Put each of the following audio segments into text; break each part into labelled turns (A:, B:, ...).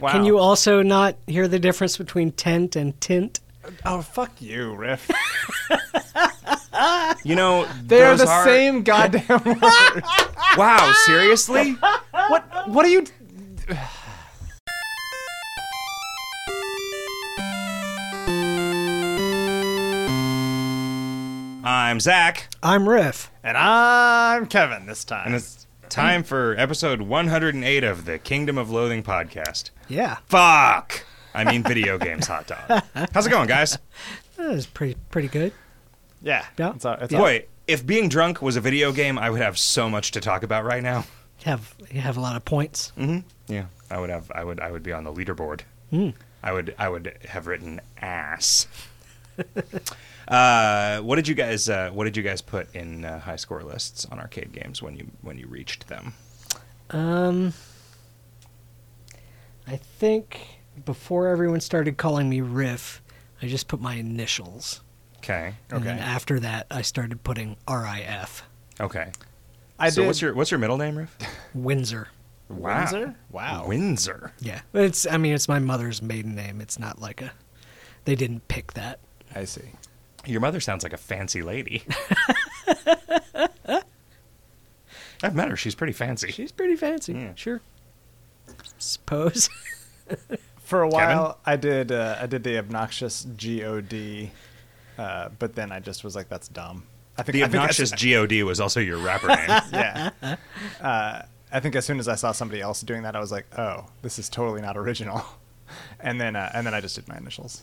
A: Wow.
B: Can you also not hear the difference between tent and tint?
A: Oh, fuck you, Riff.
C: You know,
A: They are
C: those
A: the same goddamn word.
C: Wow, seriously?
A: what? What are you?
C: I'm Zach,
B: I'm Riff.
A: And I'm Kevin this time.
C: and it's time for episode 108 of the Kingdom of Loathing podcast.
B: Yeah,
C: Fuck! I mean, video games hot dog. How's it going, guys?
B: that was pretty pretty good.
A: yeah.
B: Yeah.
A: It's, all- it's
B: Yeah.
A: all-
C: Boy, if being drunk was a video game, I would have so much to talk about right now.
B: You have you have a lot of points.
C: Mm-hmm. Yeah, I would have. I would. I would be on the leaderboard.
B: Mm.
C: I would. I would have written ass. uh, what did you guys? Uh, what did you guys put in uh, high score lists on arcade games when you when you reached them?
B: Um, I think before everyone started calling me Riff, I just put my initials.
C: Okay.
B: And then
A: Okay.
B: after that, I started putting RIF,
C: Okay.
A: I
C: so
A: did.
C: what's your what's your middle name, Riff?
B: Windsor.
C: Wow.
A: Windsor? Wow.
C: Windsor.
B: Yeah, it's I mean it's my mother's maiden name. It's not like a they didn't pick that.
A: I see.
C: Your mother sounds like a fancy lady. I've met her. She's pretty fancy.
B: She's pretty fancy.
C: Yeah.
B: Sure. Suppose.
A: For a
C: Kevin?
A: while, I did. Uh, I did the obnoxious God, uh, but then I just was like, "That's dumb." I think
C: The
A: I think
C: obnoxious
A: as-
C: God was also your rapper name.
A: yeah. Uh, I think as soon as I saw somebody else doing that, I was like, "Oh, this is totally not original." And then, uh, and then I just did my initials.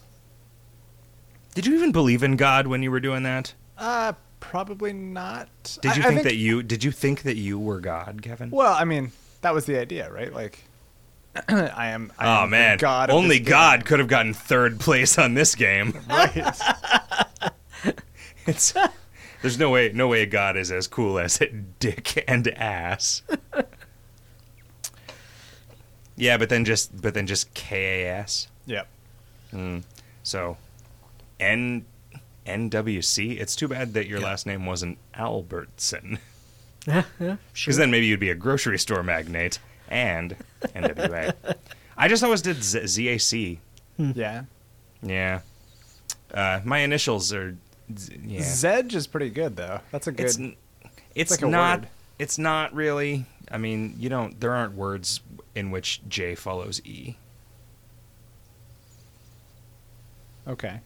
C: Did you even believe in God when you were doing that?
A: Uh, probably not.
C: Did
A: I-
C: you
A: I
C: think, that you did you think that you were God, Kevin?
A: Well, I mean, that was the idea, right? Like, I am. I
C: oh
A: am the
C: man,
A: God.
C: only God could have gotten third place on this game.
A: Right.
C: It's there's no way no way a God is as cool as dick and ass. yeah, but then just but then just K A S.
A: yep.
C: Mm. So N NWC. It's too bad that your
B: Yeah.
C: last name wasn't Albertson.
B: yeah, yeah, sure.
C: Because then maybe you'd be a grocery store magnate and NWA. I just always did Z- ZAC.
A: Yeah.
C: Yeah. Uh, my initials are. Z- yeah.
A: Zedge is pretty good though. That's a good.
C: It's n- it's
A: like a
C: not.
A: word.
C: It's not really. I mean, you don't. There aren't words in which J follows E.
A: okay.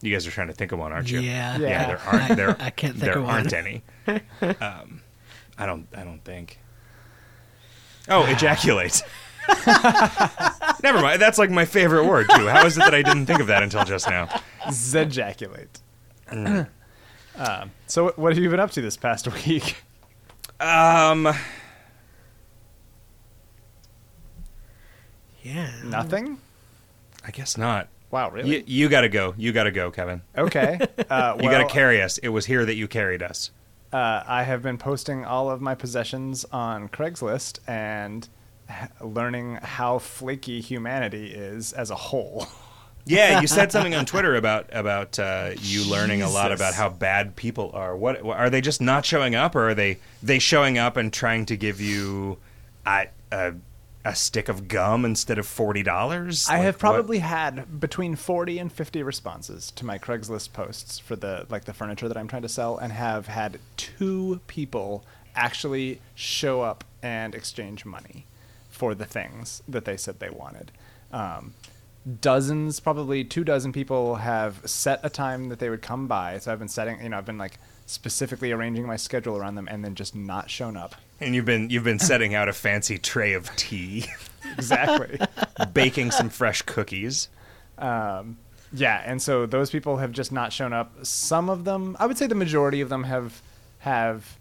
C: You guys are trying to think of one, aren't you?
B: Yeah.
A: Yeah.
C: Yeah, there aren't. There,
B: I can't think
C: there
B: of one.
C: aren't any. Um, I don't. I don't think. Oh, ejaculate. Never mind. That's like my favorite word too. How is it that I didn't think of that until just now?
A: Zejaculate.
C: Mm.
A: um, so, what- what have you been up to this past week?
C: Um,
B: Yeah.
A: Nothing.
C: I guess not.
A: Wow, really?
C: You, you gotta go. You gotta go, Kevin.
A: okay. Uh,
C: You
A: well,
C: gotta carry us. It was here that you carried us.
A: Uh, I have been posting all of my possessions on Craigslist and h- learning how flaky humanity is as a whole.
C: Yeah, you said something on Twitter about about uh, you learning a lot about how bad people are. What are they just not showing up, or are they they showing up and trying to give you a a, a stick of gum instead of forty dollars?
A: I have probably had between 40 and 50 responses to my Craigslist posts for the like the furniture that I'm trying to sell and have had two people actually show up and exchange money for the things that they said they wanted. Um, dozens, probably two dozen people have set a time that they would come by. So I've been setting, you know, I've been like specifically arranging my schedule around them and then just not shown up.
C: And you've been you've been setting out a fancy tray of tea,
A: Exactly.
C: baking some fresh cookies.
A: Um, yeah, and so those people have just not shown up. Some of them, I would say, the majority of them have have.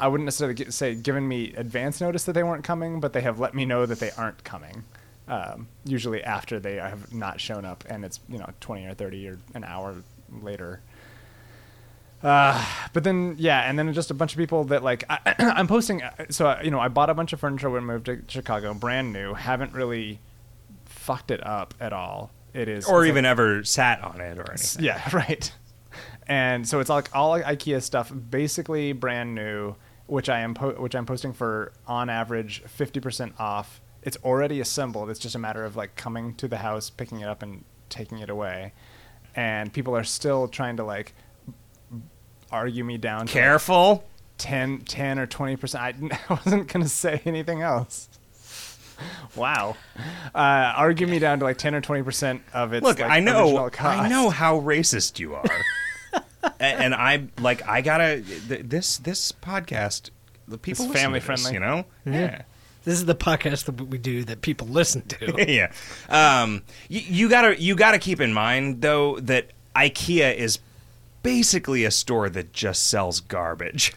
A: I wouldn't necessarily say given me advance notice that they weren't coming, but they have let me know that they aren't coming. Um, usually after they have not shown up, and it's you know twenty or thirty or an hour later. Uh, but then yeah, and then just a bunch of people that like I, I'm posting. So I- you know, I bought a bunch of furniture when I moved to Chicago, brand new. Haven't really fucked it up at all. It is,
C: Or even
A: like-
C: ever sat on it or anything.
A: yeah, right. And so it's like all IKEA stuff, basically brand new, which I am po- which I'm posting for on average fifty percent off it's already assembled. It's just a matter of like coming to the house, picking it up, and taking it away. And people are still trying to like argue me down to like,
C: Careful.
A: 10, 10 or 20%. I, I wasn't going to say anything else. Wow. Uh, argue me down to like 10 or 20% of its
C: Look,
A: like,
C: I know,
A: cost.
C: I know how racist you are, A- and I like I gotta this this podcast. The people
A: It's family
C: to this,
A: friendly.
C: you know. Yeah.
B: This is the podcast that we do that people listen to.
C: yeah. Um, you, you gotta you gotta keep in mind though that IKEA is basically a store that just sells garbage.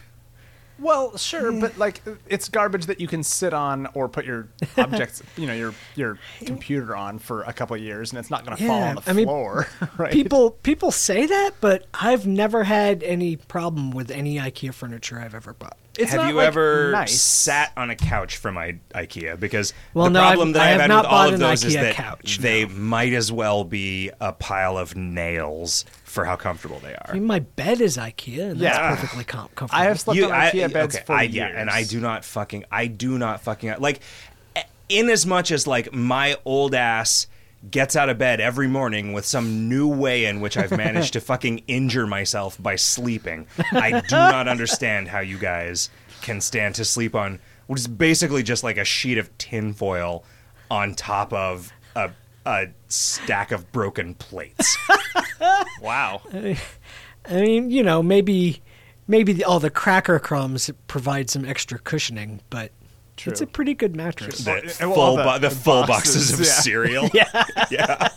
A: Well, sure, but like it's garbage that you can sit on or put your objects, you know, your your computer on for a couple of years, and it's not going to fall
B: Yeah,
A: on the
B: I mean,
A: floor, right?
B: People people say that, but I've never had any problem with any IKEA furniture I've ever bought.
A: It's
C: have
A: not,
C: you
A: like,
C: ever
A: nice.
C: sat on a couch from I- IKEA? Because
B: Well,
C: the
B: no,
C: problem
B: I've-
C: that
B: I
C: I have
B: have
C: had
B: not
C: with all of
B: an
C: those is that
B: couch,
C: they
B: no.
C: might as well be a pile of nails for how comfortable they are.
B: I
C: are.
B: mean, my bed is IKEA, and
A: Yeah.
B: that's perfectly com- comfortable.
A: I have slept on
C: I-
A: IKEA beds
C: okay,
A: for
C: I,
A: years.
C: Yeah, and I do not fucking, I do not fucking like, in as much as like my old ass gets out of bed every morning with some new way in which I've managed to fucking injure myself by sleeping. I do not understand how you guys can stand to sleep on what is basically just like a sheet of tinfoil on top of a a stack of broken plates.
A: Wow.
B: I mean, you know, maybe maybe the, all the cracker crumbs provide some extra cushioning, but
A: True.
B: it's a pretty good mattress.
C: The
A: Well,
C: full,
A: the-
C: bo- the
A: the
C: full boxes,
A: boxes,
C: of
A: yeah.
C: cereal. Yeah, yeah.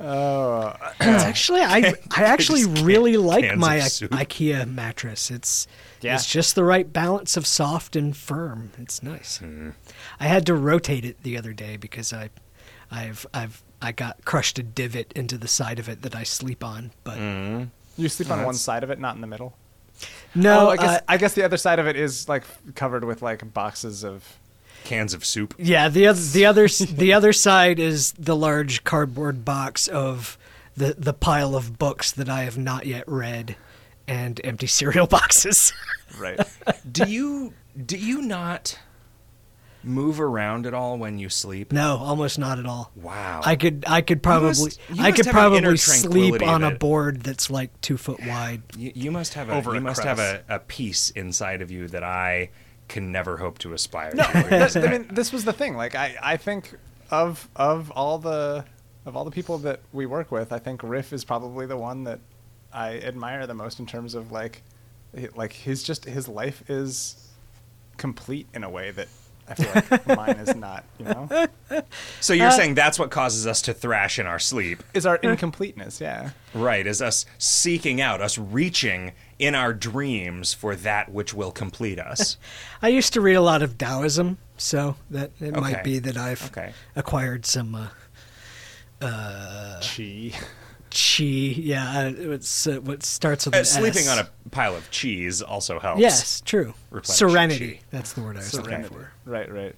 A: Oh,
B: It's actually, I I actually really like my I- IKEA mattress. It's
A: Yeah.
B: it's just the right balance of soft and firm. It's nice.
C: Hmm.
B: I had to rotate it the other day because I, I've I've I got crushed a divot into the side of it that I sleep on. But
C: Hmm.
A: you sleep on one
C: that's-
A: side of it, not in the middle.
B: no,
A: oh, I guess
B: uh,
A: I guess the other side of it is like covered with like boxes of.
C: Cans of soup.
B: Yeah, the other the other the other side is the large cardboard box of the the pile of books that I have not yet read, and empty cereal boxes.
A: Right.
C: do you do you not move around at all when you sleep?
B: no, almost not at all.
C: Wow.
B: I could I could probably
C: must- you
B: I could
C: have an inner
B: probably sleep on a board that's like two foot wide.
C: you, you must have a
A: Over
C: you
A: a
C: must have a,
A: crevice.
C: a peace inside of you that I can never hope to aspire
A: No,
C: to.
A: that's, I mean, this was the thing. Like, I, I think of of all the of all the people that we work with, I think Riff is probably the one that I admire the most in terms of like, like his just his life is complete in a way that I feel like mine is not. You know,
C: so you're saying that's what causes us to thrash in our sleep,
A: is our incompleteness. Yeah.
C: right? Is us seeking out, us reaching in our dreams for that which will complete us.
B: I used to read a lot of Taoism, so that it
C: Okay.
B: might be that I've
C: Okay.
B: acquired some uh,
A: Chi.
B: Chi. Yeah, uh, it's uh, what starts with
C: Uh,
B: an
C: sleeping
B: S.
C: on a pile of cheese also helps.
B: Yes, true. Serenity.
C: chi.
B: That's the word I was looking for.
A: Right. Right.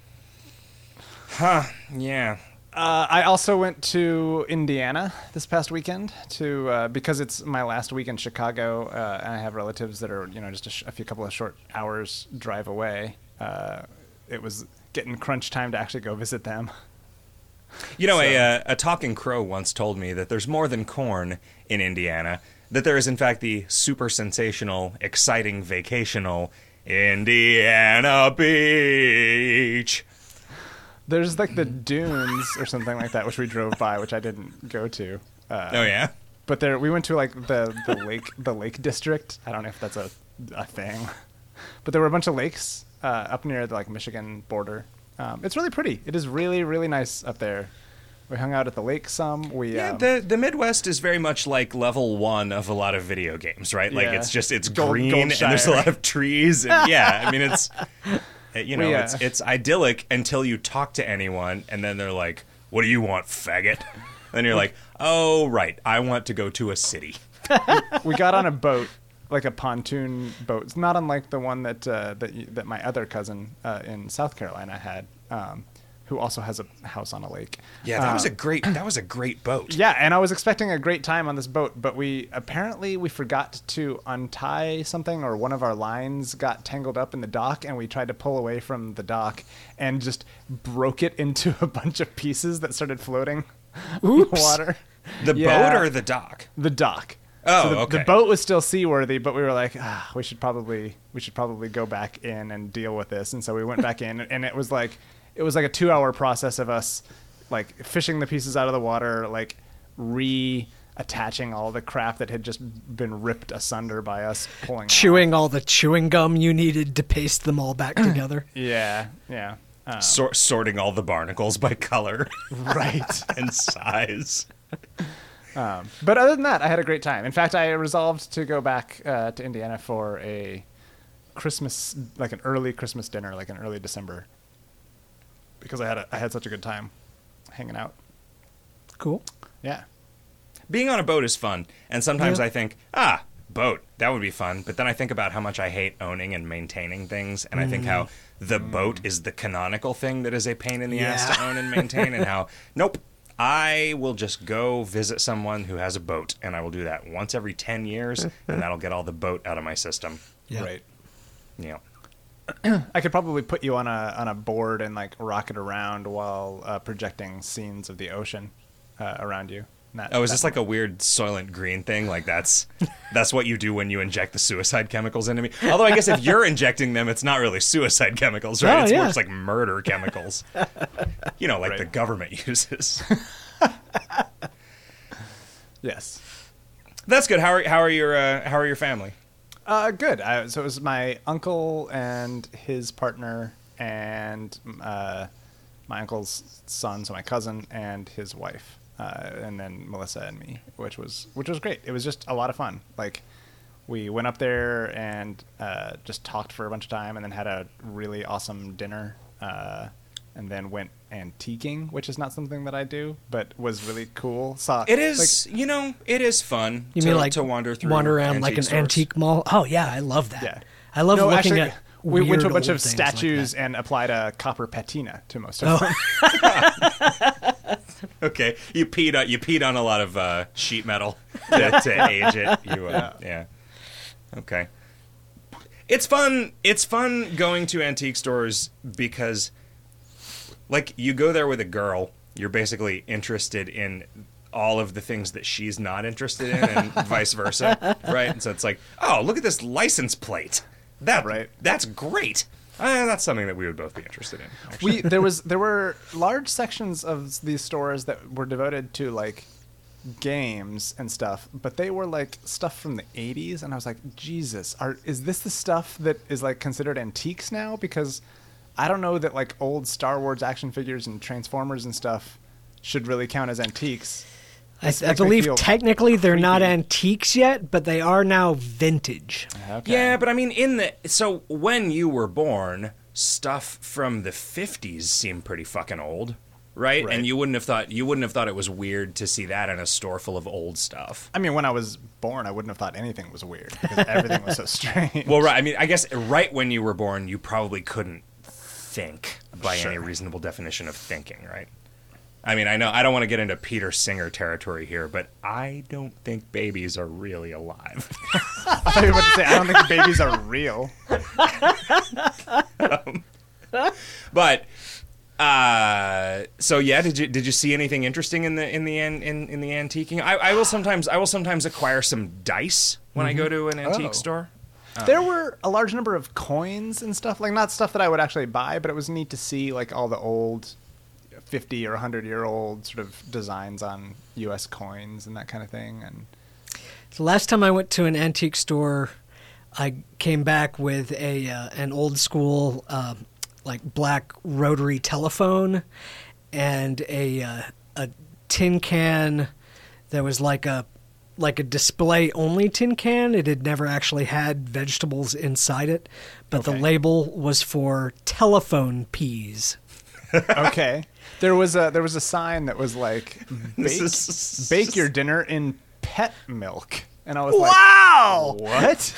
C: Huh. Yeah.
A: Uh, I also went to Indiana this past weekend to uh, because it's my last week in Chicago, uh, and I have relatives that are you know just a, sh- a few couple of short hours drive away. Uh, it was getting crunch time to actually go visit them.
C: You know,
A: So-
C: a, uh, a talking crow once told me that there's more than corn in Indiana. That there is, in fact, the super sensational, exciting, vacational Indiana Beach.
A: There's like the dunes or something like that, which we drove by, which I didn't go to. Uh,
C: Oh yeah.
A: But there, we went to like the, the lake the lake district. I don't know if that's a a thing, but there were a bunch of lakes uh, up near the like Michigan border. Um, it's really pretty. It is really really nice up there. We hung out at the lake some. We
C: Yeah,
A: um,
C: the the Midwest is very much like level one of a lot of video games, right? Like
A: Yeah.
C: it's just it's
A: Gold-
C: green and there's a lot of trees and yeah, I mean it's uh, you know
A: We, uh,
C: it's it's idyllic until you talk to anyone and then they're like, "What do you want, faggot?" then you're like, "Oh right, I want to go to a city."
A: we got on a boat, like a pontoon boat. It's not unlike the one that uh, that you, that my other cousin uh, in South Carolina had. Um, who also has a house on a lake.
C: Yeah, that was a
A: Um,
C: great that was a great boat.
A: yeah, and I was expecting a great time on this boat, but we apparently we forgot to untie something, or one of our lines got tangled up in the dock, and we tried to pull away from the dock and just broke it into a bunch of pieces that started floating in the water.
C: The
A: Yeah.
C: boat or the dock?
A: The dock.
C: Oh,
A: so the,
C: okay.
A: the boat was still seaworthy, but we were like, ah, we should probably we should probably go back in and deal with this. And so we went back in, and it was like it was like a two hour process of us like fishing the pieces out of the water, like reattaching all the crap that had just been ripped asunder by us pulling.
B: Chewing all the chewing gum you needed to paste them all back together.
A: Yeah, yeah. Um,
C: Sor- sorting all the barnacles by color
A: right.
C: and size.
A: Um, but other than that, I had a great time. In fact, I resolved to go back uh, to Indiana for a Christmas, like an early Christmas dinner, like an early December, because I had a, I had such a good time hanging out.
B: Cool.
A: Yeah,
C: Being on a boat is fun, and sometimes
B: Yeah.
C: I think, ah, boat, that would be fun. But then I think about how much I hate owning and maintaining things, and I think how the boat is the canonical thing that is a pain in the ass to own and maintain, and how nope. I will just go visit someone who has a boat, and I will do that once every 10 years, and that'll get all the boat out of my system.
B: Yeah.
A: right.
C: Yeah.
A: I could probably put you on a on a board and like rock it around while uh, projecting scenes of the ocean uh, around you. That-
C: Oh, is this like a weird Soylent Green thing? Like that's that's what you do when you inject the suicide chemicals into me. Although I guess if you're injecting them, it's not really suicide chemicals, right?
B: Oh,
C: it's more just like murder chemicals. You know, like
A: Right.
C: the government uses.
A: yes.
C: That's good. How are how are your uh, how are your family?
A: Uh, good. I, so it was my uncle and his partner, and uh, my uncle's son, so my cousin and his wife, uh, and then Melissa and me, which was which was great. It was just a lot of fun. Like we went up there and uh, just talked for a bunch of time, and then had a really awesome dinner, uh, and then went antiquing, which is not something that I do, but was really cool. Saw
C: It is, you know, it is fun.
B: You
C: to,
B: mean like
C: to wander through,
B: wander around like an
C: stores.
B: antique mall? Oh yeah, I love that.
A: Yeah.
B: I love
A: no,
B: looking
A: actually,
B: at.
A: we went to a bunch of
B: things like
A: statues and applied a copper patina to most of them.
C: Okay, you peed on you peed on a lot of uh, sheet metal to, to age it. You, uh, yeah. Okay. It's fun. It's fun going to antique stores because, like, you go there with a girl. You're basically interested in all of the things that she's not interested in, and vice versa, right? And so it's like, oh, look at this license plate. That
A: Right.
C: That's great. Uh, that's something that we would both be interested in. actually.
A: we there was there were large sections of these stores that were devoted to like games and stuff, but they were like stuff from the 80s and I was like, "Jesus, are is this the stuff that is like considered antiques now because I don't know that like old Star Wars action figures and Transformers and stuff should really count as antiques."
B: I, I believe
A: feel
B: technically they're not antiques yet, but they are now vintage.
A: Okay.
C: Yeah, but I mean, in the so when you were born, stuff from the '50s seemed pretty fucking old, right?
A: Right.
C: And you wouldn't have thought you wouldn't have thought it was weird to see that in a store full of old stuff.
A: I mean, when I was born, I wouldn't have thought anything was weird because everything was so strange.
C: Well, right. I mean, I guess right when you were born, you probably couldn't think by any reasonable definition of thinking, right? I mean, I know I don't want to get into Peter Singer territory here, but I don't think babies are really alive.
A: I thought you were about to say, I don't think babies are real.
C: Um, but uh so yeah did you did you see anything interesting in the in the an- in, in the antiquing I, I will sometimes i will sometimes acquire some dice when i go mm-hmm. to an antique
A: Oh.
C: store um,
A: There were a large number of coins and stuff, like not stuff that I would actually buy, but it was neat to see like all the old 50 or 100 year old sort of designs on US coins and that kind of thing and
B: The last time I went to an antique store, I came back with a uh, an old school uh, like black rotary telephone and a uh, a tin can that was like a like a display only tin can. It had never actually had vegetables inside it, but the label was for telephone peas.
A: okay. There was a there was a sign that was like bake,
C: is-
A: bake your dinner in pet milk. And I was like,
B: Wow!
A: like, "What?"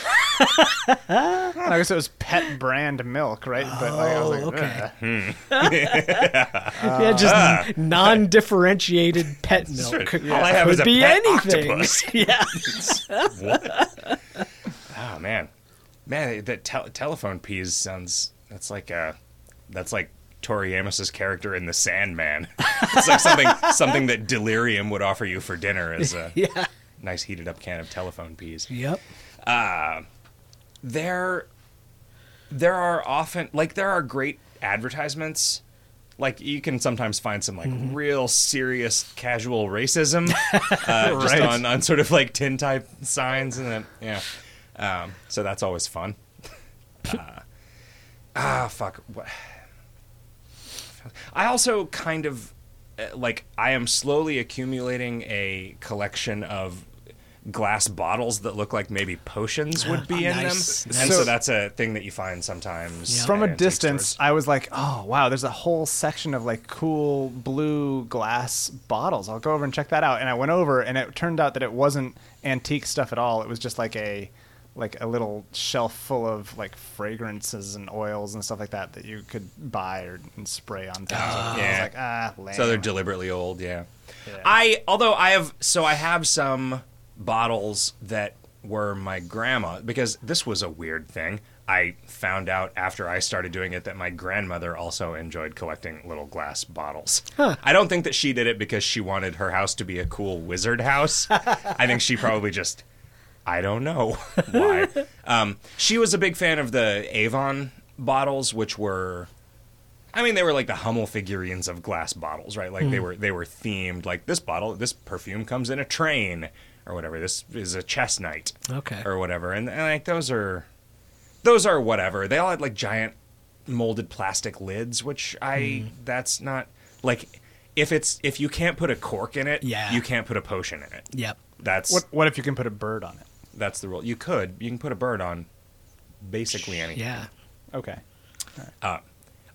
A: and I guess it was pet brand milk, right? But like, I was like,
B: Oh, okay.
A: "Ugh."
B: yeah, just
C: Ah.
B: non-differentiated pet milk.
C: All I have
B: Could
C: is a
B: be
C: pet
B: anything.
C: octopus.
B: yeah.
C: What? oh man, man, that tel- telephone peas sounds. That's like uh That's like Tori Amos's character in The Sandman. it's like something something that Delirium would offer you for dinner as a
B: Yeah.
C: nice heated up can of telephone peas.
B: Yep.
C: there there are often like there are great advertisements like you can sometimes find some like real serious casual racism uh, just on, on sort of like tin type signs and then yeah um, so that's always fun uh, ah fuck what i also kind of uh, like i am slowly accumulating a collection of glass bottles that look like maybe potions would be in
B: Nice,
C: them
B: nice.
C: and so
A: So-
C: that's a thing that you find sometimes
B: Yeah.
A: From a distance,
C: stores.
A: I was like, "Oh wow, there's a whole section of like cool blue glass bottles. I'll go over and check that out." And I went over, and it turned out that it wasn't antique stuff at all. It was just like a like a little shelf full of like fragrances and oils and stuff like that that you could buy or and spray on things. I was
C: yeah.
A: like, ah, lame.
C: So they're deliberately old, yeah.
A: Yeah.
C: I although I have so I have some bottles that were my grandma because this was a weird thing. I found out after I started doing it that my grandmother also enjoyed collecting little glass bottles. I don't think that she did it because she wanted her house to be a cool wizard house. I think she probably just I don't know why. um, she was a big fan of the Avon bottles, which were I mean, they were like the Hummel figurines of glass bottles, right? Like they were they were themed. Like this bottle, this perfume comes in a train or whatever. This is a chess knight
B: Okay.
C: or whatever. And, and like those are those are whatever. They all had like giant molded plastic lids, which I that's not like if it's if you can't put a cork in it,
B: Yeah.
C: you can't put a potion in it.
B: Yep.
C: That's
A: what what if you can put a bird on it?
C: That's the rule. You could you can put a bird on basically anything.
B: Yeah.
A: Okay.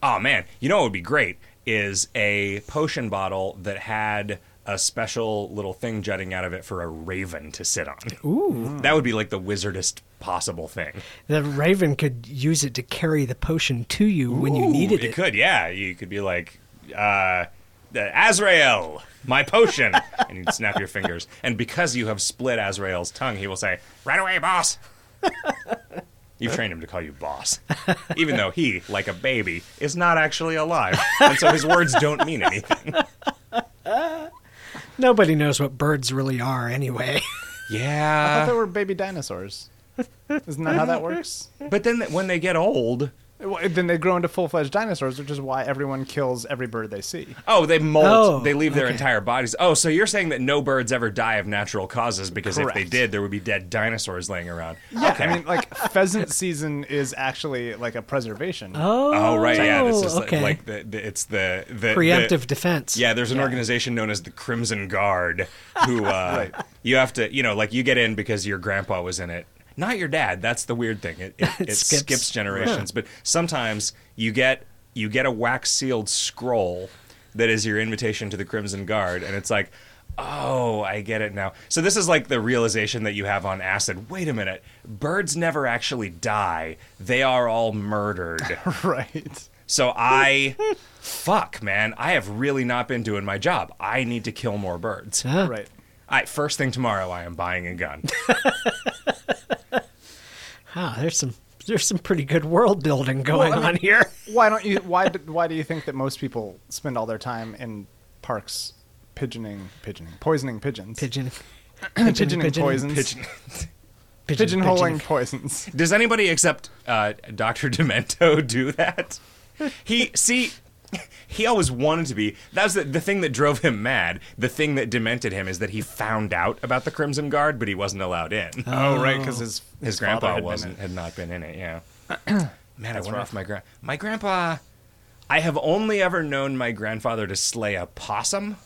C: Oh man, you know what would be great is a potion bottle that had a special little thing jutting out of it for a raven to sit on.
B: Ooh.
C: That would be like the wizardest possible thing.
B: The raven could use it to carry the potion to you when you needed
C: it.
B: it.
C: could, yeah. You could be like, uh, Azrael, my potion, and you'd snap your fingers. And because you have split Azrael's tongue, he will say, "Right away, boss." You've trained him to call you boss, even though he, like a baby, is not actually alive, and so his words don't mean anything.
B: Nobody knows what birds really are anyway. Yeah.
A: I thought
C: Yeah,
A: they were baby dinosaurs. Isn't that how that works?
C: but then when they get old,
A: Well, Then they grow into full fledged dinosaurs, which is why everyone kills every bird they see.
C: oh, they molt.
B: Oh,
C: they leave their
B: okay.
C: entire bodies. Oh, so you're saying that no birds ever die of natural causes because if they did, there would be dead dinosaurs laying around.
A: Yeah,
C: okay.
A: I mean, like pheasant season is actually like a preservation.
B: Oh,
C: Oh right, yeah. This is
B: okay.
C: like, like the, the it's the the
B: preemptive
C: the-
B: defense.
C: yeah, there's an
A: Yeah.
C: organization known as the Crimson Guard who uh,
A: Right.
C: you have to you know like you get in because your grandpa was in it. Not your dad. That's the weird thing. It, it, it
B: skips.
C: skips. generations. But sometimes you get you get a wax sealed scroll that is your invitation to the Crimson Guard, and it's like. Oh, I get it now. So this is like the realization that you have on acid. Wait a minute. Birds never actually die. They are all murdered.
A: right.
C: So I, fuck, man, I have really not been doing my job. I need to kill more birds.
B: Huh.
A: Right.
C: I, first thing tomorrow, I am buying a gun.
B: Ah, there's some there's some pretty good world building going
A: Well, I
B: on here.
A: Why don't you? Why? do- Why do you think that most people spend all their time in parks pigeoning, pigeoning, poisoning pigeons,
B: Pigeon.
A: pigeoning poisons,
C: Pigeon.
B: pigeon,
A: pigeonholing
B: pigeon.
A: poisons?
C: Does anybody except uh, Dr. Demento do that? He, see, he always wanted to be. That was the, the thing that drove him mad. The thing that demented him is that he found out about the Crimson Guard, but he wasn't allowed in.
A: Oh, right, because his
C: his,
A: father
C: grandpa
A: had been
C: wasn't
A: in-
C: had not been in it. Yeah. Man, I wonder
A: rough.
C: if my grand my grandpa. I have only ever known my grandfather to slay a possum.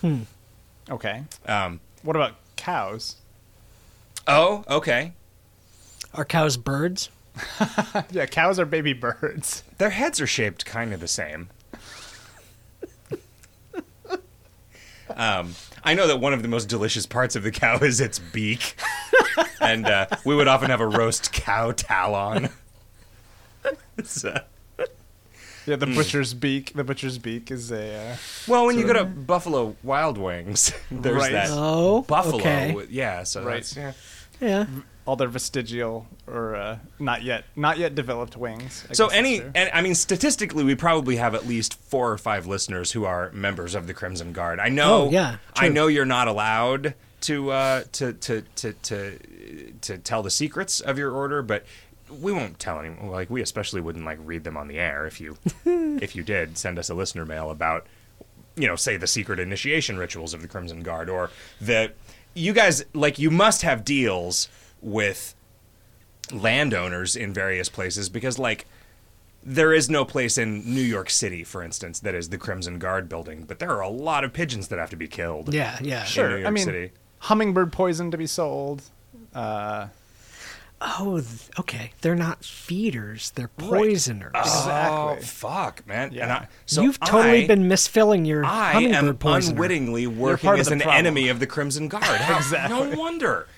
C: Hmm.
A: Okay.
C: Um,
A: What about cows?
C: oh, okay.
B: Are cows birds?
A: Yeah, cows are baby birds.
C: Their heads are shaped kind of the same. Um, I know that one of the most delicious parts of the cow is its beak, and uh, we would often have a roast cow talon. So-
A: Yeah, the butcher's beak. The butcher's beak is a. Uh,
C: Well, when you go to Buffalo Wild Wings, there's
A: Right.
C: that
B: Oh,
C: buffalo.
B: okay.
C: Yeah, so
A: Right.
C: that's yeah.
B: Yeah.
A: All their vestigial or uh, not yet not yet developed wings. I
C: So any, and I mean, statistically, we probably have at least four or five listeners who are members of the Crimson Guard. I know.
B: Oh, yeah,
C: I know you're not allowed to uh, to, to to to to tell the secrets of your order, but we won't tell anyone. Like we especially wouldn't like read them on the air if you if you did send us a listener mail about you know say the secret initiation rituals of the Crimson Guard or the you guys like you must have deals with landowners in various places because like there is no place in New York City, for instance, that is the Crimson Guard building, but there are a lot of pigeons that have to be killed.
B: Yeah, yeah.
C: New
A: sure. I
C: York
A: mean,
C: City.
A: hummingbird poison to be sold. Uh,
B: Oh, th- okay. They're not feeders. They're poisoners.
C: Oh
A: Exactly.
C: fuck, man!
A: Yeah.
C: And I, so
B: You've totally
C: I-
B: been misfilling your
C: I
B: hummingbird
C: am
B: poisoner.
C: unwittingly working as an
A: problem.
C: enemy of the Crimson Guard.
A: Exactly.
C: No wonder.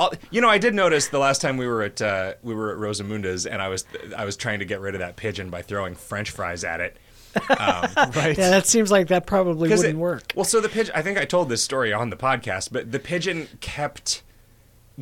C: I'll- You know, I did notice the last time we were at uh, we were at Rosamunda's, and I was I was trying to get rid of that pigeon by throwing French fries at it.
A: right.
B: Yeah, that seems like that probably wouldn't
C: it-
B: work.
C: Well, so the pigeon. I think I told this story on the podcast, but the pigeon kept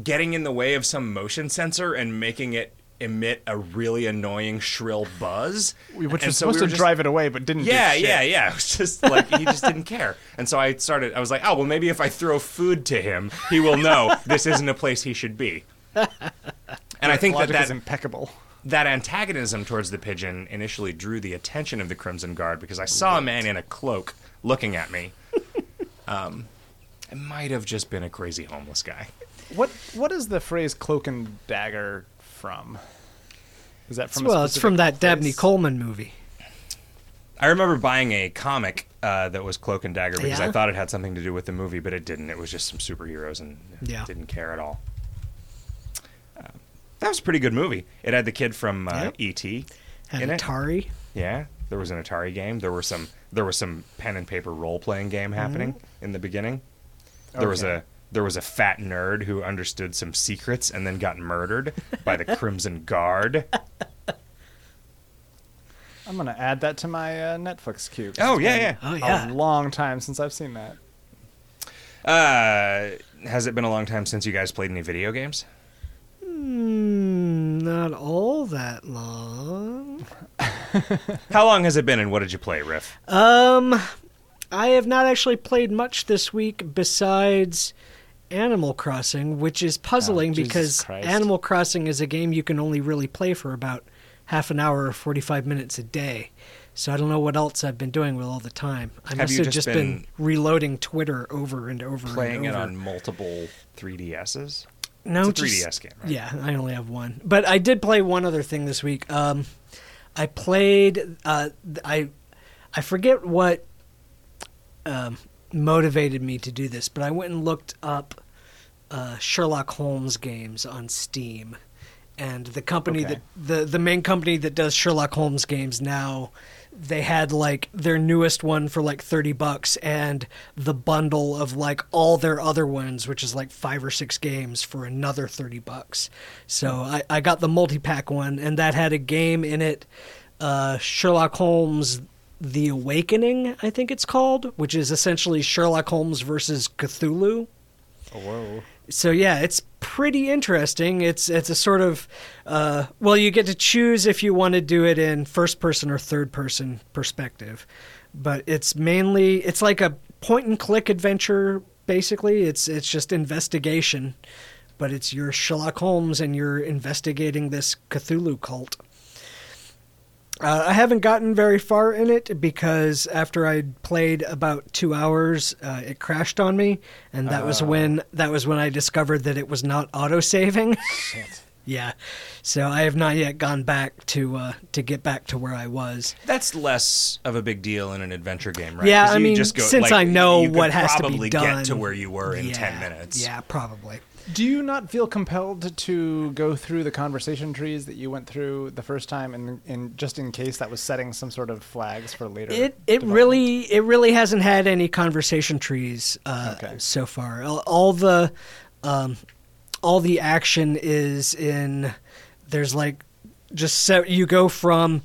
C: getting in the way of some motion sensor and making it emit a really annoying shrill buzz,
A: Which
C: And
A: was
C: so
A: supposed
C: were
A: to
C: just-
A: drive it away, but didn't.
C: Yeah,
A: shit.
C: yeah, yeah. It was just like he just didn't care, and so I started. I was like, oh well, maybe if I throw food to him, he will know this isn't a place he should be. And I think that
A: Logic is
C: that
A: impeccable.
C: that antagonism towards the pigeon initially drew the attention of the Crimson Guard because I saw a man in a cloak looking at me. Um, it might have just been a crazy homeless guy.
A: What What is the phrase "cloak and dagger" from? Is that from? a
B: well, it's from that Dabney? Coleman movie.
C: I remember buying a comic uh, that was Cloak and Dagger because I thought it had something to do with the movie, but it didn't. It was just some superheroes and
B: Yeah.
C: didn't care at all. Uh, that was a pretty good movie. It had the kid from uh,
B: Yep.
C: E.T.
B: Had
C: in it.
B: Atari.
C: Yeah, there was an Atari game. There were some there was some pen and paper role playing game happening in the beginning. There was a there was a fat nerd who understood some secrets and then got murdered by the Crimson Guard.
A: I'm gonna add that to my uh, Netflix queue.
C: Oh,
A: it's
C: yeah,
A: been
C: yeah.
B: Oh, yeah.
A: A long time since I've seen that.
C: Uh, has it been a long time since you guys played any video games?
B: Mm, not all that long.
C: How long has it been and what did you play, Riff?
B: Um, I have not actually played much this week besides Animal Crossing, which is puzzling
A: Oh,
B: because
A: Christ.
B: Animal Crossing is a game you can only really play for about half an hour or 45 minutes a day. So I don't know what else I've been doing with all the time. I
C: Have
B: must have
C: just
B: just been,
C: been
B: reloading Twitter over and over
C: Playing
B: and
C: it on multiple 3DSs?
B: No,
C: It's a 3DS
B: just-
C: game, right?
B: Yeah, I only have one. But I did play one other thing this week. Um, I played. Uh, I I forget what um, motivated me to do this, but I went and looked up uh, Sherlock Holmes games on Steam, and the company
A: Okay.
B: that the the main company that does Sherlock Holmes games now. They had like their newest one for like 30 bucks and the bundle of like all their other ones, which is like five or six games for another 30 bucks. So I, I got the multi pack one and that had a game in it, uh, Sherlock Holmes The Awakening, I think it's called, which is essentially Sherlock Holmes versus Cthulhu Oh,
A: Whoa.
B: so yeah, it's pretty interesting. It's it's a sort of uh, well, you get to choose if you want to do it in first person or third person perspective, but it's mainly it's like a point and click adventure. Basically, it's it's just investigation, but it's your Sherlock Holmes and you're investigating this Cthulhu cult. Uh, I haven't gotten very far in it because after I'd played about two hours, uh, it crashed on me, and that was
A: Oh.
B: when that was when I discovered that it was not auto saving. Yeah, so I have not yet gone back to uh, to get back to where I was.
C: That's less of a big deal in an adventure game, right?
B: Yeah, I
C: you
B: mean,
C: just go,
B: since
C: like,
B: I know what has to be
C: probably
B: done
C: get to where you were in
B: yeah,
C: 10 minutes.
B: Yeah, probably.
A: Do you not feel compelled to go through the conversation trees that you went through the first time, and, and just in case that was setting some sort of flags for later?
B: It it really it really hasn't had any conversation trees uh,
A: Okay.
B: so far. All, all the um, all the action is in there's like just so you go from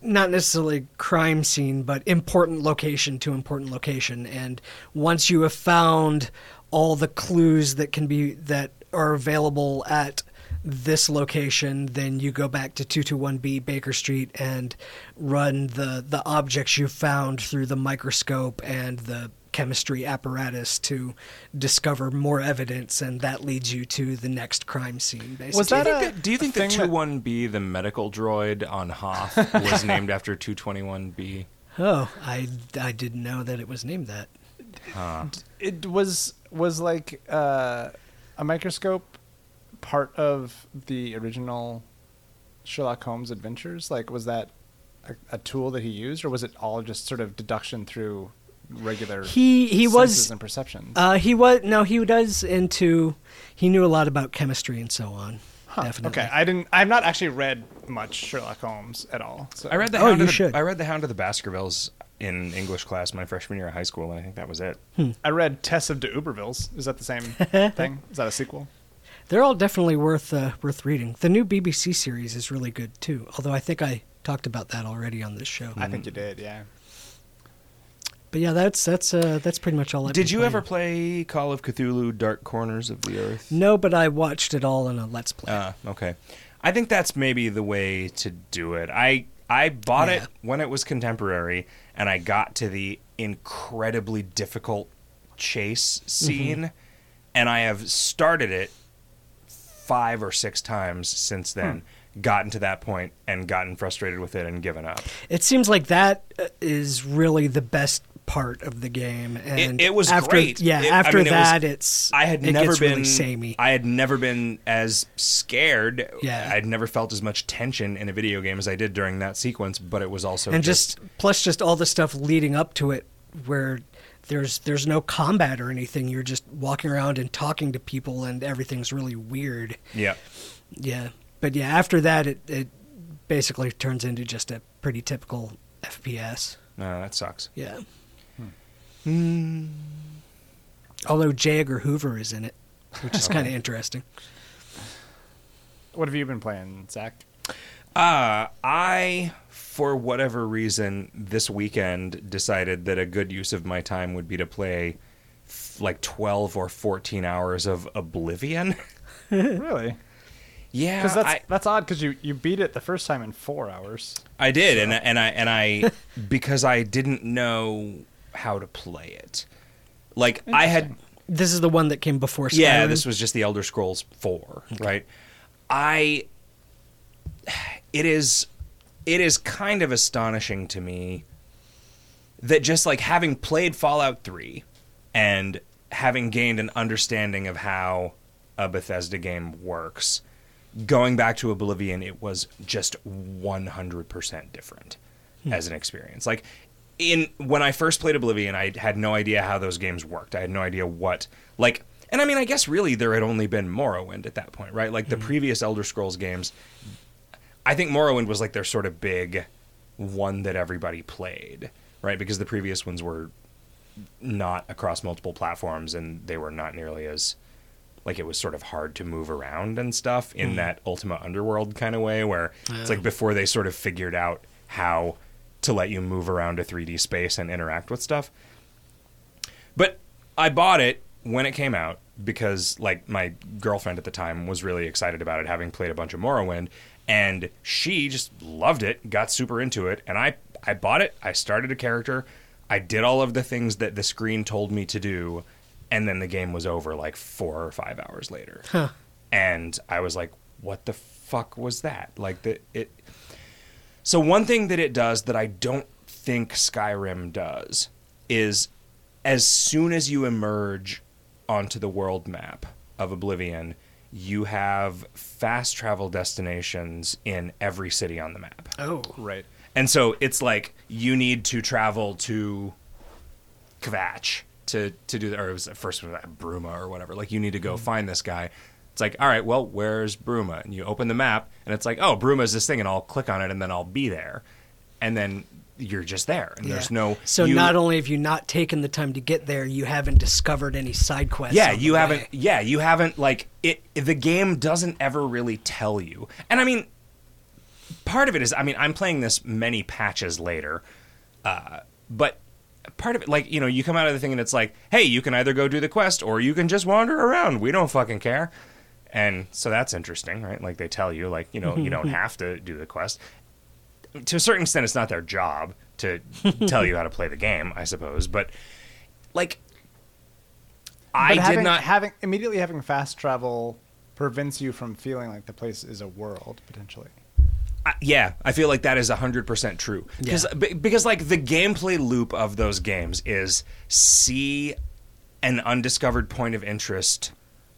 B: not necessarily crime scene, but important location to important location. And once you have found all the clues that can be that are available at this location, then you go back to 221B Baker Street and run the, the objects you found through the microscope and the chemistry apparatus to discover more evidence, and that leads you to the next crime scene. Basically,
A: Was that
C: Do you
A: a-
C: think that, do you think
A: a
C: that
A: thing that-
C: 21B, the medical droid on Hoth, was named after 221B?
B: oh, I I didn't know that it was named that.
A: it was was like uh, a microscope part of the original Sherlock Holmes adventures? Like, was that a, a tool that he used, or was it all just sort of deduction through regular
B: He he
A: senses
B: was
A: and perceptions?
B: Uh, he was no, he does into. He knew a lot about chemistry and so on.
A: Huh,
B: Definitely.
A: Okay, I didn't. I've not actually read much Sherlock Holmes at all. So
C: I read the
B: Oh,
C: Hound
B: you
C: of the,
B: should.
C: I read the Hound of the Baskervilles in English class my freshman year of high school, and I think that was it.
A: I read Tess of de Ubervilles. Is that the same thing? Is that a sequel?
B: They're all definitely worth uh, worth reading. The new BBC series is really good too. Although I think I talked about that already on this show.
A: I think you did. Yeah.
B: But yeah, that's that's uh, that's pretty much all. I've
C: Did you
B: playing.
C: ever play Call of Cthulhu: Dark Corners of the Earth?
B: No, but I watched it all in a Let's Play.
C: Ah, okay. I think that's maybe the way to do it. I I bought
B: Yeah.
C: it when it was contemporary, and I got to the incredibly difficult chase scene, and I have started it five or six times since then. Gotten to that point and gotten frustrated with it and given up.
B: It seems like that uh, really the best part of the game. And
C: it was
B: after,
C: great.
B: Yeah,
C: It- I
B: after
C: mean, it was-
B: that, it's
C: I had
B: it
C: never been
B: really samey.
C: I had never been as scared.
B: Yeah.
C: I'd never felt as much tension in a video game as I did during that sequence, but it was also
B: and just, plus just all the stuff leading up to it where there's there's no combat or anything you're just walking around and talking to people and everything's really weird
C: yeah.
B: yeah but yeah after that it, it basically turns into just a pretty typical fps
C: No, that sucks.
B: yeah
C: Hmm.
B: although j edgar hoover is in it which is kind of interesting
A: What have you been playing, Zach?
C: Uh, I, for whatever reason, this weekend decided that a good use of my time would be to play f- like 12 or 14 hours of Oblivion.
A: really?
C: yeah,
A: Because that's
C: I,
A: that's odd. Because you you beat it the first time in four hours.
C: I did, and and I and I because I didn't know how to play it. Like I had
B: this is the one that came before Skyrim.
C: Yeah, this was just the Elder Scrolls 4, right? I it is it is kind of astonishing to me that just like having played Fallout 3 and having gained an understanding of how a Bethesda game works, going back to Oblivion, it was just 100% different hmm. as an experience. Like in when I first played Oblivion, I had no idea how those games worked. I had no idea what like and I mean, I guess really there had only been Morrowind at that point, right? Like the mm-hmm. previous Elder Scrolls games I think Morrowind was like their sort of big one that everybody played, right? Because the previous ones were not across multiple platforms and they were not nearly as like it was sort of hard to move around and stuff in mm. that Ultima Underworld kind of way where it's like before they sort of figured out how to let you move around a 3D space and interact with stuff. But I bought it when it came out because like my girlfriend at the time was really excited about it having played a bunch of Morrowind and she just loved it, got super into it and I I bought it, I started a character, I did all of the things that the screen told me to do and then the game was over like 4 or 5 hours later.
B: Huh.
C: And I was like what the fuck was that? Like the it so one thing that it does that I don't think Skyrim does is as soon as you emerge onto the world map of Oblivion, you have fast travel destinations in every city on the map.
B: Oh,
A: Right.
C: And so it's like you need to travel to Kvatch to to do the or it was the first one that Bruma or whatever. Like you need to go hmm. find this guy. It's like, all right, well, where's Bruma? And you open the map and it's like, oh, Bruma's this thing, and I'll click on it and then I'll be there. And then you're just there. And there's no
B: So
C: you-
B: not only have you not taken the time to get there, you haven't discovered any side quests.
C: yeah you haven't yeah you haven't like it the game doesn't ever really tell you and i mean part of it is I mean I'm playing this many patches later, uh, but part of it like you know you come out of the thing and it's like hey you can either go do the quest or you can just wander around we don't fucking care, and so that's interesting right like they tell you like you know you don't have to do the quest. To a certain extent, it's not their job to tell you how to play the game, I suppose, but like. I
A: But having,
C: did not
A: having immediately having fast travel prevents you from feeling like the place is a world potentially.
C: I- yeah, I feel like that is 100% true. Because uh, be- because like the gameplay loop of those games is see an undiscovered point of interest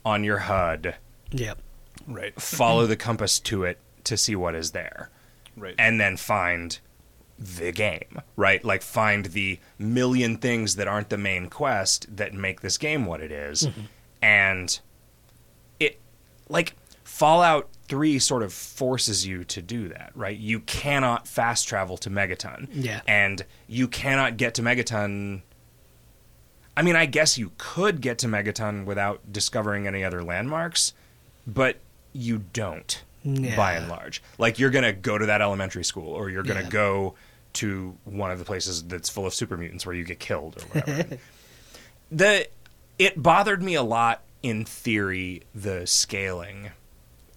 C: on your HUD,
B: Yep.
A: Right.
C: follow the compass to it to see what is there,
A: Right.
C: and then find the game, right? Like find the million things that aren't the main quest that make this game what it is. Mm-hmm. And it like Fallout 3 sort of forces you to do that, right? You cannot fast travel to Megaton.
B: Yeah.
C: And you cannot get to Megaton I mean, I guess you could get to Megaton without discovering any other landmarks, but you don't
B: Yeah.
C: by and large. Like you're going to go to that elementary school or you're going to
B: Yeah.
C: go to one of the places that's full of super mutants where you get killed or whatever. the it bothered me a lot in theory the scaling.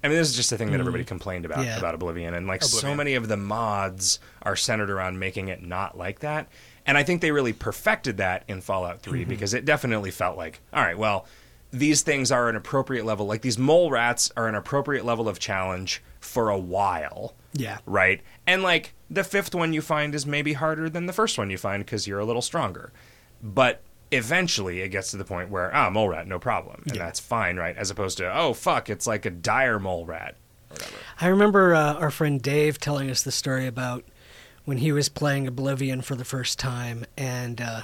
C: I mean, this is just a thing that mm-hmm. everybody complained about
B: Yeah.
C: about Oblivion, and like so many of the mods are centered around making it not like that. And I think they really perfected that in Fallout 3 mm-hmm. because it definitely felt like, all right, well, these things are an appropriate level. Like these mole rats are an appropriate level of challenge for a while
B: Yeah.
C: right? And like the fifth one you find is maybe harder than the first one you find because you're a little stronger. But eventually it gets to the point where, ah, mole rat, no problem. And that's fine, right? As opposed to, oh, fuck, it's like a dire mole rat.
B: I remember uh, our friend Dave telling us the story about when he was playing Oblivion for the first time, and uh,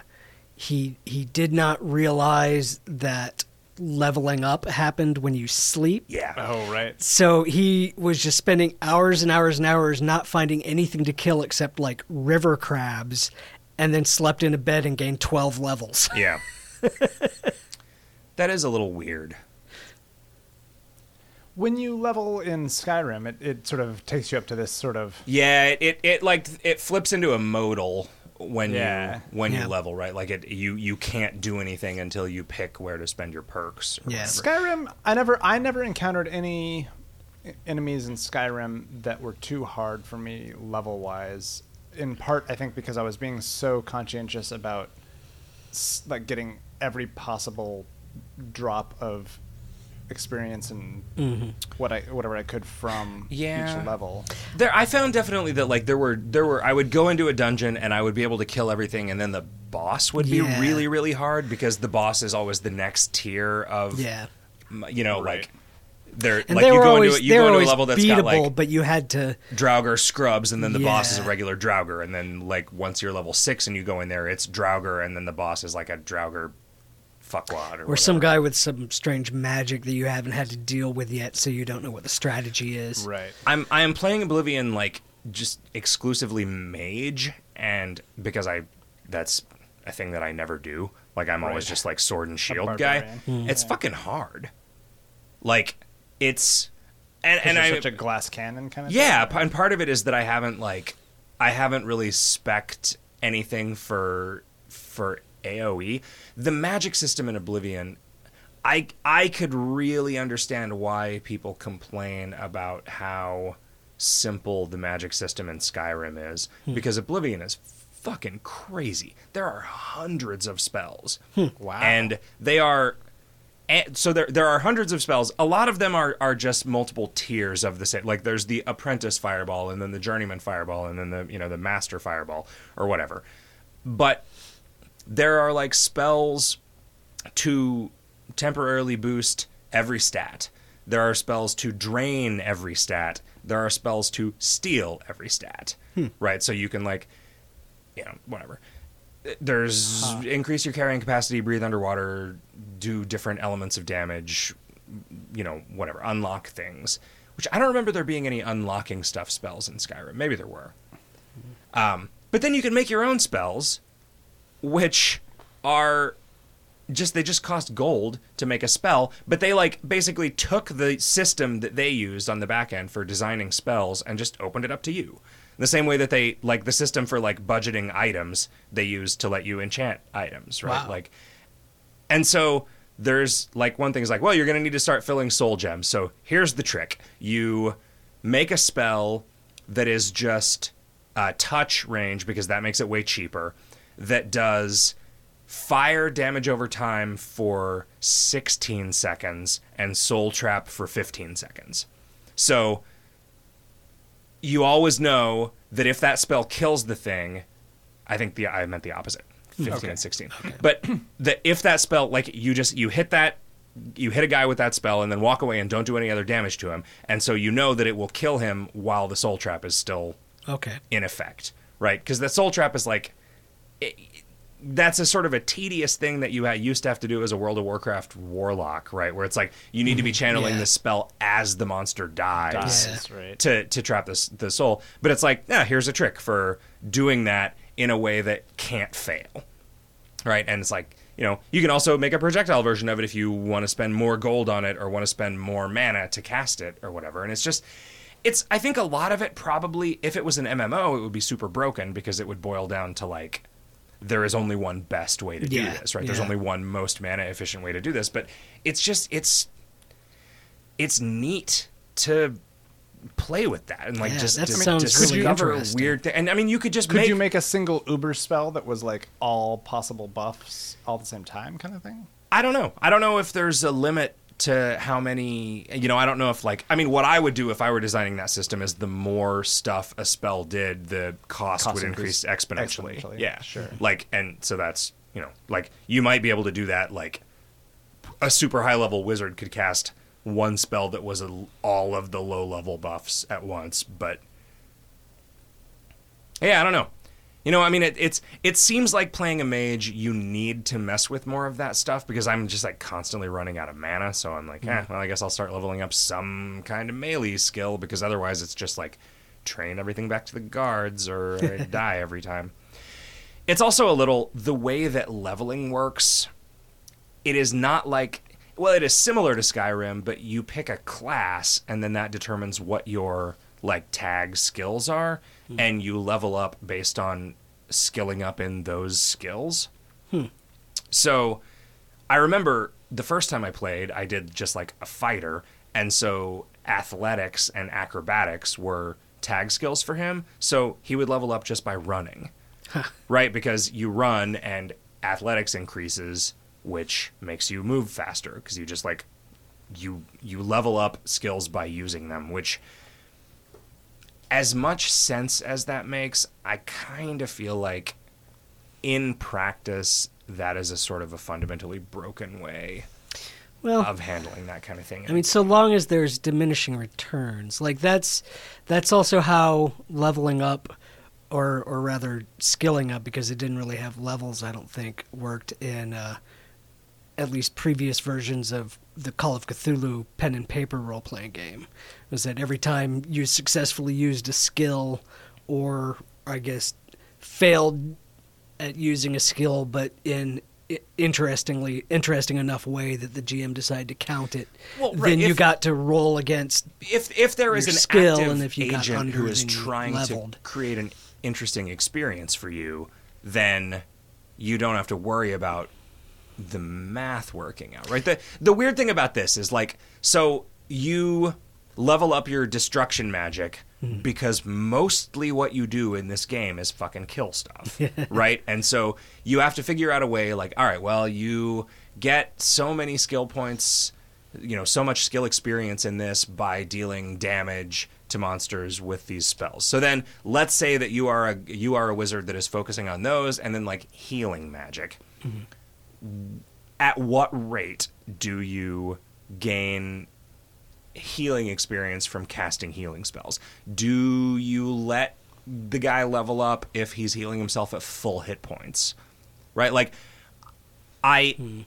B: he he did not realize that leveling up happened when you sleep.
C: Yeah.
A: Oh, right.
B: So he was just spending hours and hours and hours not finding anything to kill except like river crabs, and then slept in a bed and gained twelve levels.
C: Yeah. that is a little weird.
A: When you level in Skyrim, it, it sort of takes you up to this sort of
C: Yeah, it, it, it like it flips into a modal when
A: Yeah.
C: you when
B: Yeah.
C: you level, right? Like it you you can't do anything until you pick where to spend your perks.
B: Yeah.
C: whatever.
A: Skyrim. I never I never encountered any enemies in Skyrim that were too hard for me level wise. In part, I think because I was being so conscientious about like getting every possible drop of experience and mm-hmm. what I whatever I could from
C: Yeah.
A: each level.
C: There, I found definitely that like there were there were I would go into a dungeon and I would be able to kill everything, and then the boss would be really really hard because the boss is always the next tier of
B: Yeah.
C: you know
A: Right.
C: like they're
B: And
C: like
B: they
C: you go
B: always
C: into it, you go into a level that's
B: beatable,
C: got like
B: but you had to
C: Draugr scrubs, and then the boss is a
B: Yeah.
C: regular Draugr, and then like once you're level six and you go in there, it's Draugr, and then the boss is like a Draugr fuckwad or,
B: or some guy with some strange magic that you haven't had to deal with yet, so you don't know what the strategy is.
A: Right.
C: I'm I am playing Oblivion like just exclusively mage, and because I that's a thing that I never do. Like I'm always just like sword and shield guy.
A: barbarian.
C: It's fucking hard. Like it's and
A: And
C: and I
A: such a glass cannon kind of
C: yeah,
A: thing?
C: and part of it is that I haven't like I haven't really specced anything for for AoE. The magic system in Oblivion I I could really understand why people complain about how simple the magic system in Skyrim is hmm. because Oblivion is fucking crazy. There are hundreds of spells. Hmm.
A: Wow.
C: And they are and so there there are hundreds of spells. A lot of them are are just multiple tiers of the same. Like there's the apprentice fireball, and then the journeyman fireball, and then the you know the master fireball or whatever. But there are like spells to temporarily boost every stat. There are spells to drain every stat. There are spells to steal every stat. Hmm. Right? So you can like you know, whatever. Uh, there's increase your carrying capacity, breathe underwater, do different elements of damage, you know, whatever, unlock things. Which I don't remember there being any unlocking stuff spells in Skyrim. Maybe there were. Hmm. Um, but then you can make your own spells, which are just they just cost gold to make a spell, but they like basically took the system that they used on the back end for designing spells and just opened it up to you. The same way that they like the system for like budgeting items they use to let you enchant items, right?
B: Wow.
C: Like and so there's like one thing is like, well, you're going to need to start filling soul gems. So here's the trick. You make a spell that is just uh, touch range because that makes it way cheaper that does fire damage over time for 16 seconds and soul trap for 15 seconds. So you always know that if that spell kills the thing, I think the I meant the opposite. 15
A: Okay.
C: and 16. But that if that spell like you just you hit that you hit a guy with that spell and then walk away and don't do any other damage to him. And so you know that it will kill him while the soul trap is still
B: Okay.
C: in effect, right? Because the soul trap is like it, that's a sort of a tedious thing that you used to have to do as a World of Warcraft warlock, right? Where it's like you need to be mm-hmm. channeling
B: Yeah.
C: the spell as the monster dies
B: Yeah.
A: right?
C: to to trap this the soul. But it's like, yeah, here's a trick for doing that in a way that can't fail, right? And it's like, you know, you can also make a projectile version of it if you want to spend more gold on it or want to spend more mana to cast it or whatever. And it's just, it's. I think a lot of it probably, if it was an MMO, it would be super broken because it would boil down to like. There is only one best way to do
B: Yeah,
C: this, right? There's only one most mana efficient way to do this, but it's just it's it's neat to play with that and like
B: Yeah,
C: just
B: that
C: dis-
B: sounds
A: really
C: discover
B: interesting.
C: weird things. And I mean, you could just
A: Could
C: make,
A: you make a single Uber spell that was like all possible buffs all at the same time, kind of thing?
C: I don't know. I don't know if there's a limit to how many. You know, I don't know if like. I mean, what I would do if I were designing that system is the more stuff a spell did, the cost,
A: Cost
C: would increase
A: increase
C: exponentially.
A: exponentially,
C: Yeah,
A: sure.
C: Like, and so that's you know, like you might be able to do that. Like, a super high level wizard could cast one spell that was a, all of the low level buffs at once, but yeah, I don't know. You know, I mean, it, it's it seems like playing a mage, you need to mess with more of that stuff because I'm just like constantly running out of mana. So I'm like, eh, well, I guess I'll start leveling up some kind of melee skill because otherwise it's just like train everything back to the guards or I die every time. It's also a little the way that leveling works. It is not like well, it is similar to Skyrim, but you pick a class and then that determines what your like tag skills are and you level up based on skilling up in those skills. Hmm. So I remember the first time I played, I did just like a fighter, and so athletics and acrobatics were tag skills for him. So he would level up just by running, right? Because you run and athletics increases, which makes you move faster because you just like you you level up skills by using them, which as much sense as that makes, I kind of feel like in practice that is a sort of a fundamentally broken way
B: Well,
C: of handling that kind of thing.
B: I mean, so long as there's diminishing returns, like that's that's also how leveling up, or or rather skilling up, because it didn't really have levels. I don't think worked in uh, at least previous versions of the Call of Cthulhu pen and paper role playing game. Was that every time you successfully used a skill, or I guess failed at using a skill, but in interestingly interesting enough way that the GM decided to count it.
C: Well, right,
B: Then you
C: if-
B: got to roll against.
C: if if there is an
B: skill and if you got
C: agent who
B: under,
C: is
B: then you
C: trying
B: leveled.
C: to create an interesting experience for you, then you don't have to worry about the math working out, right? The the weird thing about this is like so you level up your destruction magic
B: Hmm.
C: because mostly what you do in this game is fucking kill stuff, right? And so you have to figure out a way like all right, well, you get so many skill points you know so much skill experience in this by dealing damage to monsters with these spells. So then let's say that you are a you are a wizard that is focusing on those and then like healing magic. At what rate do you gain healing experience from casting healing spells? Do you let the guy level up if he's healing himself at full hit points? Right? Like I hmm.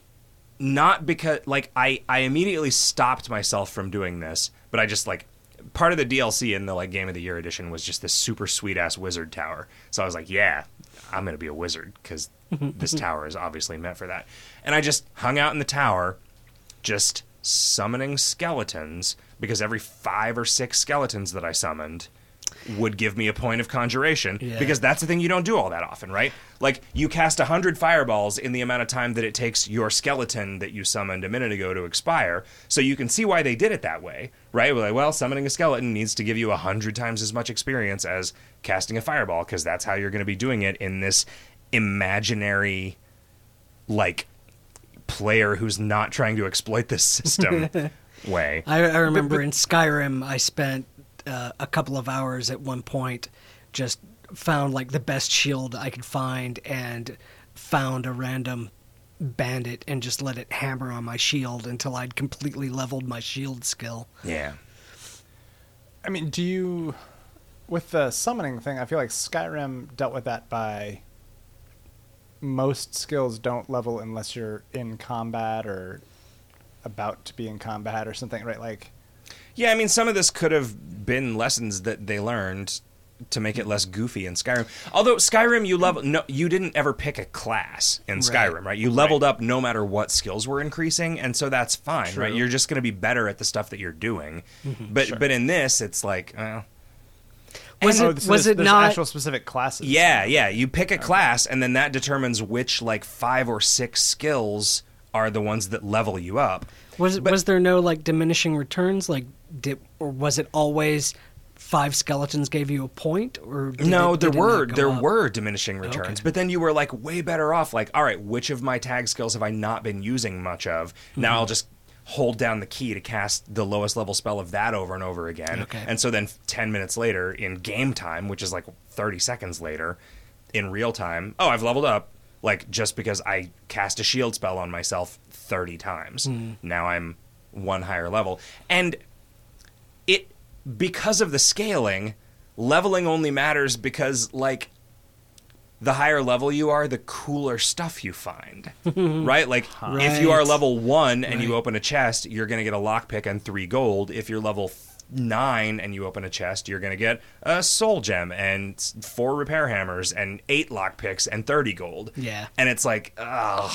C: not because like I I immediately stopped myself from doing this, but I just like part of the DLC in the like game of the year edition was just this super sweet ass wizard tower. So I was like, yeah, I'm going to be a wizard cuz this tower is obviously meant for that. And I just hung out in the tower, just summoning skeletons because every five or six skeletons that I summoned would give me a point of conjuration
B: Yeah.
C: because that's the thing you don't do all that often, right? Like you cast a hundred fireballs in the amount of time that it takes your skeleton that you summoned a minute ago to expire. So you can see why they did it that way, right? Like, well, summoning a skeleton needs to give you a hundred times as much experience as casting a fireball because that's how you're going to be doing it in this imaginary, like, player who's not trying to exploit this system way.
B: I, I remember in Skyrim, I spent uh, a couple of hours at one point, just found like the best shield I could find, and found a random bandit and just let it hammer on my shield until I'd completely leveled my shield skill.
C: Yeah.
A: I mean, do you with the summoning thing? I feel like Skyrim dealt with that by most skills don't level unless you're in combat or about to be in combat or something, right? Like,
C: Yeah, I mean, some of this could have been lessons that they learned to make it less goofy in Skyrim. Although Skyrim, you level no, you didn't ever pick a class in
B: Right.
C: Skyrim, right? You leveled up no matter what skills were increasing, and so that's fine, right? You're just going to be better at the stuff that you're doing. Mm-hmm. But
A: Sure.
C: but in this, it's like, well,
B: Was
A: oh,
B: it
A: so
B: was
A: there's-
B: it not?
A: actual specific classes?
C: yeah, yeah. You pick a class, and then that determines which like five or six skills are the ones that level you up.
B: Was
C: but-
B: was there no like diminishing returns? Like, did or was it always five skeletons gave you a point? Or
C: no,
B: it-
C: there
B: did it not
C: were there
B: up?
C: were diminishing returns,
B: Okay.
C: but then you were like way better off. Like, all right, which of my tag skills have I not been using much of?
B: Mm-hmm.
C: Now I'll just hold down the key to cast the lowest level spell of that over and over again.
B: Okay.
C: And so then ten minutes later in game time, which is like thirty seconds later, in real time, oh, I've leveled up. Like just because I cast a shield spell on myself thirty times,
B: Hmm.
C: now I'm one higher level, and it because of the scaling leveling only matters because like the higher level you are the cooler stuff you find right? Like if you are level 1 and you open a chest you're going to get a lockpick and 3 gold. If you're level 9 and you open a chest you're going to get a soul gem and 4 repair hammers and 8 lockpicks and 30 gold.
B: Yeah.
C: and it's like ugh.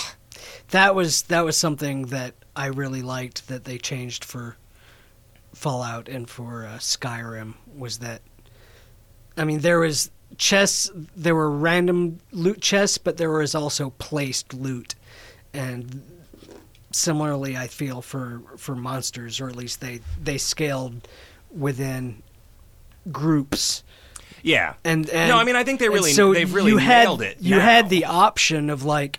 B: That was that was something that I really liked that they changed for Fallout and for uh, Skyrim was that I mean there was chests there were random loot chests but there was also placed loot. And similarly I feel for for monsters or at least they they scaled within groups.
C: Yeah.
B: And, and
C: no i mean i think they really
B: so
C: they've really
B: you had,
C: nailed it
B: You
C: now.
B: had the option of like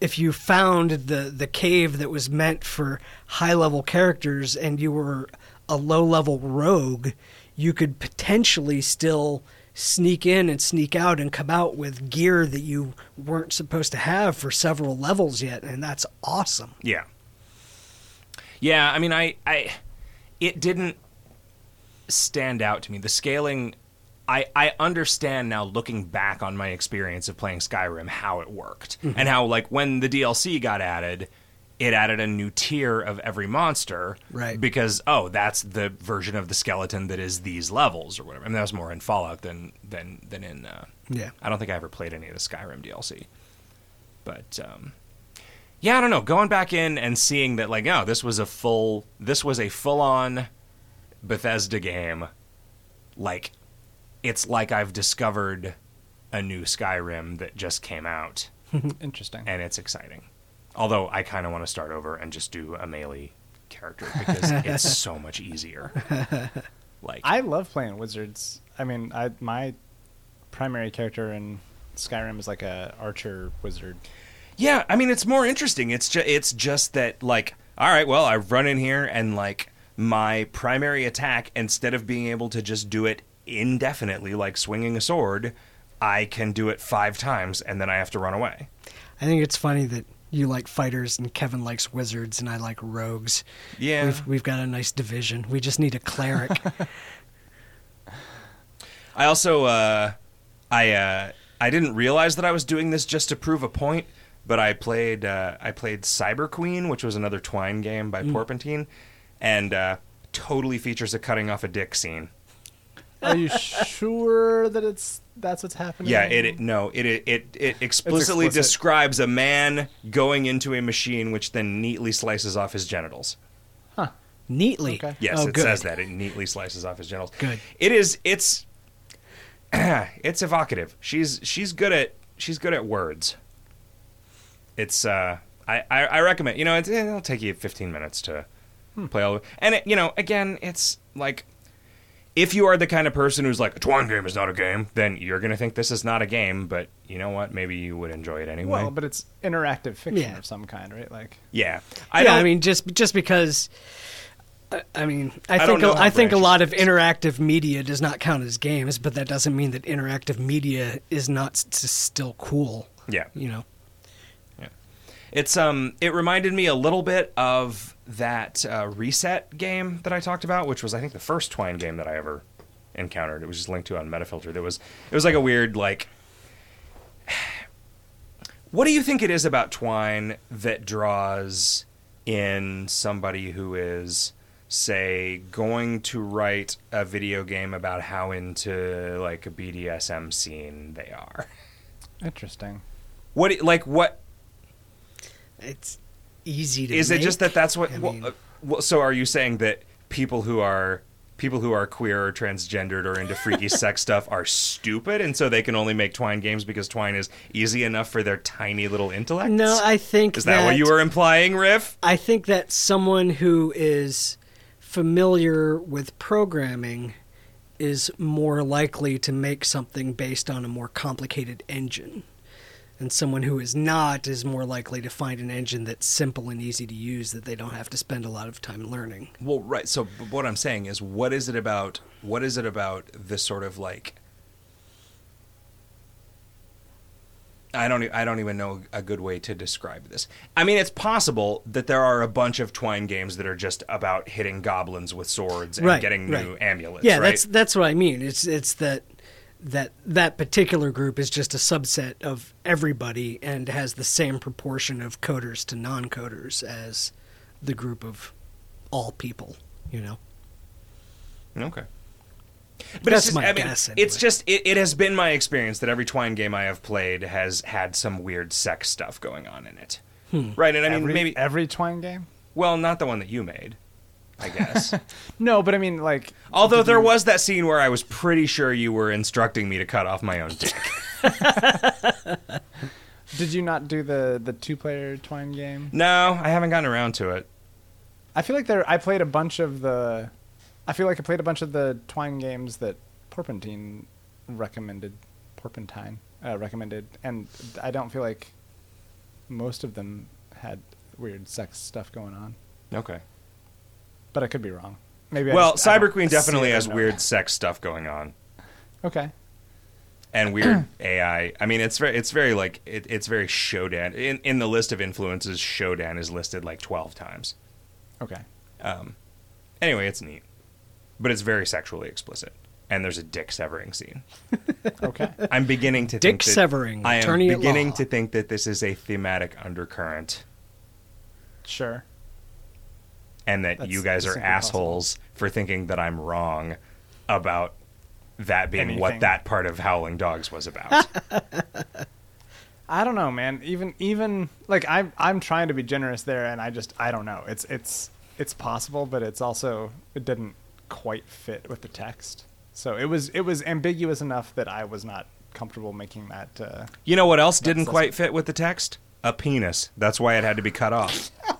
B: if you found the the cave that was meant for high level characters and you were a low level rogue, you could potentially still sneak in and sneak out and come out with gear that you weren't supposed to have for several levels yet and that's awesome.
C: Yeah. Yeah, I mean I I it didn't stand out to me. The scaling I I understand now looking back on my experience of playing Skyrim how it worked.
B: Mm-hmm.
C: And how like when the DLC got added, it added a new tier of every monster.
B: Right.
C: Because oh, that's the version of the skeleton that is these levels or whatever. I mean that was more in Fallout than than than in uh
B: Yeah.
C: I don't think I ever played any of the Skyrim DLC. But um, yeah, I don't know. Going back in and seeing that, like, oh, this was a full, this was a full-on Bethesda game. Like, it's like I've discovered a new Skyrim that just came out,
A: Interesting.
C: and it's exciting. Although I kind of want to start over and just do a melee character because it's so much easier. Like,
A: I love playing wizards. I mean, I my primary character in Skyrim is like a archer wizard.
C: Yeah, I mean it's more interesting. It's just it's just that like all right, well, I run in here and like my primary attack instead of being able to just do it indefinitely like swinging a sword, I can do it 5 times and then I have to run away.
B: I think it's funny that you like fighters and Kevin likes wizards and I like rogues.
C: Yeah.
B: We've we've got a nice division. We just need a cleric.
C: I also uh I uh I didn't realize that I was doing this just to prove a point, but I played uh I played Cyber Queen, which was another Twine game by Porpentine, and uh totally features a cutting off a dick scene.
A: Are you sure that it's that's what's happening?
C: Yeah, it, it no, it it it, it explicitly
A: explicit.
C: describes a man going into a machine which then neatly slices off his genitals. Huh?
B: Neatly.
A: Okay.
C: Yes,
B: oh,
C: it
B: good.
C: says that it neatly slices off his genitals.
B: Good.
C: It is. It's. it's evocative. She's she's good at she's good at words. It's. uh I I, I recommend. You know, it's, it'll take you 15 minutes to play all. of it. And it, you know, again, it's like. If you are the kind of person who's like, a Twine game is not a game, then you're going to think this is not a game, but you know what? Maybe you would enjoy it anyway.
A: Well, but it's interactive fiction
B: Yeah.
A: of some kind, right? Like,
C: yeah.
B: I
C: I
B: yeah,
C: don't,
B: I mean, just just because. I- I mean, I,
C: I don't
B: think
C: know
B: a,
C: how
B: I think a
C: branches
B: lot of interactive media does not count as games, but that doesn't mean that interactive media is not s- s- still cool.
C: yeah.
B: You know, Yeah.
C: It's um, it reminded me a little bit of that uh, reset game that I talked about, which was I think the first Twine game that I ever encountered. It was just linked to on Metafilter. That was it was like a weird like. What do you think it is about Twine that draws in somebody who is, say, going to write a video game about how into like a BDSM scene they are?
A: interesting.
C: What do- like what
B: it's easy to.
C: is it just that that's what
B: I
C: well,
B: mean-
C: uh, well, so are you saying that people who are people who are queer or transgendered or into freaky sex stuff are stupid and so they can only make twine games because twine is easy enough for their tiny little intellect
B: No, I think
C: is that, what you were implying riff
B: I think that someone who is familiar with programming is more likely to make something based on a more complicated engine. And someone who is not is more likely to find an engine that's simple and easy to use that they don't have to spend a lot of time learning.
C: well right so what i'm saying is what is it about what is it about this sort of like I don't. I don't even know a good way to describe this. I mean, it's possible that there are a bunch of Twine games that are just about hitting goblins with swords and
B: Right,
C: getting new amulets.
B: yeah,
C: right?
B: that's that's what I mean. It's it's that that that particular group is just a subset of everybody and has the same proportion of coders to non-coders as the group of all people, you know.
C: Okay. But
B: That's
C: it's just,
B: my
C: I mean,
B: guess,
C: It's just it, it has been my experience that every Twine game I have played has had some weird sex stuff going on in it.
B: Hmm.
C: Right, and I mean
A: every,
C: maybe
A: every Twine game.
C: well, not the one that you made, I guess.
A: No, but I mean, like,
C: Although there was that scene where I was pretty sure you were instructing me to cut off my own dick.
A: Did you not do the the two player Twine game?
C: no, I haven't gotten around to it.
A: I feel like there. I played a bunch of the. I feel like I played a bunch of the Twine games that Porpentine recommended. Porpentine uh, recommended, and I don't feel like most of them had weird sex stuff going on.
C: Okay.
A: But I could be wrong. Maybe. I
C: Well,
A: just-
C: Cyber
A: don't
C: Queen definitely has weird
A: it.
C: sex stuff going on.
A: Okay.
C: and weird AI. I mean, it's very, it's very like it, it's very Shodan. In in the list of influences, Shodan is listed like twelve times.
A: Okay.
C: Um, anyway, it's neat, but it's very sexually explicit, and there's a dick severing scene.
A: Okay.
C: I'm beginning to
B: Dick
C: think that
B: severing,
C: I am beginning to think that this is a thematic undercurrent,
A: sure.
C: And that
A: That's
C: you guys are
A: simply possible.
C: assholes for thinking that I'm wrong about that being
A: Anything.
C: what that part of Howling Dogs was about.
A: I don't know, man. Even even like I'm I'm trying to be generous there, and I just I don't know. It's it's it's possible, but it's also it didn't quite fit with the text. So it was it was ambiguous enough that I was not comfortable making that. Uh,
C: You know what else didn't quite fit with the text? A penis. That's why it had to be cut off.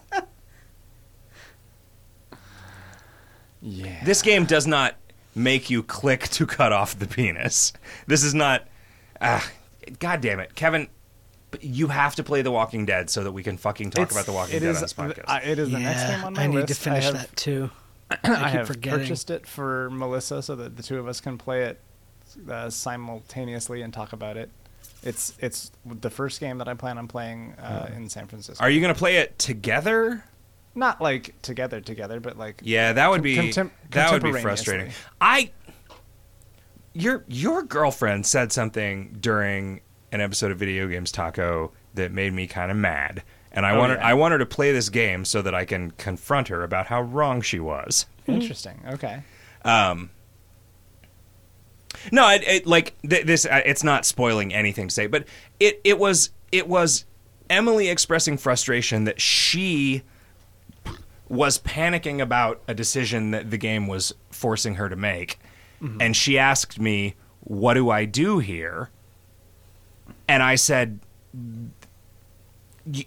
A: yeah.
C: This game does not make you click to cut off the penis. This is not. Ah, God damn it, Kevin. but You have to play The Walking Dead so that we can fucking talk
A: It's-
C: about The Walking
A: it
C: Dead
A: is
C: on this podcast.
A: I- it is the next
B: Yeah,
A: game on my
B: I need
A: list.
B: to finish
A: have,
B: that too.
A: I,
B: keep
A: have
B: forgetting.
A: purchased it for Melissa so that the two of us can play it uh, simultaneously and talk about it. It's it's the first game that I plan on playing uh, in San Francisco.
C: Are you going to play it together?
A: Not like together together, but like
C: Yeah, that would be
A: Contem-
C: that would be frustrating. I your your girlfriend said something during an episode of Video Games Taco that made me kind of mad, and I
A: Oh,
C: wanted
A: yeah.
C: I want her to play this game so that I can confront her about how wrong she was.
A: interesting. Okay.
C: Um, No, it, it like th- this. Uh, it's not spoiling anything to say, but it it was it was Emily expressing frustration that she was panicking about a decision that the game was forcing her to make, mm-hmm. and she asked me, "What do I do here?" And I said, "Y-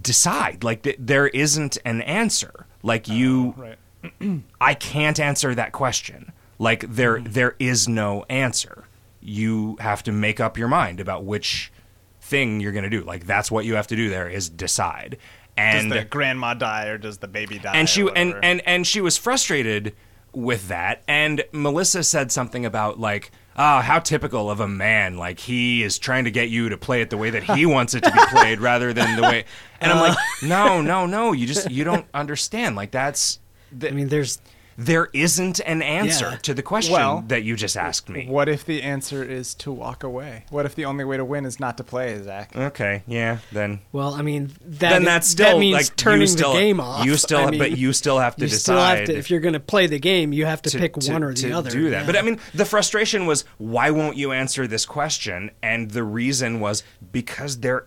C: "Decide. Like th- there isn't an answer. Like you."
A: Oh, right.
C: I can't answer that question. Like there mm-hmm. there is no answer. You have to make up your mind about which thing you're going to do. Like that's what you have to do there is decide.
A: Does the grandma die or does the baby die?
C: and she
A: or
C: and, and and she was frustrated with that. And Melissa said something about like ah how typical of a man. Like he is trying to get you to play it the way that he wants it to be played rather than the way and I'm like no no no. You just you don't understand. Like that's the,
B: I mean, there's
C: there isn't an answer
B: Yeah.
C: to the question
A: Well,
C: that you just asked me.
A: What if the answer is to walk away? What if the only way to win is not to play, Zach?
C: Okay, yeah, then
B: well, I mean, that
C: then that's still
B: that means
C: like
B: turning
C: still,
B: the game off.
C: You still,
B: I mean,
C: but you still have to
B: you
C: decide.
B: still have to. If you're going to play the game, you have to,
C: to-
B: pick
C: to-
B: one or the
C: to
B: other.
C: Do that,
B: Yeah.
C: but I mean, the frustration was why won't you answer this question? And the reason was because there,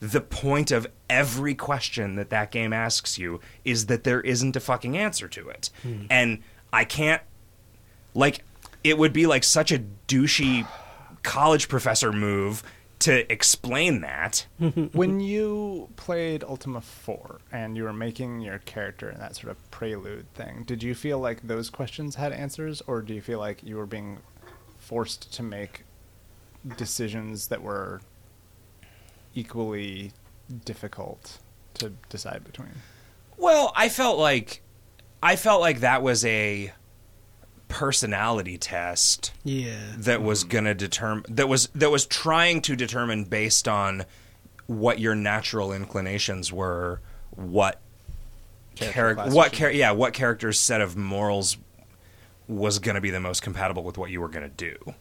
C: the point of every question that that game asks you is that there isn't a fucking answer to it,
B: Hmm.
C: and I can't. Like, it would be like such a douchey college professor move to explain that.
A: when you played Ultima 4 and you were making your character in that sort of prelude thing, did you feel like those questions had answers, or do you feel like you were being forced to make decisions that were equally difficult to decide between?
C: Well, I felt like I felt like that was a personality test
B: yeah,
C: that was mm-hmm. going to determine that was that was trying to determine based on what your natural inclinations were what
A: Character
C: char- what
A: you
C: char- yeah what character's set of morals was going to be the most compatible with what you were going to do.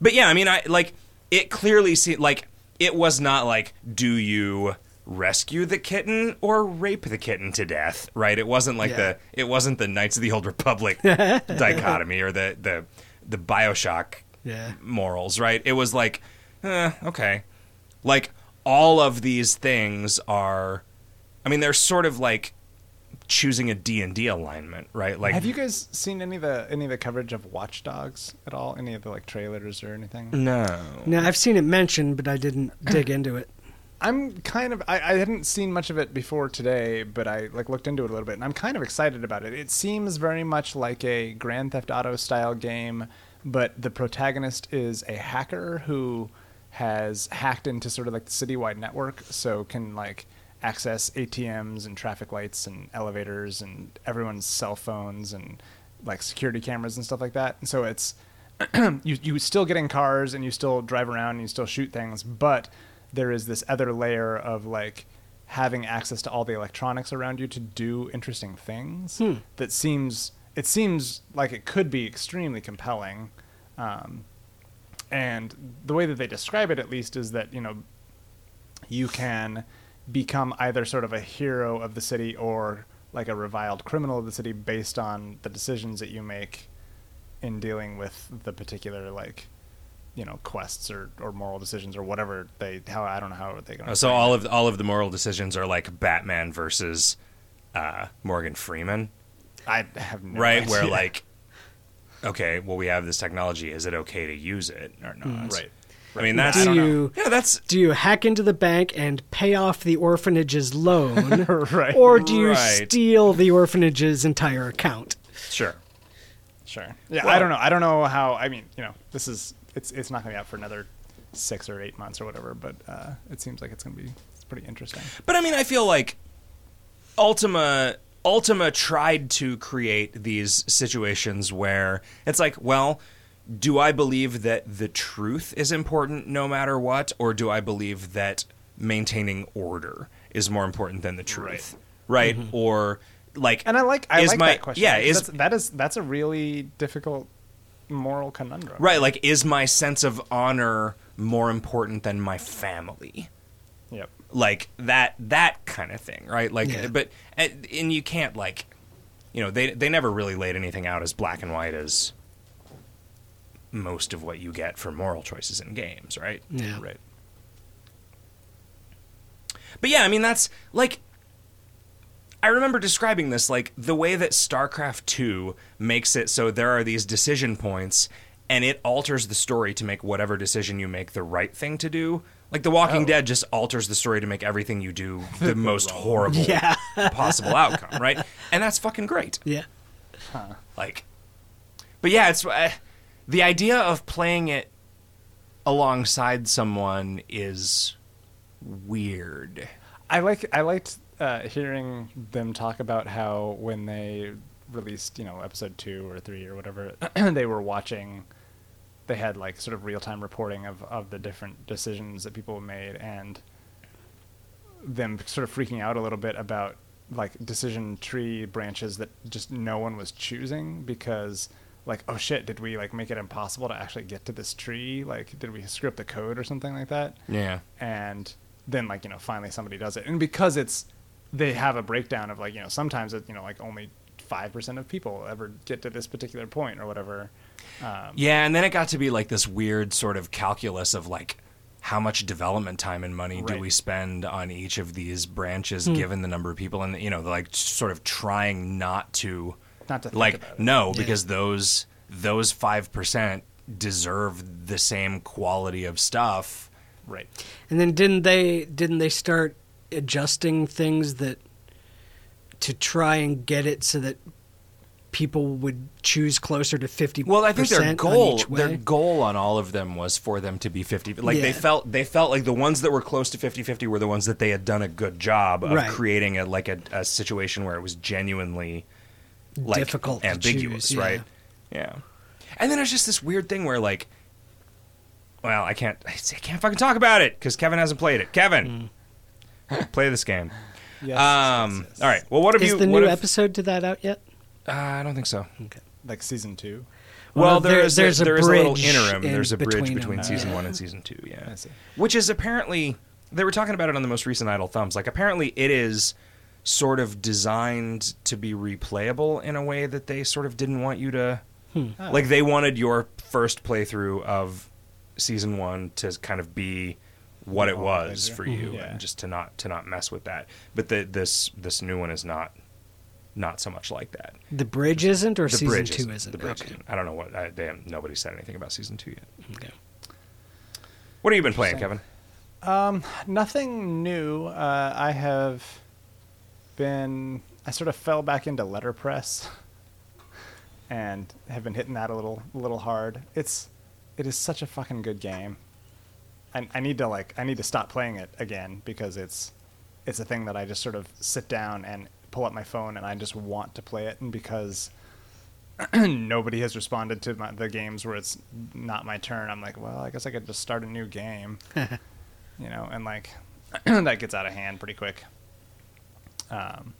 C: But yeah i mean i like it clearly seemed like it was not like do you rescue the kitten or rape the kitten to death right it wasn't like
B: Yeah.
C: the it wasn't the knights of the old republic dichotomy or the the the bioshock
B: yeah.
C: morals, right? It was like, eh, okay. Like all of these things are I mean, they're sort of like choosing a D&D alignment, right? Like
A: Have you guys seen any of the any of the coverage of Watch Dogs at all? Any of the like trailers or anything?
C: No.
B: No, I've seen it mentioned, but I didn't dig into it.
A: I'm kind of I, I hadn't seen much of it before today, but I like looked into it a little bit and I'm kind of excited about it. It seems very much like a Grand Theft Auto style game, but the protagonist is a hacker who has hacked into sort of like the citywide network, so can like access ATMs and traffic lights and elevators and everyone's cell phones and like security cameras and stuff like that. And so it's you you still get in cars and you still drive around and you still shoot things, but there is this other layer of like having access to all the electronics around you to do interesting things that seems it seems like it could be extremely compelling um, and the way that they describe it at least is that you know you can become either sort of a hero of the city or like a reviled criminal of the city based on the decisions that you make in dealing with the particular like you know quests or, or moral decisions or whatever they how I don't know how they going
C: Oh, So all of all of the moral decisions are like Batman versus uh, Morgan Freeman,
A: I have no
C: right? Where like okay, well we have this technology, is it okay to use it or not?
A: right
C: I mean, that's
B: Do you
C: yeah, that's
B: do you hack into the bank and pay off the orphanage's loan,
A: right
B: or do you
C: Right.
B: steal the orphanage's entire account?
C: sure.
A: Sure. Yeah,
C: Well-
A: I don't know. I don't know how. I mean, you know, this is it's it's not going to be out for another six or eight months or whatever. But uh, it seems like it's going to be it's pretty interesting.
C: But I mean, I feel like Ultima Ultima tried to create these situations where it's like, well, do I believe that the truth is important no matter what, or do I believe that maintaining order is more important than the truth, right? Right. Or like,
A: And I like I
C: is
A: like
C: my
A: that question.
C: yeah is
A: that's, that is that's a really difficult moral conundrum.
C: right like is my sense of honor more important than my family?
A: Yep.
C: like that that kind of thing right like
B: Yeah.
C: but and and you can't like you know they they never really laid anything out as black and white as most of what you get for moral choices in games, right?
B: Yeah.
A: Right.
C: But yeah, I mean that's like I remember describing this like the way that StarCraft 2 makes it so there are these decision points and it alters the story to make whatever decision you make the right thing to do. Like The Walking
A: Oh.
C: Dead just alters the story to make everything you do the most horrible
B: Yeah.
C: possible outcome, right? And that's fucking great.
B: Yeah.
C: Like, but yeah, it's uh, the idea of playing it alongside someone is weird.
A: I like I liked uh, hearing them talk about how when they released, you know, episode two or three or whatever, they were watching. They had like sort of real time reporting of of the different decisions that people made, and them sort of freaking out a little bit about like decision tree branches that just no one was choosing because like oh shit did we like make it impossible to actually get to this tree? Like did we screw up the code or something like that?
C: Yeah.
A: and then like you know finally somebody does it. And because it's they have a breakdown of like you know sometimes it you know like only 5% of people ever get to this particular point or whatever um,
C: Yeah, and then it got to be like this weird sort of calculus of like how much development time and money do we spend on each of these branches given the number of people and you know like sort of trying not to
A: not to think
C: like
A: about it.
C: no
B: Yeah.
C: because those those 5% deserve the same quality of stuff.
A: right
B: And then didn't they didn't they start adjusting things that to try and get it so that people would choose closer to 50
C: Well, I think their goal their goal on all of them was for them to be 50 like they felt they felt like the ones that were close to 50-50 were the ones that they had done a good job of
B: Right.
C: creating a like a, a situation where it was genuinely like
B: Difficult to
C: ambiguous,
B: choose, yeah.
C: right? Yeah. And then there's just this weird thing where like well, I can't I can't fucking talk about it cuz Kevin hasn't played it. Kevin, play this game.
A: yes,
C: Um
A: yes, yes.
C: all right. Well, what have
B: Is
C: you Is
B: the
C: what
B: new
C: have-
B: episode to that out yet?
C: Uh, I don't think so.
B: Okay.
A: like season two
C: Well,
B: Well,
C: there
B: there-
C: is
B: there's
C: a,
B: a
C: there is a little interim.
B: in
C: There's a bridge
B: between
C: between season
A: Uh,
C: one and season two. Yeah,
A: I see.
C: which is apparently they were talking about it on the most recent Idle Thumbs. Like apparently it is sort of designed to be replayable in a way that they sort of didn't want you to.
B: Hmm.
A: Oh.
C: Like they wanted your first playthrough of season one to kind of be what it
A: Oh,
C: was
A: okay.
C: for you,
A: Yeah.
C: and just to not to not mess with that. But the, this this new one is not not so much like that.
B: The bridge isn't, or
C: The
B: season
C: bridge
B: two
C: isn't.
B: isn't.
C: The bridge
B: okay.
C: isn't. I don't know what. I, they have, nobody said anything about season two yet.
B: okay.
C: What have you been playing, Kevin?
A: Um, nothing new. Uh, I have been. I sort of fell back into letterpress, and have been hitting that a little, a little hard. It's, it is such a fucking good game. I, I need to like, I need to stop playing it again because it's, it's a thing that I just sort of sit down and pull up my phone and I just want to play it, and because nobody has responded to my, the games where it's not my turn, I'm like, well, I guess I could just start a new game you know, and like that gets out of hand pretty quick. Um,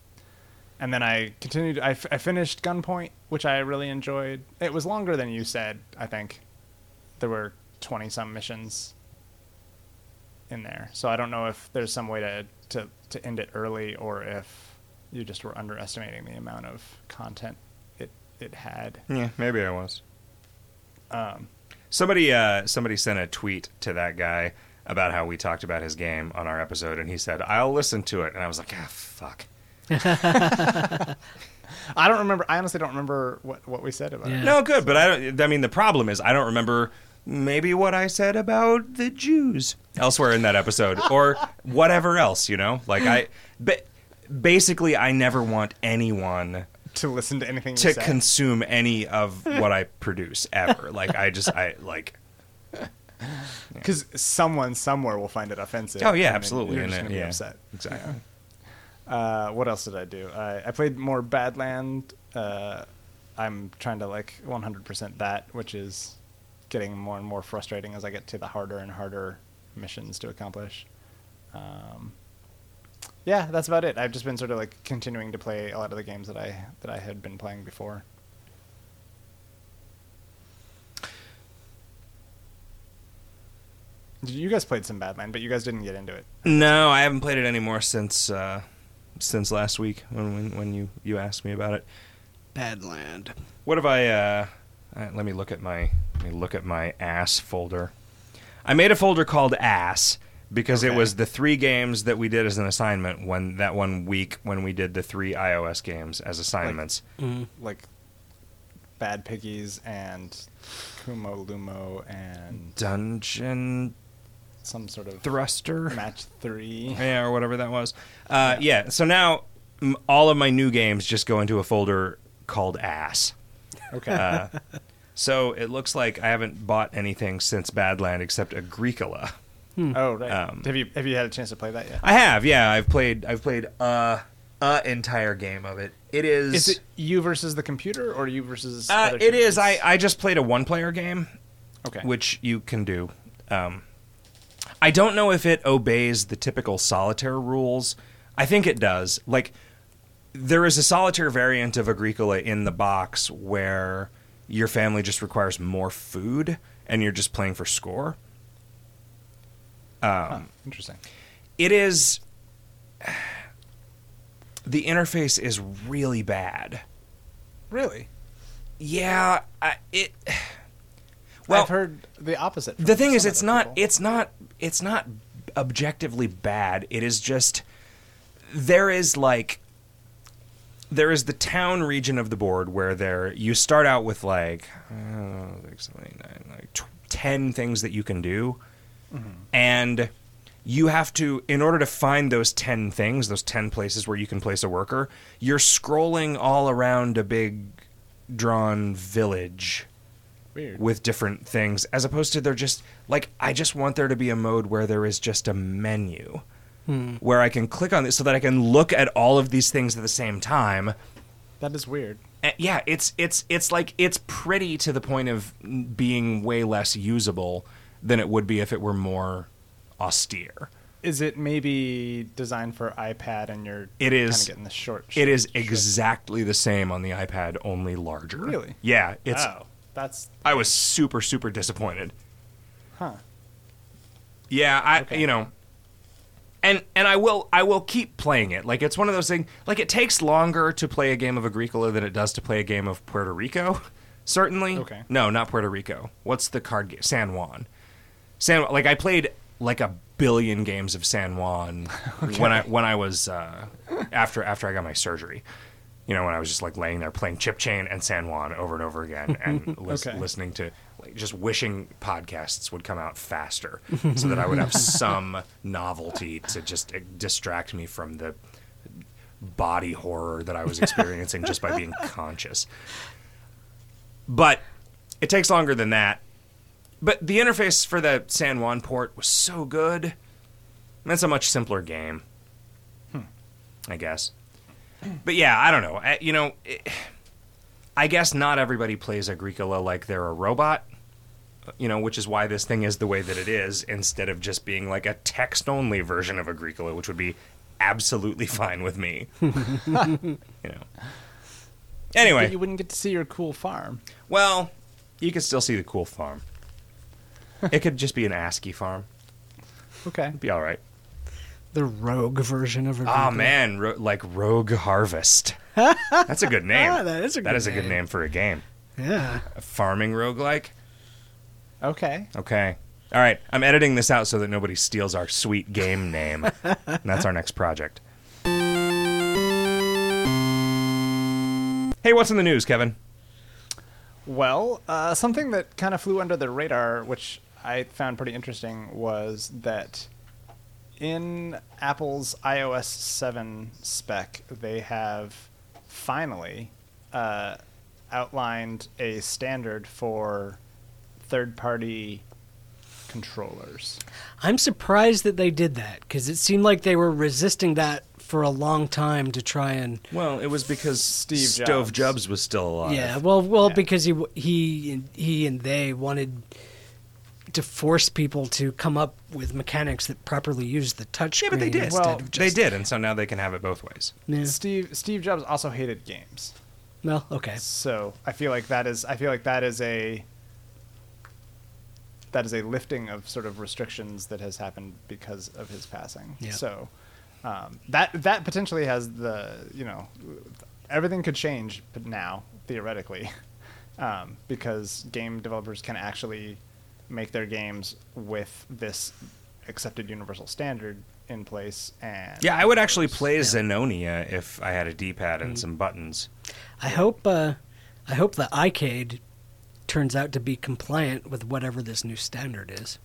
A: and then I continued. I, f- I finished Gunpoint, which I really enjoyed. It was longer than you said. I think there were twenty some missions in there, so I don't know if there's some way to to to end it early or if you just were underestimating the amount of content it it had.
C: Yeah, maybe I was.
A: Um,
C: Somebody uh, somebody sent a tweet to that guy about how we talked about his game on our episode, and he said, "I'll listen to it." And I was like, "Ah, fuck."
A: I don't remember. I honestly don't remember what what we said about
B: Yeah.
A: it.
C: No, good, but I don't. I mean, the problem is I don't remember maybe what I said about the Jews elsewhere in that episode, or whatever else. You know, like I, but basically, I never want anyone
A: To listen to anything
C: to
A: say.
C: consume any of what I produce ever. Like I just I like.
A: Because someone somewhere will find it offensive.
C: Oh yeah, absolutely.
A: You're just gonna be
C: yeah,
A: upset.
C: exactly.
A: Uh, what else did I do? I, I played more Badland. Uh, I'm trying to like 100% that, which is getting more and more frustrating as I get to the harder and harder missions to accomplish. Um, yeah, that's about it. I've just been sort of like continuing to play a lot of the games that I that I had been playing before. You guys played some Badland, but you guys didn't get into it.
C: No, I haven't played it anymore since uh, since last week when, when when you you asked me about it.
B: Badland.
C: What have I uh, Uh, let me look at my let me look at my ass folder. I made a folder called ass because it was the three games that we did as an assignment when that one week when we did the three iOS games as assignments.
A: like Bad Piggies and Kumo Lumo and
C: Dungeon
A: some sort of
C: Thruster.
A: match three.
C: yeah, or whatever that was. Uh, yeah. So now m- all of my new games just go into a folder called ass.
A: Okay.
C: Uh, so it looks like I haven't bought anything since Badland except Agricola.
A: oh right.
C: um,
A: have you have you had a chance to play that yet?
C: I have, yeah. I've played. I've played uh, a entire game of it. It is.
A: Is it you versus the computer or you versus?
C: uh,
A: other
C: it is. I? I just played a one player game,
A: okay.
C: which you can do. Um, I don't know if it obeys the typical solitaire rules. I think it does. Like there is a solitaire variant of Agricola in the box where your family just requires more food and you're just playing for score.
A: Huh, um, interesting.
C: it is the interface is really bad.
A: Really?
C: Yeah, I, it. Well,
A: I've heard the opposite.
C: the thing is, it's not.
A: people.
C: It's not. It's not objectively bad. It is just there is like there is the town region of the board where there you start out with like uh, six, seven, eight, nine, like tw- ten things that you can do, and you have to in order to find those 10 things those 10 places where you can place a worker you're scrolling all around a big drawn village
A: weird.
C: with different things as opposed to they're just like I just want there to be a mode where there is just a menu where I can click on this so that I can look at all of these things at the same time.
A: that is weird.
C: Uh, yeah, it's it's it's like it's pretty to the point of being way less usable than it would be if it were more austere.
A: Is it maybe designed for iPad and you're
C: It
A: kind
C: is-
A: of getting the short?
C: It is
A: short-
C: exactly the same on the iPad, only larger.
A: Really?
C: Yeah, it's.
A: oh, that's
C: I was super super disappointed.
A: huh.
C: Yeah, I
A: Okay.
C: you know and and I will I will keep playing it. Like it's one of those things like it takes longer to play a game of Agricola than it does to play a game of Puerto Rico. Certainly.
A: Okay.
C: No, not Puerto Rico. What's the card game? San Juan. San like I played like a billion games of San Juan when I when I was uh, after after I got my surgery. You know, when I was just like laying there playing Chip Chain and San Juan over and over again and lis-
A: Okay.
C: listening to like just wishing podcasts would come out faster so that I would have some novelty to just uh, distract me from the body horror that I was experiencing just by being conscious. But it takes longer than that. But the interface for the San Juan port was so good. And it's a much simpler game. I guess. But yeah, I don't know. I, you know, it, I guess not everybody plays Agricola like they're a robot. You know, which is why this thing is the way that it is, instead of just being like a text only version of Agricola, which would be absolutely fine with me. you know. Anyway,
A: But you wouldn't get to see your cool farm.
C: well, you could still see the cool farm. it could just be an ASCII farm.
A: Okay.
C: Be all right.
B: The rogue version of
C: Oh
B: Agricola.
C: man, ro- like Rogue Harvest. That's a good name.
B: Ah, that is a
C: That
B: good
C: is a good
B: name.
C: name for a game.
B: Yeah.
C: A farming roguelike?
A: Okay.
C: Okay. All right. I'm editing this out so that nobody steals our sweet game name. and that's our next project. Hey, what's in the news, Kevin?
A: Well, uh, something that kind of flew under the radar, which I found pretty interesting, was that in Apple's iOS 7 spec, they have finally uh, outlined a standard for third party controllers.
B: I'm surprised that they did that because it seemed like they were resisting that for a long time to try and
C: Well, it was because
A: Steve
C: Stove
A: Jobs.
C: Jobs was still alive.
B: yeah well well
A: Yeah.
B: because he he and- he and they wanted to force people to come up with mechanics that properly use the touch
C: Yeah, but they did.
A: Well,
B: of
C: they did, and so now they can have it both ways.
B: Yeah.
A: Steve Steve Jobs also hated games.
B: Well, okay.
A: So I feel like that is I feel like that is a that is a lifting of sort of restrictions that has happened because of his passing.
B: Yeah.
A: So um, that that potentially has the you know everything could change now theoretically um, because game developers can actually make their games with this accepted universal standard in place. And
C: Yeah, I would actually play Zenonia if I had a D-pad and some buttons.
B: I hope uh, I hope the iCade turns out to be compliant with whatever this new standard is.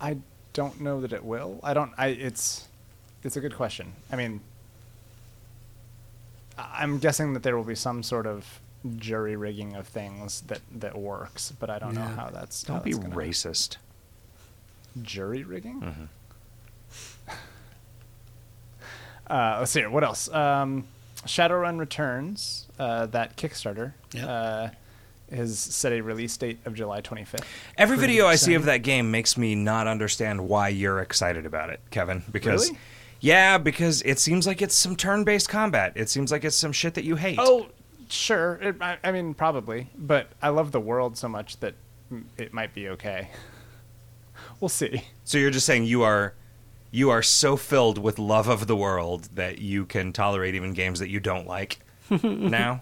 A: I don't know that it will. I don't. I it's it's a good question. I mean, I'm guessing that there will be some sort of jury rigging of things that that works, but I don't know how that's. how
C: Don't be
A: that's gonna-
C: racist.
A: Jury rigging.
C: Mhm.
A: Uh, let's see here. What else? Um, Shadowrun Returns, uh, that Kickstarter,
B: Yep.
A: uh, has set a release date of July 25th.
C: Every
B: Pretty
C: video I see of that game makes me not understand why you're excited about it, Kevin. Because
A: Really?
C: yeah, because it seems like it's some turn-based combat. It seems like it's some shit that you hate.
A: Oh, sure. It, I, I mean, probably. But I love the world so much that it might be okay. We'll see.
C: So you're just saying you are you are so filled with love of the world that you can tolerate even games that you don't like now?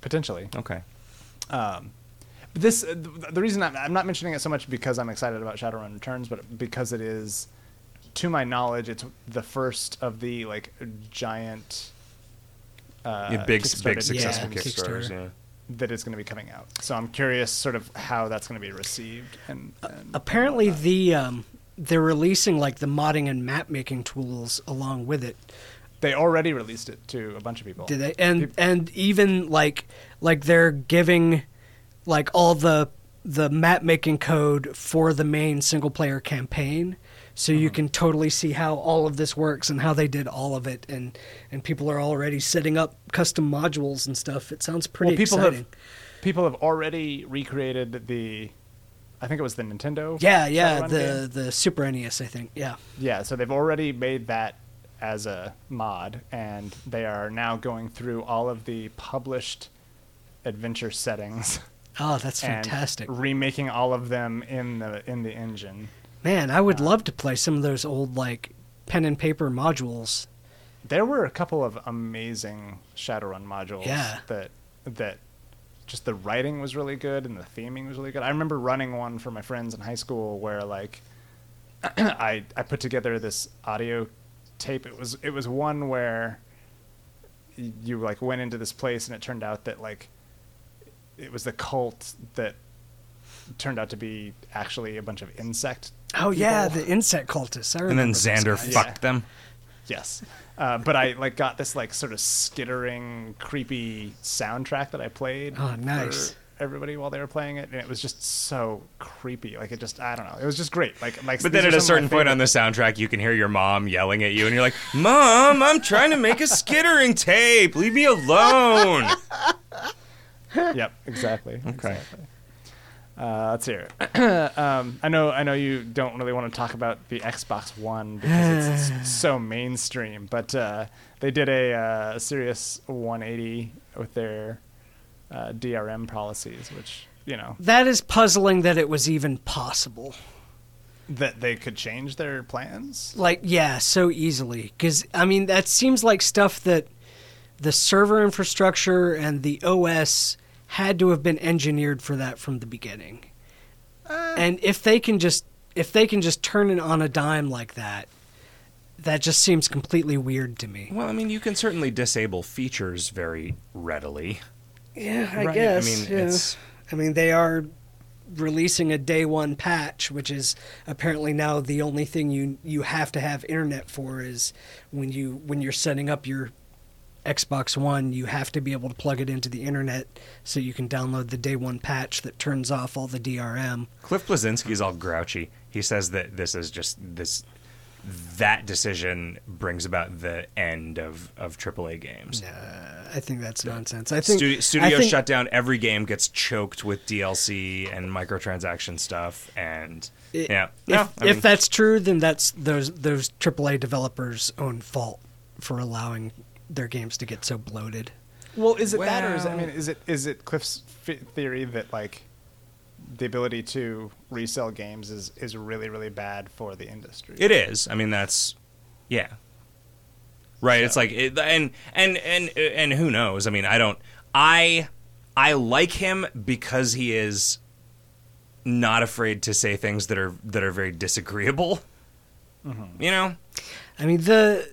A: Potentially.
C: Okay.
A: Um, but this, uh, the the reason I'm, I'm not mentioning it so much because I'm excited about Shadowrun Returns, but because it is, to my knowledge, it's the first of the like giant. Uh,
C: Yeah, big big successful
B: Yeah,
C: Kickstarters,
B: Kickstarter.
C: yeah.
A: that is going to be coming out. So I'm curious, sort of, how that's going to be received. And, and
B: Apparently,
A: whatnot.
B: the um, they're releasing like the modding and map making tools along with it.
A: they already released it to a bunch of people.
B: Did they? And
A: Peop-
B: and even like like they're giving like all the the map making code for the main single player campaign. So
A: Uh-huh.
B: you can totally see how all of this works and how they did all of it, and and people are already setting up custom modules and stuff. It sounds pretty
A: well, people
B: exciting.
A: have people have already recreated the. I think it was the Nintendo.
B: yeah, yeah, the
A: game.
B: the Super NES, I think. Yeah,
A: Yeah, so they've already made that as a mod, and they are now going through all of the published adventure settings
B: oh, that's
A: and
B: fantastic.
A: remaking all of them in the in the engine.
B: Man, I would uh, love to play some of those old like pen and paper modules.
A: There were a couple of amazing Shadowrun modules
B: Yeah.
A: that that just the writing was really good and the theming was really good. I remember running one for my friends in high school where like I I put together this audio tape. It was it was one where you like went into this place and it turned out that like it was the cult that turned out to be actually a bunch of insect.
B: Oh yeah, the insect cultists. I
C: And
B: remember
C: then
B: those
C: Xander
B: guys.
A: Yeah.
C: fucked them.
A: Yes. Uh, but I like got this like sort of skittering, creepy soundtrack that I played.
B: Oh, nice.
A: For everybody while they were playing it, and it was just so creepy. Like it just, I don't know. It was just great. Like, like.
C: But
A: these
C: then
A: are
C: at a
A: some of my
C: certain point on the soundtrack, you can hear your mom yelling at you, and you're like, "Mom, I'm trying to make a skittering tape. Leave me alone."
A: Yep. Exactly.
C: Okay.
A: Exactly. Uh, let's hear it. um, I know. I know you don't really want to talk about the Xbox One because it's, so mainstream, but uh, they did a uh, serious 180 with their uh, DRM policies, which you know
B: That is puzzling that it was even possible.
A: that they could change their plans.
B: Like, yeah, so easily. Because, I mean, that seems like stuff that the server infrastructure and the OS had to have been engineered for that from the beginning. Uh, and if they can just if they can just turn it on a dime like that, that just seems completely weird to me.
C: well, I mean, you can certainly disable features very readily.
B: Yeah, I
C: Right.
B: guess.
C: I mean,
B: yeah.
C: it's
B: I mean, they are releasing a day one patch, which is apparently now the only thing you you have to have internet for is when you when you're setting up your Xbox One, you have to be able to plug it into the internet so you can download the day one patch that turns off all the DRM.
C: Cliff Bleszinski's all grouchy. He says that this is just this that decision brings about the end of of AAA games.
B: Uh, I think that's nonsense. I think
C: Studio,
B: I
C: studios
B: think-
C: shut down. Every game gets choked with DLC and microtransaction stuff, and
B: I-
C: yeah,
B: If,
C: no,
B: if
C: mean,
B: that's true, then that's those those AAA developers' own fault for allowing their games to get so bloated.
A: Well, is it that, or is it, I mean, is it is it Cliff's theory that like the ability to resell games is is really really bad for the industry?
C: it is. I mean, that's yeah, right. It's like it, and and and and who knows? I mean, I don't. I I like him because he is not afraid to say things that are that are very disagreeable. Mm-hmm. You know,
B: I mean the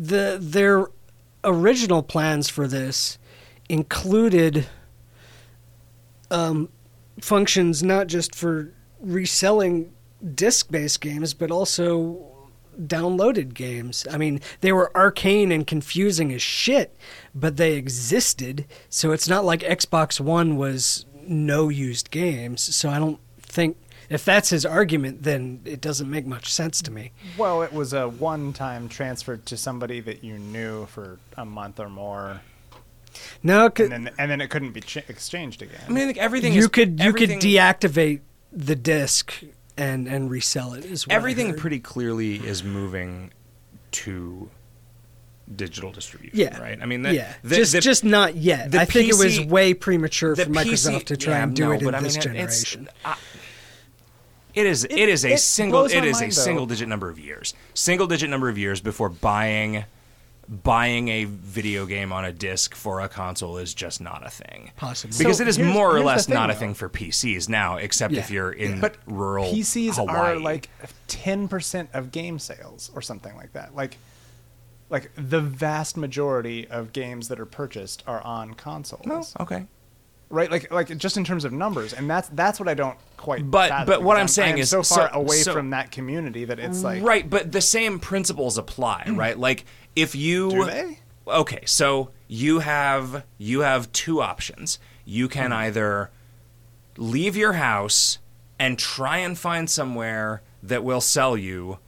B: the their original plans for this included um, functions not just for reselling disc-based games, but also downloaded games. I mean, they were arcane and confusing as shit, but they existed. So it's not like Xbox One was no used games. So I don't think if that's his argument, then it doesn't make much sense to me.
A: Well, it was a one-time transfer to somebody that you knew for a month or more,
B: No,
A: and then and then it couldn't be ch- exchanged again.
C: I mean, I think everything
B: you
C: is,
B: could you could deactivate the disc and and resell it what I
C: everything pretty clearly is moving to digital distribution.
B: Yeah.
C: right. I mean, the,
B: yeah,
C: the-
B: just
C: the-
B: just not yet.
C: the
B: I think it was way premature
C: the
B: for Microsoft
C: PC
B: to try
C: yeah,
B: and do
C: no,
B: it in
C: but I
B: this
C: mean, it's-
B: generation.
C: I- it is it is a
A: it
C: single it is a
A: though.
C: single digit number of years. Single digit number of years before buying buying a video game on a disc for a console is just not a thing.
B: Possibly.
C: Because
A: So
C: it is more or less
A: thing,
C: not a thing for PCs now, except if you're in
A: but
C: rural
A: PCs
C: Hawaii.
A: are like ten percent of game sales or something like that. Like, like the vast majority of games that are purchased are on consoles.
C: Oh, okay.
A: Right? Like, like just in terms of numbers, and that's that's what I don't quite.
C: But-
A: fathom,
C: but what
A: because
C: I'm saying is-
A: so far
C: so-
A: away
C: so-
A: from that community that it's like
C: right, but the same principles apply, mm. right? Like if you
A: Do they?
C: Okay, so you have you have two options. You can mm. either leave your house and try and find somewhere that will sell you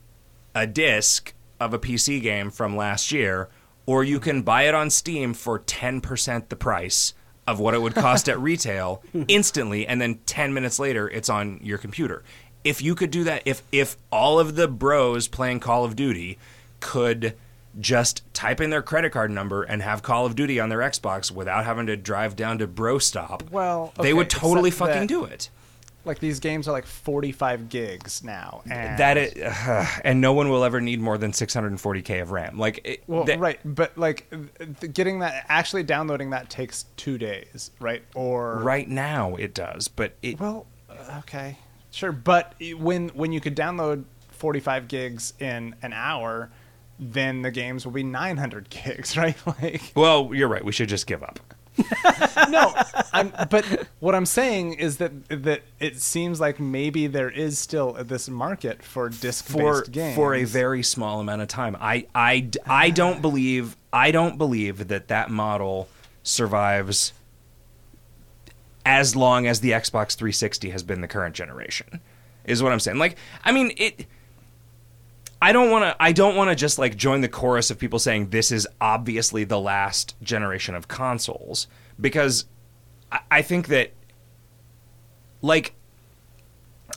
C: a disc of a PC game from last year, or you mm. can buy it on Steam for 10% the price of what it would cost at retail instantly and then 10 minutes later it's on your computer. If you could do that if if all of the bros playing Call of Duty could just type in their credit card number and have Call of Duty on their Xbox without having to drive down to Bro Stop,
A: Well,
C: they would totally fucking
A: that-
C: do it.
A: Like these games are like 45 gigs now, and
C: That it, and no one will ever need more than 640k of RAM. Like, it,
A: Well,
C: that-
A: right, but like getting that, actually downloading that takes two days, right? Or
C: right now it does, but it,
A: Well, uh, okay, sure, but when when you could download 45 gigs in an hour, then the games will be 900 gigs, right? Like,
C: well, you're right. We should just give up.
A: no, I'm, but what I'm saying is that that it seems like maybe there is still this market for disc-based
C: for
A: games
C: for a very small amount of time. I I I don't believe I don't believe that that model survives as long as the Xbox 360 has been the current generation. Is what I'm saying. Like I mean it I don't want to I don't want to just like join the chorus of people saying this is obviously the last generation of consoles because I, I think that like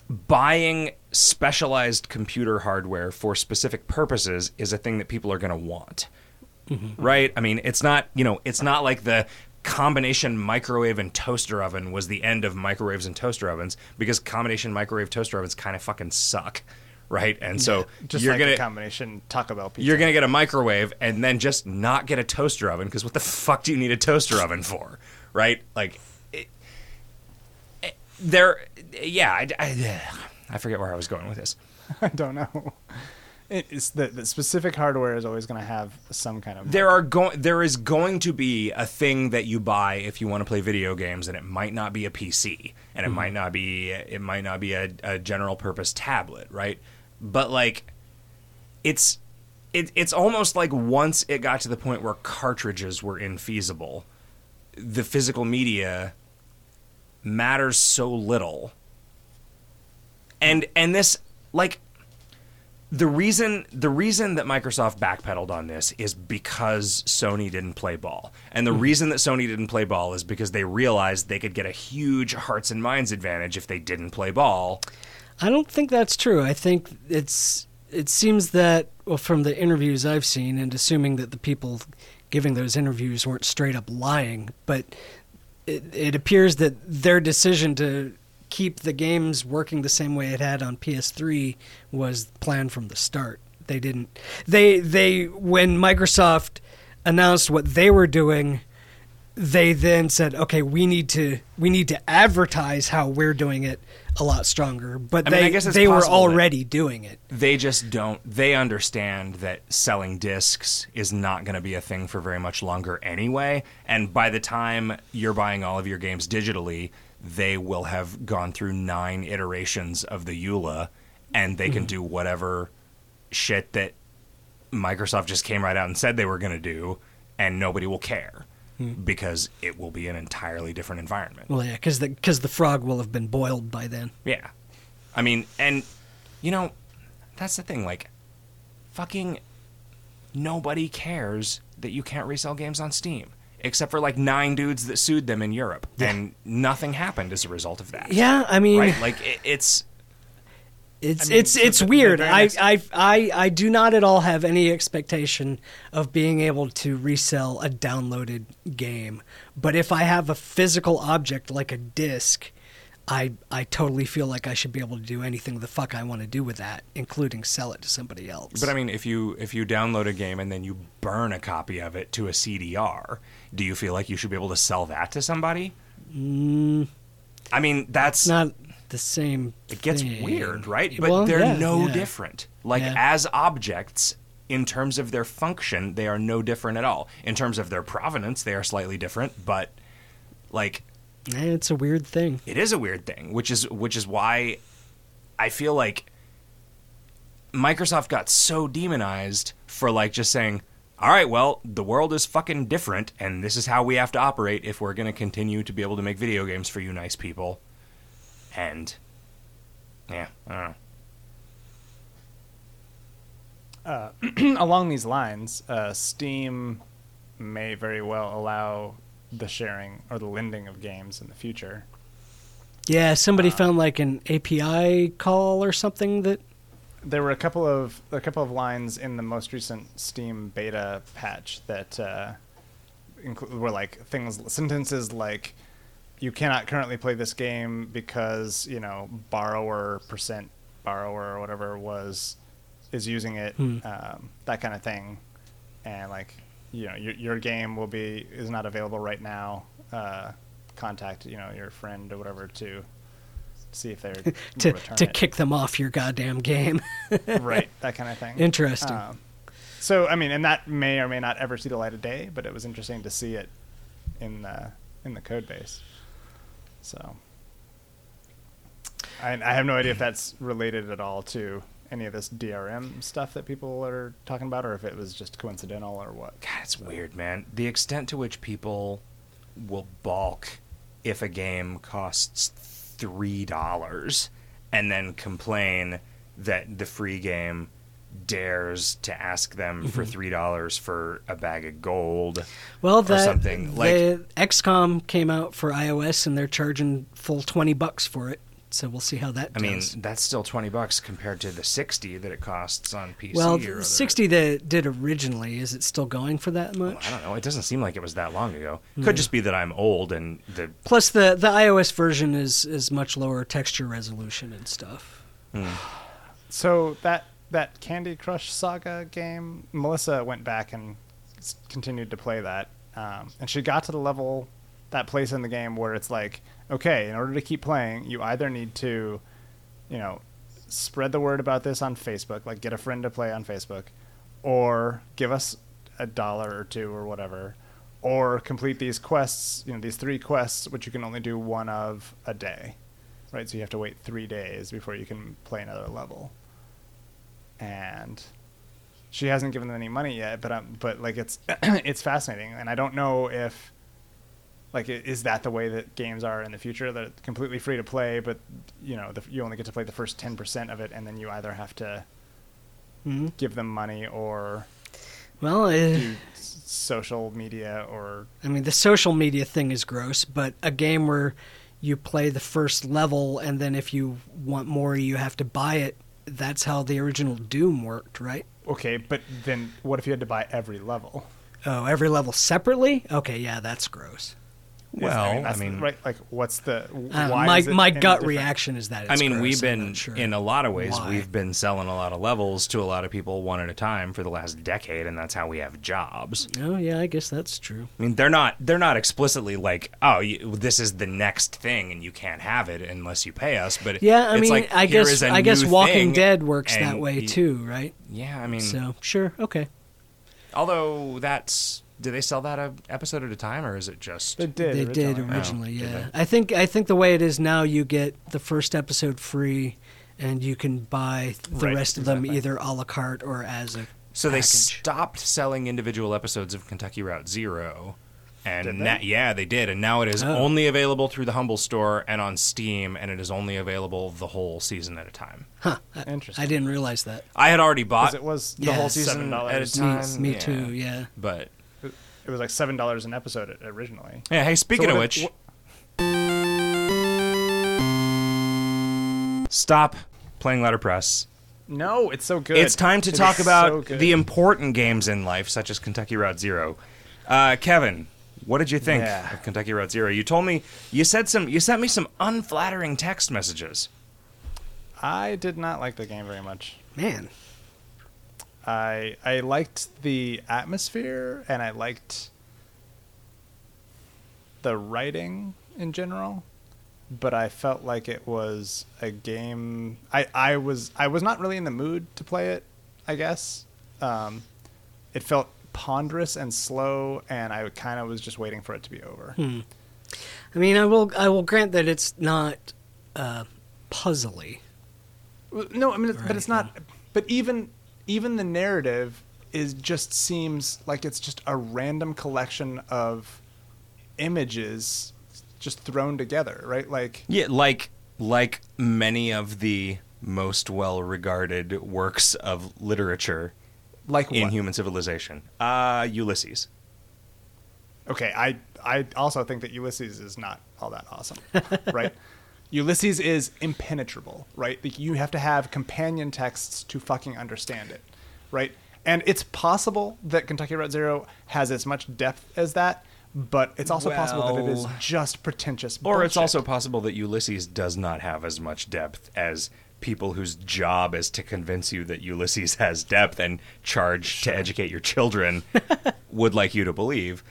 C: buying specialized computer hardware for specific purposes is a thing that people are going to want. Mm-hmm. Right? I mean, it's not, you know, it's not like the combination microwave and toaster oven was the end of microwaves and toaster ovens because combination microwave toaster ovens kind of fucking suck. Right? And so
A: just
C: you're
A: like
C: to
A: combination Taco Bell pizza.
C: you're going to get a microwave and then just not get a toaster oven because what the fuck do you need a toaster oven for? Right? Like, it, it- there, yeah, I, I, I forget where I was going with this.
A: I don't know. It's the, the specific hardware is always going to have some kind of
C: There are going, there is going to be a thing that you buy if you want to play video games, and it might not be a PC, and it mm-hmm. might not be, it might not be a, a general purpose tablet, right? But like, it's, it, it's almost like once it got to the point where cartridges were infeasible, the physical media matters so little. And and this like the reason the reason that Microsoft backpedaled on this is because Sony didn't play ball. And the mm-hmm. reason that Sony didn't play ball is because they realized they could get a huge hearts and minds advantage if they didn't play ball.
B: I don't think that's true. I think it's it seems that well from the interviews I've seen and assuming that the people giving those interviews weren't straight up lying, but it, it appears that their decision to keep the games working the same way it had on PS3 was planned from the start. They didn't they they when Microsoft announced what they were doing they then said, "Okay, we need to we need to advertise how we're doing it a lot stronger." But
C: I mean,
B: they
C: it's
B: they were already doing it.
C: they just don't they understand that selling discs is not going to be a thing for very much longer anyway and by the time you're buying all of your games digitally they will have gone through nine iterations of the eula and they can mm-hmm. do whatever shit that microsoft just came right out and said they were going to do and nobody will care because it will be an entirely different environment
B: Well, yeah, because the because the frog will have been boiled by then.
C: yeah. I mean, and you know, that's the thing. Like, fucking nobody cares that you can't resell games on Steam, except for like nine dudes that sued them in Europe, and nothing happened as a result of that.
B: Yeah, I mean,
C: Right? Like, it, it's
B: It's
A: I mean,
B: it's
A: so
B: it's
A: the- the
B: weird.
A: very
B: I, I I I do not at all have any expectation of being able to resell a downloaded game. But if I have a physical object like a disc, I I totally feel like I should be able to do anything the fuck I want to do with that, including sell it to somebody else.
C: But I mean, if you if you download a game and then you burn a copy of it to a CDR, do you feel like you should be able to sell that to somebody?
B: Mm,
C: I mean, that's
B: it's not the same.
C: it gets
B: thing.
C: weird, right? But
B: Well,
C: they're
B: yeah,
C: no
B: yeah.
C: different. Like
B: Yeah.
C: as objects, in terms of their function, they are no different at all. In terms of their provenance, they are slightly different, but like
B: It's a weird thing.
C: it is a weird thing, which is which is why I feel like Microsoft got so demonized for like just saying, "All right, well, the world is fucking different and this is how we have to operate if we're going to continue to be able to make video games for you nice people." And yeah, I don't know.
A: along these lines, uh, Steam may very well allow the sharing or the lending of games in the future.
B: Yeah, somebody
C: Uh,
B: found like an API call or something that.
A: There were a couple of a couple of lines in the most recent Steam beta patch that uh, inclu- were like things sentences like you cannot currently play this game because you know borrower percent borrower or whatever was is using it
B: Hmm.
A: um, that kind of thing and like you know your, your game will be is not available right now uh, contact you know your friend or whatever to see if they're
B: to to
A: it.
B: kick them off your goddamn game.
A: right that kind of thing
B: Interesting.
A: um, so I mean, and that may or may not ever see the light of day, but it was interesting to see it in the in the code base. So I, I have no idea if that's related at all to any of this DRM stuff that people are talking about, or if it was just coincidental or what.
C: God, it's weird, man. The extent to which people will balk if a game costs three dollars and then complain that the free game dares to ask them for mhm. three dollars for a bag of gold.
B: well,
C: or
B: that
C: something, like-
B: the XCOM came out for iOS and they're charging full twenty bucks for it. So we'll see how that
C: I mean, that's still twenty bucks compared to the sixty that it costs on PC.
B: well,
C: or
B: the
C: other-
B: sixty that did originally is it still going for that much?
C: I don't know. It doesn't seem like it was that long ago. Could hmm. just be that I'm old and the
B: Plus, the the iOS version is is much lower texture resolution and stuff. Hmm.
A: So that that Candy Crush Saga game, Melissa went back and continued to play that, um, and she got to the level, that place in the game where it's like, okay, in order to keep playing, you either need to, you know, spread the word about this on Facebook, like get a friend to play on Facebook, or give us a dollar or two or whatever, or complete these quests, you know, these three quests, which you can only do one of a day, right? So you have to wait three days before you can play another level. And she hasn't given them any money yet, but um, but like it's it's fascinating, and I don't know if like is that the way that games are in the future that it's completely free to play, but you know the, you only get to play the first ten percent of it, and then you either have to
B: hmm
A: give them money or
B: Well, eh,
A: do social media or
B: I mean, the social media thing is gross, but a game where you play the first level and then if you want more, you have to buy it. That's how the original Doom worked, right?
A: okay, but then what if you had to buy every level?
B: Oh, every level separately? Okay, yeah, that's gross.
C: Well, I
A: that's
C: mean-
A: right. Like, what's the
B: I
A: why
B: Uh, my
A: is it
B: my gut
A: different?
B: reaction is that it's
C: I mean,
B: gross.
C: we've been
B: sure.
C: in a lot of ways.
B: why.
C: We've been selling a lot of levels to a lot of people one at a time for the last decade, and that's how we have jobs.
B: Oh yeah, I guess that's true.
C: I mean, they're not they're not explicitly like, oh, you, this is the next thing, and you can't have it unless you pay us. But
B: Yeah, I
C: it's
B: mean,
C: like,
B: I guess
C: is a
B: I guess Walking Dead works that way
C: you-
B: too, right?
C: Yeah, I mean,
B: So sure, okay.
C: although that's do they sell that a episode at a time, or is it just
A: They did.
B: they did
A: originally.
B: originally,
C: Oh, did
B: yeah.
C: they?
B: I think I think the way it is now, you get the first episode free, and you can buy the
A: Right,
B: rest of them either a la carte or as a.
C: So they stopped selling individual episodes of Kentucky Route Zero, and
A: Did they?
C: na- yeah, they did, and now it is
B: Oh.
C: only available through the Humble Store and on Steam, and it is only available the whole season at a time.
B: Huh. I,
A: Interesting.
B: I didn't realize that.
C: I had already bought.
A: it was
C: the
B: Yeah,
C: whole season
A: $7
C: at a
A: Me-
C: time.
B: Me
C: yeah.
B: too. Yeah.
C: But
A: It was like seven dollars an episode originally.
C: yeah, hey, speaking
A: So
C: of
A: what
C: which,
A: if-
C: stop playing letterpress.
A: No, it's so good.
C: It's time to
A: It
C: talk about
A: so
C: the important games in life, such as Kentucky Route Zero. Uh, Kevin, what did you think
A: Yeah.
C: of Kentucky Route Zero? You told me you said some. You sent me some unflattering text messages.
A: I did not like the game very much.
B: Man.
A: I I liked the atmosphere and I liked the writing in general, but I felt like it was a game. I I was I was not really in the mood to play it. I guess um, it felt ponderous and slow, and I kind of was just waiting for it to be over.
B: I mean, I will I will grant that it's not uh, puzzly.
A: No, I mean, but it's not. But even even the narrative is just seems like it's just a random collection of images just thrown together, right? Like
C: Yeah, like like many of the most well-regarded works of literature
A: like
C: in
A: what?
C: human civilization. Uh, Ulysses.
A: Okay, I I also think that Ulysses is not all that awesome, right? Ulysses is impenetrable, right? Like you have to have companion texts to fucking understand it, right? And it's possible that Kentucky Route Zero has as much depth as that, but it's also possible that it is just pretentious.
C: Or it's also possible that Ulysses does not have as much depth as people whose job is to convince you that Ulysses has depth and charge to educate your children would like you to believe.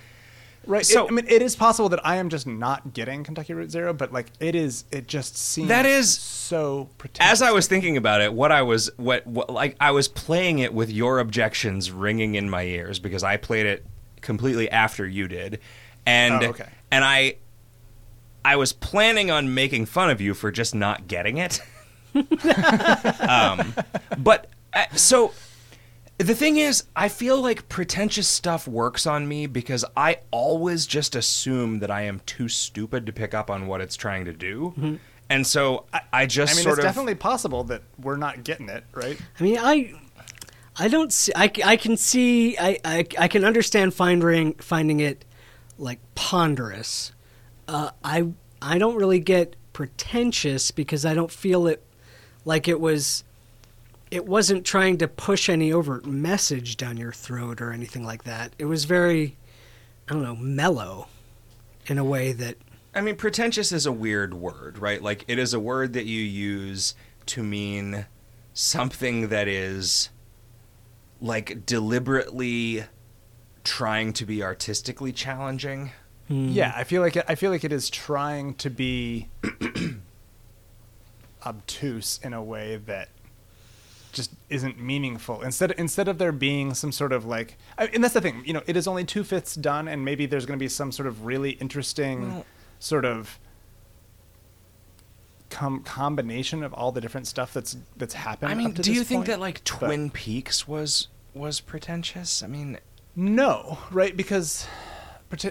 A: Right.
C: So-
A: it, I mean, it is possible that I am just not getting Kentucky Route Zero, but like it is, it just seems
C: That is-
A: so pretentious.
C: As I was thinking about it, what I was what, what like I was playing it with your objections ringing in my ears because I played it completely after you did. And
A: Oh, okay.
C: and I I was planning on making fun of you for just not getting it. um, but uh, so the thing is, I feel like pretentious stuff works on me because I always just assume that I am too stupid to pick up on what it's trying to do. And so I, I just
A: I mean, it's
C: of
A: definitely possible that we're not getting it right.
B: I mean, I, I don't see. I, I can see. I, I, I can understand finding finding it like ponderous. Uh, I I don't really get pretentious because I don't feel it like it was. It wasn't trying to push any overt message down your throat or anything like that. It was very, I don't know, mellow, in a way that
C: I mean, pretentious is a weird word, right? Like, it is a word that you use to mean something that is, like, deliberately trying to be artistically challenging. Hmm.
A: Yeah, I feel like it, I feel like it is trying to be obtuse in a way that just isn't meaningful. Instead, instead of there being some sort of like, and that's the thing, you know, it is only two fifths done, and maybe there's going to be some sort of really interesting
C: Well-
A: sort of com- combination of all the different stuff that's that's happened.
C: I mean, do you think
A: point.
C: that, like,
A: but-
C: Twin Peaks was was pretentious? I mean,
A: No, right? Because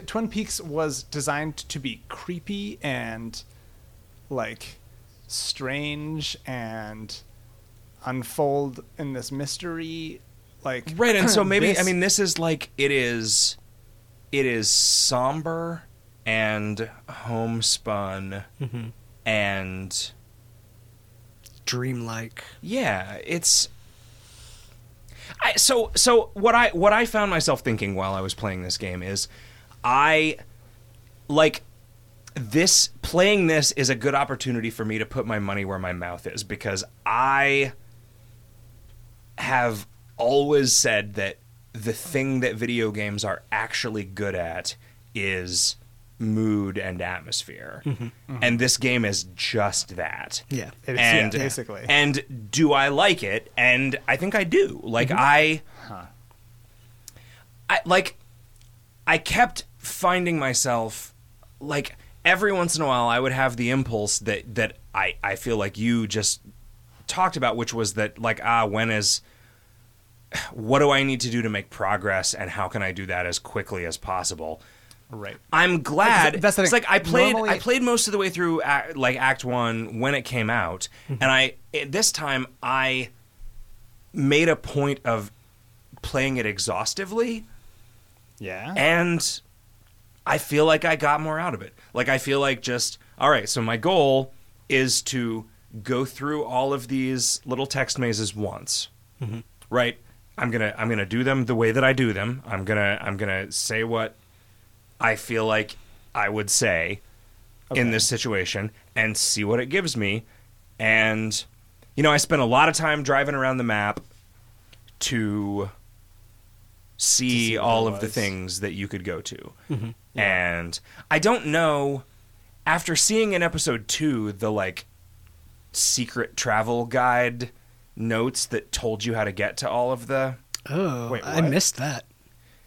A: Twin Peaks was designed to be creepy and like strange and unfold in this mystery. Like
C: right, and so maybe, I mean, this is like, it is, it is somber and homespun mm-hmm. and
B: dreamlike.
C: Yeah, it's I so so what I what I found myself thinking while I was playing this game is I like this playing this is a good opportunity for me to put my money where my mouth is because I have always said that the thing that video games are actually good at is mood and atmosphere. Mm-hmm. Mm-hmm. And this game is just that.
B: Yeah.
A: It's-
C: and
A: yeah, basically.
C: and do I like it? And I think I do. Like mm-hmm. I I like I kept finding myself like every once in a while I would have the impulse that that I I feel like you just talked about which was that like ah when is what do I need to do to make progress and how can I do that as quickly as possible?
A: Right.
C: I'm glad.
A: That's the
C: it's like I played.
A: Normally-
C: I played most of the way through act, like Act One when it came out,
A: Mm-hmm.
C: and I it- this time I made a point of playing it exhaustively,
A: Yeah.
C: and I feel like I got more out of it. Like I feel like just all right. So my goal is to go through all of these little text mazes once, right? I'm gonna I'm gonna do them the way that I do them. I'm gonna I'm gonna say what I feel like I would say in this situation and see what it gives me. And you know, I spent a lot of time driving around the map to see,
A: see
C: all of the things that you could go to. And I don't know after seeing in episode 2 the like secret travel guide notes that told you how to get to all of the
B: Oh,
A: Wait,
B: I missed that.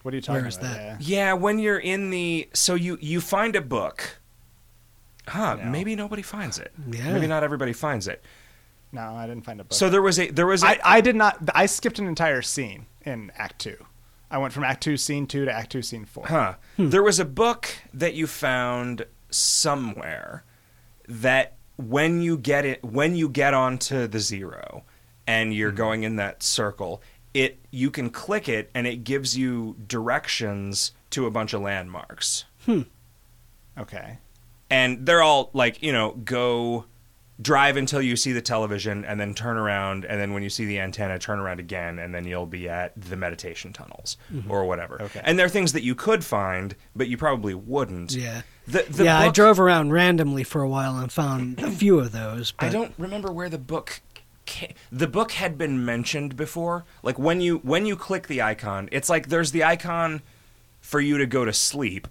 A: what are you talking
B: Where is
A: about?
B: that?
C: Yeah,
A: Yeah.
C: when you're in the so you you find a book. Huh,
A: No.
C: maybe nobody finds it.
B: Yeah.
C: Maybe not everybody finds it.
A: No, I didn't find a book.
C: So there was a there was a
A: I, I did not. I skipped an entire scene in Act Two. I went from Act Two, Scene Two to Act Two, Scene Four.
C: huh. Hmm. There was a book that you found somewhere that when you get it when you get onto the zero and you're mm-hmm. going in that circle, it you can click it and it gives you directions to a bunch of landmarks. Hmm.
A: Okay.
C: and they're all like you know go drive until you see the television and then turn around and then when you see the antenna turn around again and then you'll be at the meditation tunnels mm-hmm. or whatever
A: Okay.
C: and there are things that you could find but you probably wouldn't
B: Yeah.
C: The, the
B: yeah, I drove around randomly for a while and found a few of those. But
C: I don't remember where the book ca- the book had been mentioned before like when you when you click the icon it's like there's the icon for you to go to sleep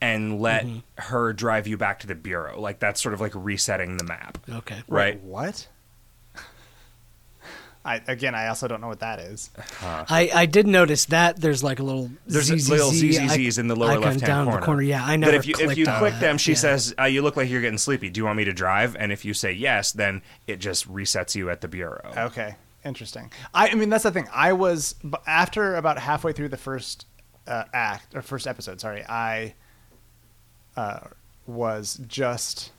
C: and let
B: Mm-hmm.
C: her drive you back to the bureau like that's sort of like resetting the map
B: Okay.
C: right
A: Wait, what? I again, I also don't know what that is.
B: I, I did notice that there's like a little
C: There's
B: ZZZ
C: little ZZZs in the lower left-hand
B: down
C: corner.
B: the corner. Yeah, I know.
C: that if you if you click
B: that.
C: them, she
B: Yeah.
C: says, uh, "You look like you're getting sleepy. Do you want me to drive?" And if you say yes, then it just resets you at the bureau.
A: Okay, interesting. I, I mean, that's the thing. I was after about halfway through the first uh, act or first episode. Sorry, I uh, was just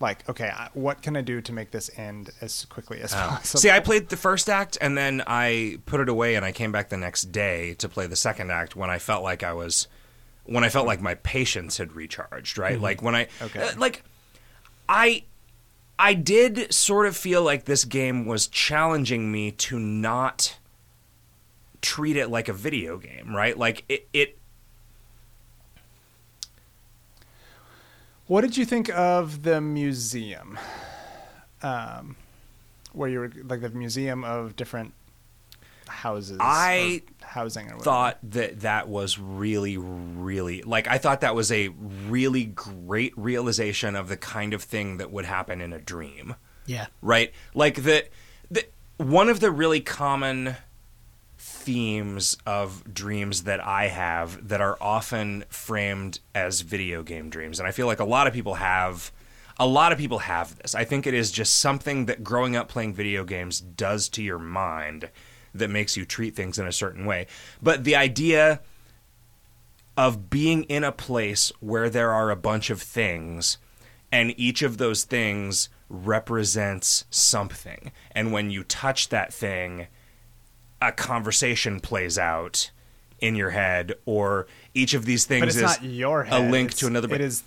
A: like, okay, what can I do to make this end as quickly as possible?
C: See, I played the first act and then I put it away, and I came back the next day to play the second act when I felt like I was, when I felt like my patience had recharged. Right, like when I,
A: Okay.
C: uh, like, I. I did sort of feel like this game was challenging me to not treat it like a video game, right? Like it, it
A: What did you think of the museum? Um, where you were like the museum of different houses.
C: I
A: or housing. Or whatever.
C: thought that that was really really like i thought that was a really great realization of the kind of thing that would happen in a dream
B: Yeah.
C: right like the, the one of the really common themes of dreams that i have that are often framed as video game dreams. And i feel like a lot of people have a lot of people have this. I think it is just something that growing up playing video games does to your mind that makes you treat things in a certain way. But the idea of being in a place where there are a bunch of things and each of those things represents something. And when you touch that thing a conversation plays out in your head or each of these things
A: but it's
C: is
A: not your head.
C: a link
A: It's-
C: to another
A: It is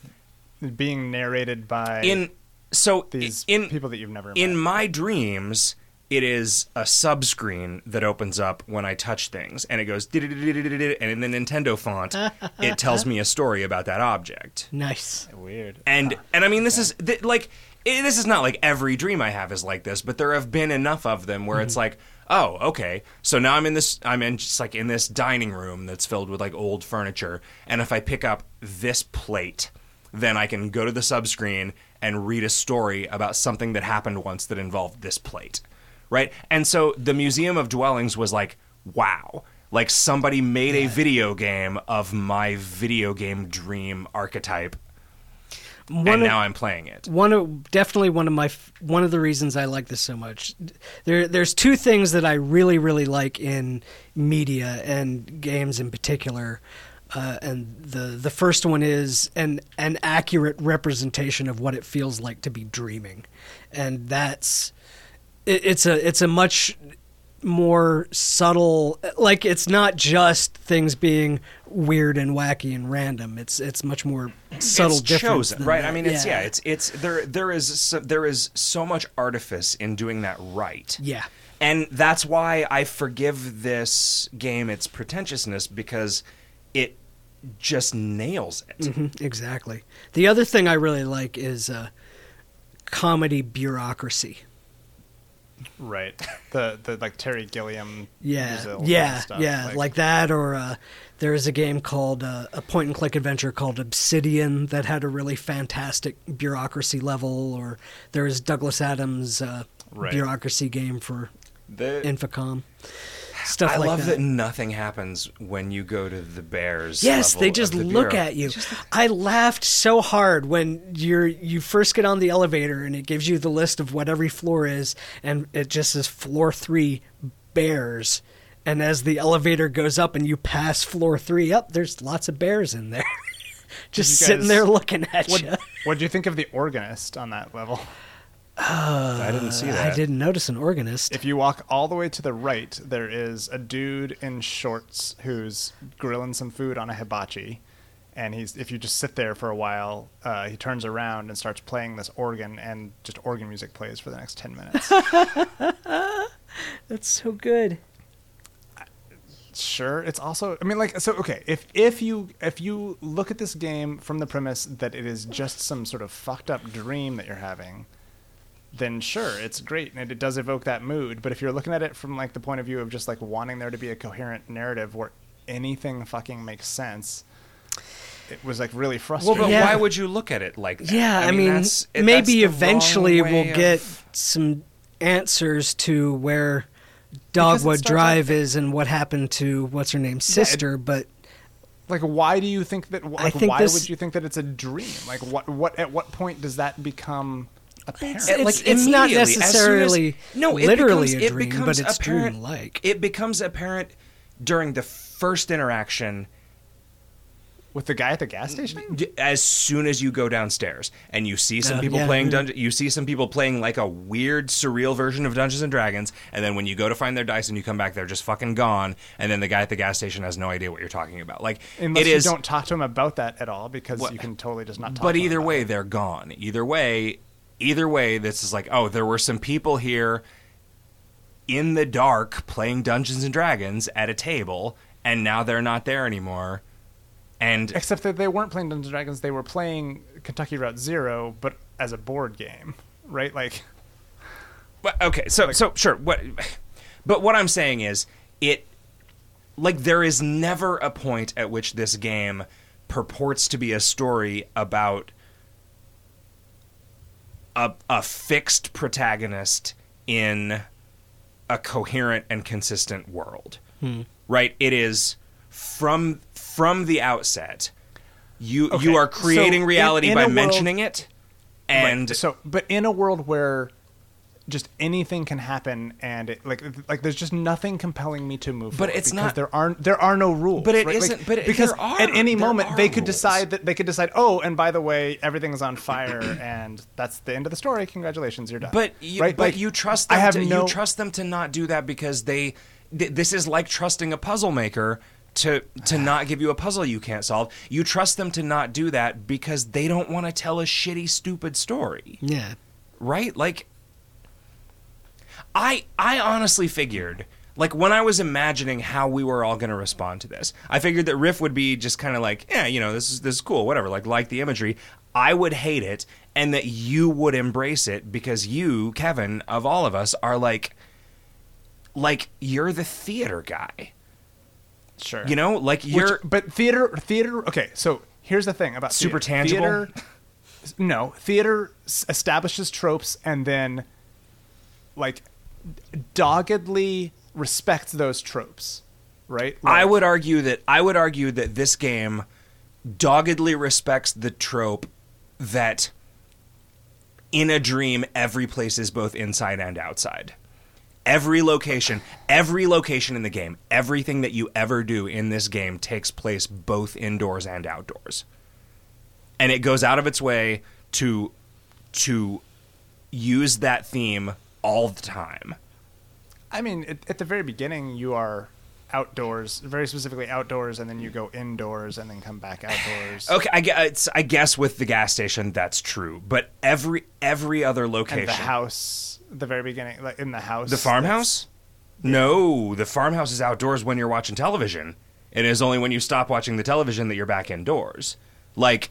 A: being narrated by
C: in so
A: these
C: in
A: people that you've never
C: in my dreams it is a subscreen that opens up when I touch things, and it goes, and in the Nintendo font, it tells me a story about that object.
B: Nice.
A: Weird.
C: And and I mean, this is th- like eh, this is not like every dream I have is like this, but there have been enough of them where it's like, oh, okay, so now I'm in this, I'm in just like in this dining room that's filled with like old furniture, and if I pick up this plate, then I can go to the subscreen and read a story about something that happened once that involved this plate, right? And so the Museum of Dwellings was like, wow. Like somebody made a video game of my video game dream archetype
B: One
C: and
B: of-
C: now I'm playing it.
B: one of definitely one of my one of the reasons I like this so much. There there's two things that I really really like in media and games in particular. Uh, and the the first one is an an accurate representation of what it feels like to be dreaming, and that's it, it's a it's a much more subtle like it's not just things being weird and wacky and random it's it's much more subtle
C: it's chosen, right?
B: that.
C: I mean, it's yeah. it's it's there. There is so, there is so much artifice in doing that right.
B: yeah
C: and that's why I forgive this game its pretentiousness because it just nails it.
B: Mhm, exactly. The other thing I really like is uh, comedy bureaucracy.
A: Right. The the like Terry Gilliam.
B: Yeah,
A: Brazil
B: yeah,
A: stuff.
B: yeah, like, that. Or uh, there is a game called uh, a point and click adventure called Obsidian that had a really fantastic bureaucracy level. Or there is Douglas Adams' uh,
A: Right.
B: bureaucracy game for
C: The,
B: Infocom. Stuff
C: I
B: like
C: love
B: that.
C: that. nothing happens when you go to the Bears.
B: Yes,
C: level
B: they just
C: the
B: look
C: bureau.
B: at you. I laughed so hard when you're you first get on the elevator and it gives you the list of what every floor is, and it just says floor three bears. And as the elevator goes up and you pass floor three, up there's lots of bears in there, just
A: you
B: sitting there looking at
A: What
B: you.
A: what do you think of the organist on that level?
C: I didn't see that.
B: I didn't notice an organist.
A: If you walk all the way to the right, there is a dude in shorts who's grilling some food on a hibachi. And he's if you just sit there for a while, uh, he turns around and starts playing this organ, and just organ music plays for the next ten minutes.
B: That's so good.
A: sure, it's also I mean like so okay if if you if you look at this game from the premise that it is just some sort of fucked up dream that you're having, then sure, it's great and it does evoke that mood. But if you're looking at it from like the point of view of just like wanting there to be a coherent narrative where anything fucking makes sense, it was like really frustrating.
C: Well, but
B: Yeah.
C: why would you look at it like that?
B: Yeah, I mean,
C: that's- it-
B: maybe
C: the
B: eventually we'll
C: way
B: get some answers to where Dogwood Drive
A: out-
B: is and what happened to what's her name's sister, but
A: like why do you think that like
B: think
A: why
B: this-
A: would you think that it's a dream? Like what what at what point does that become apparent?
B: It's-
C: Like,
B: it's not
C: immediately, as as-
B: necessarily
C: no, it
B: literally
C: becomes-
B: a
C: it
B: dream,
C: becomes
B: but it's
C: apparent-
B: dream-like.
C: It becomes apparent during the first interaction
A: With the guy at the gas station?
C: as soon as you go downstairs and you see some
B: Uh,
C: people
B: yeah,
C: playing
B: yeah.
C: dungeon you see some people playing like a weird surreal version of Dungeons and Dragons and then when you go to find their dice and you come back they're just fucking gone and then the guy at the gas station has no idea what you're talking about like
A: Unless
C: it is
A: you don't talk to him about that at all, because
C: What-
A: you can totally just not talk.
C: but
A: to him
C: either
A: about
C: way
A: it.
C: they're gone either way either way this is like oh there were some people here in the dark playing Dungeons and Dragons at a table and now they're not there anymore and
A: except that they weren't playing Dungeons and Dragons; they were playing Kentucky Route Zero, but as a board game, right? Like,
C: But, okay, so so sure. What, but what I'm saying is, it like there is never a point at which this game purports to be a story about a a fixed protagonist in a coherent and consistent world. Hmm. Right? It is from from the outset. You
A: Okay,
C: you are creating
A: in-
C: reality
A: in
C: by
A: a world-
C: mentioning it, and
A: Right. so, but in a world where just anything can happen, and it, like like there's just nothing compelling me to move.
C: But it's
A: because
C: not-
A: there aren't there are no rules.
C: But it
A: right? Like,
C: isn't- but it-
A: because
C: there are-
A: at any
C: there
A: moment
C: are
A: they could
C: rules.
A: decide that they could decide. Oh, and by the way, everything's on fire, and that's the end of the story. Congratulations, you're done.
C: But you,
A: right?
C: but
A: Like,
C: you trust
A: I
C: them
A: have
C: to,
A: no.
C: you trust them to not do that because they th- this is like trusting a puzzle maker to to not give you a puzzle you can't solve. You trust them to not do that because they don't want to tell a shitty stupid story.
B: yeah.
C: Right? Like I I honestly figured like when I was imagining how we were all going to respond to this, I figured that Riff would be just kind of like, yeah, you know, this is this is cool, whatever, like like the imagery. I would hate it, and that you would embrace it because you, Kevin, of all of us, are like, like you're the theater guy.
A: Sure.
C: You know, like you're
A: but theater theater okay so here's the thing about
C: Super
A: theater.
C: tangible?
A: theater, no theater establishes tropes and then like doggedly respects those tropes right
C: I would argue that I would argue that this game doggedly respects the trope that in a dream every place is both inside and outside. Every location, every location in the game, everything that you ever do in this game takes place both indoors and outdoors. And it goes out of its way to to use that theme all the time.
A: i mean at, at the very beginning you are outdoors very specifically outdoors and then you go indoors and then come back outdoors
C: Okay, I guess, I guess with the gas station that's true, but every every other location,
A: and the house the very beginning like in the house
C: the farmhouse, no, the farmhouse is outdoors when you're watching television. It is only when you stop watching the television that you're back indoors. Like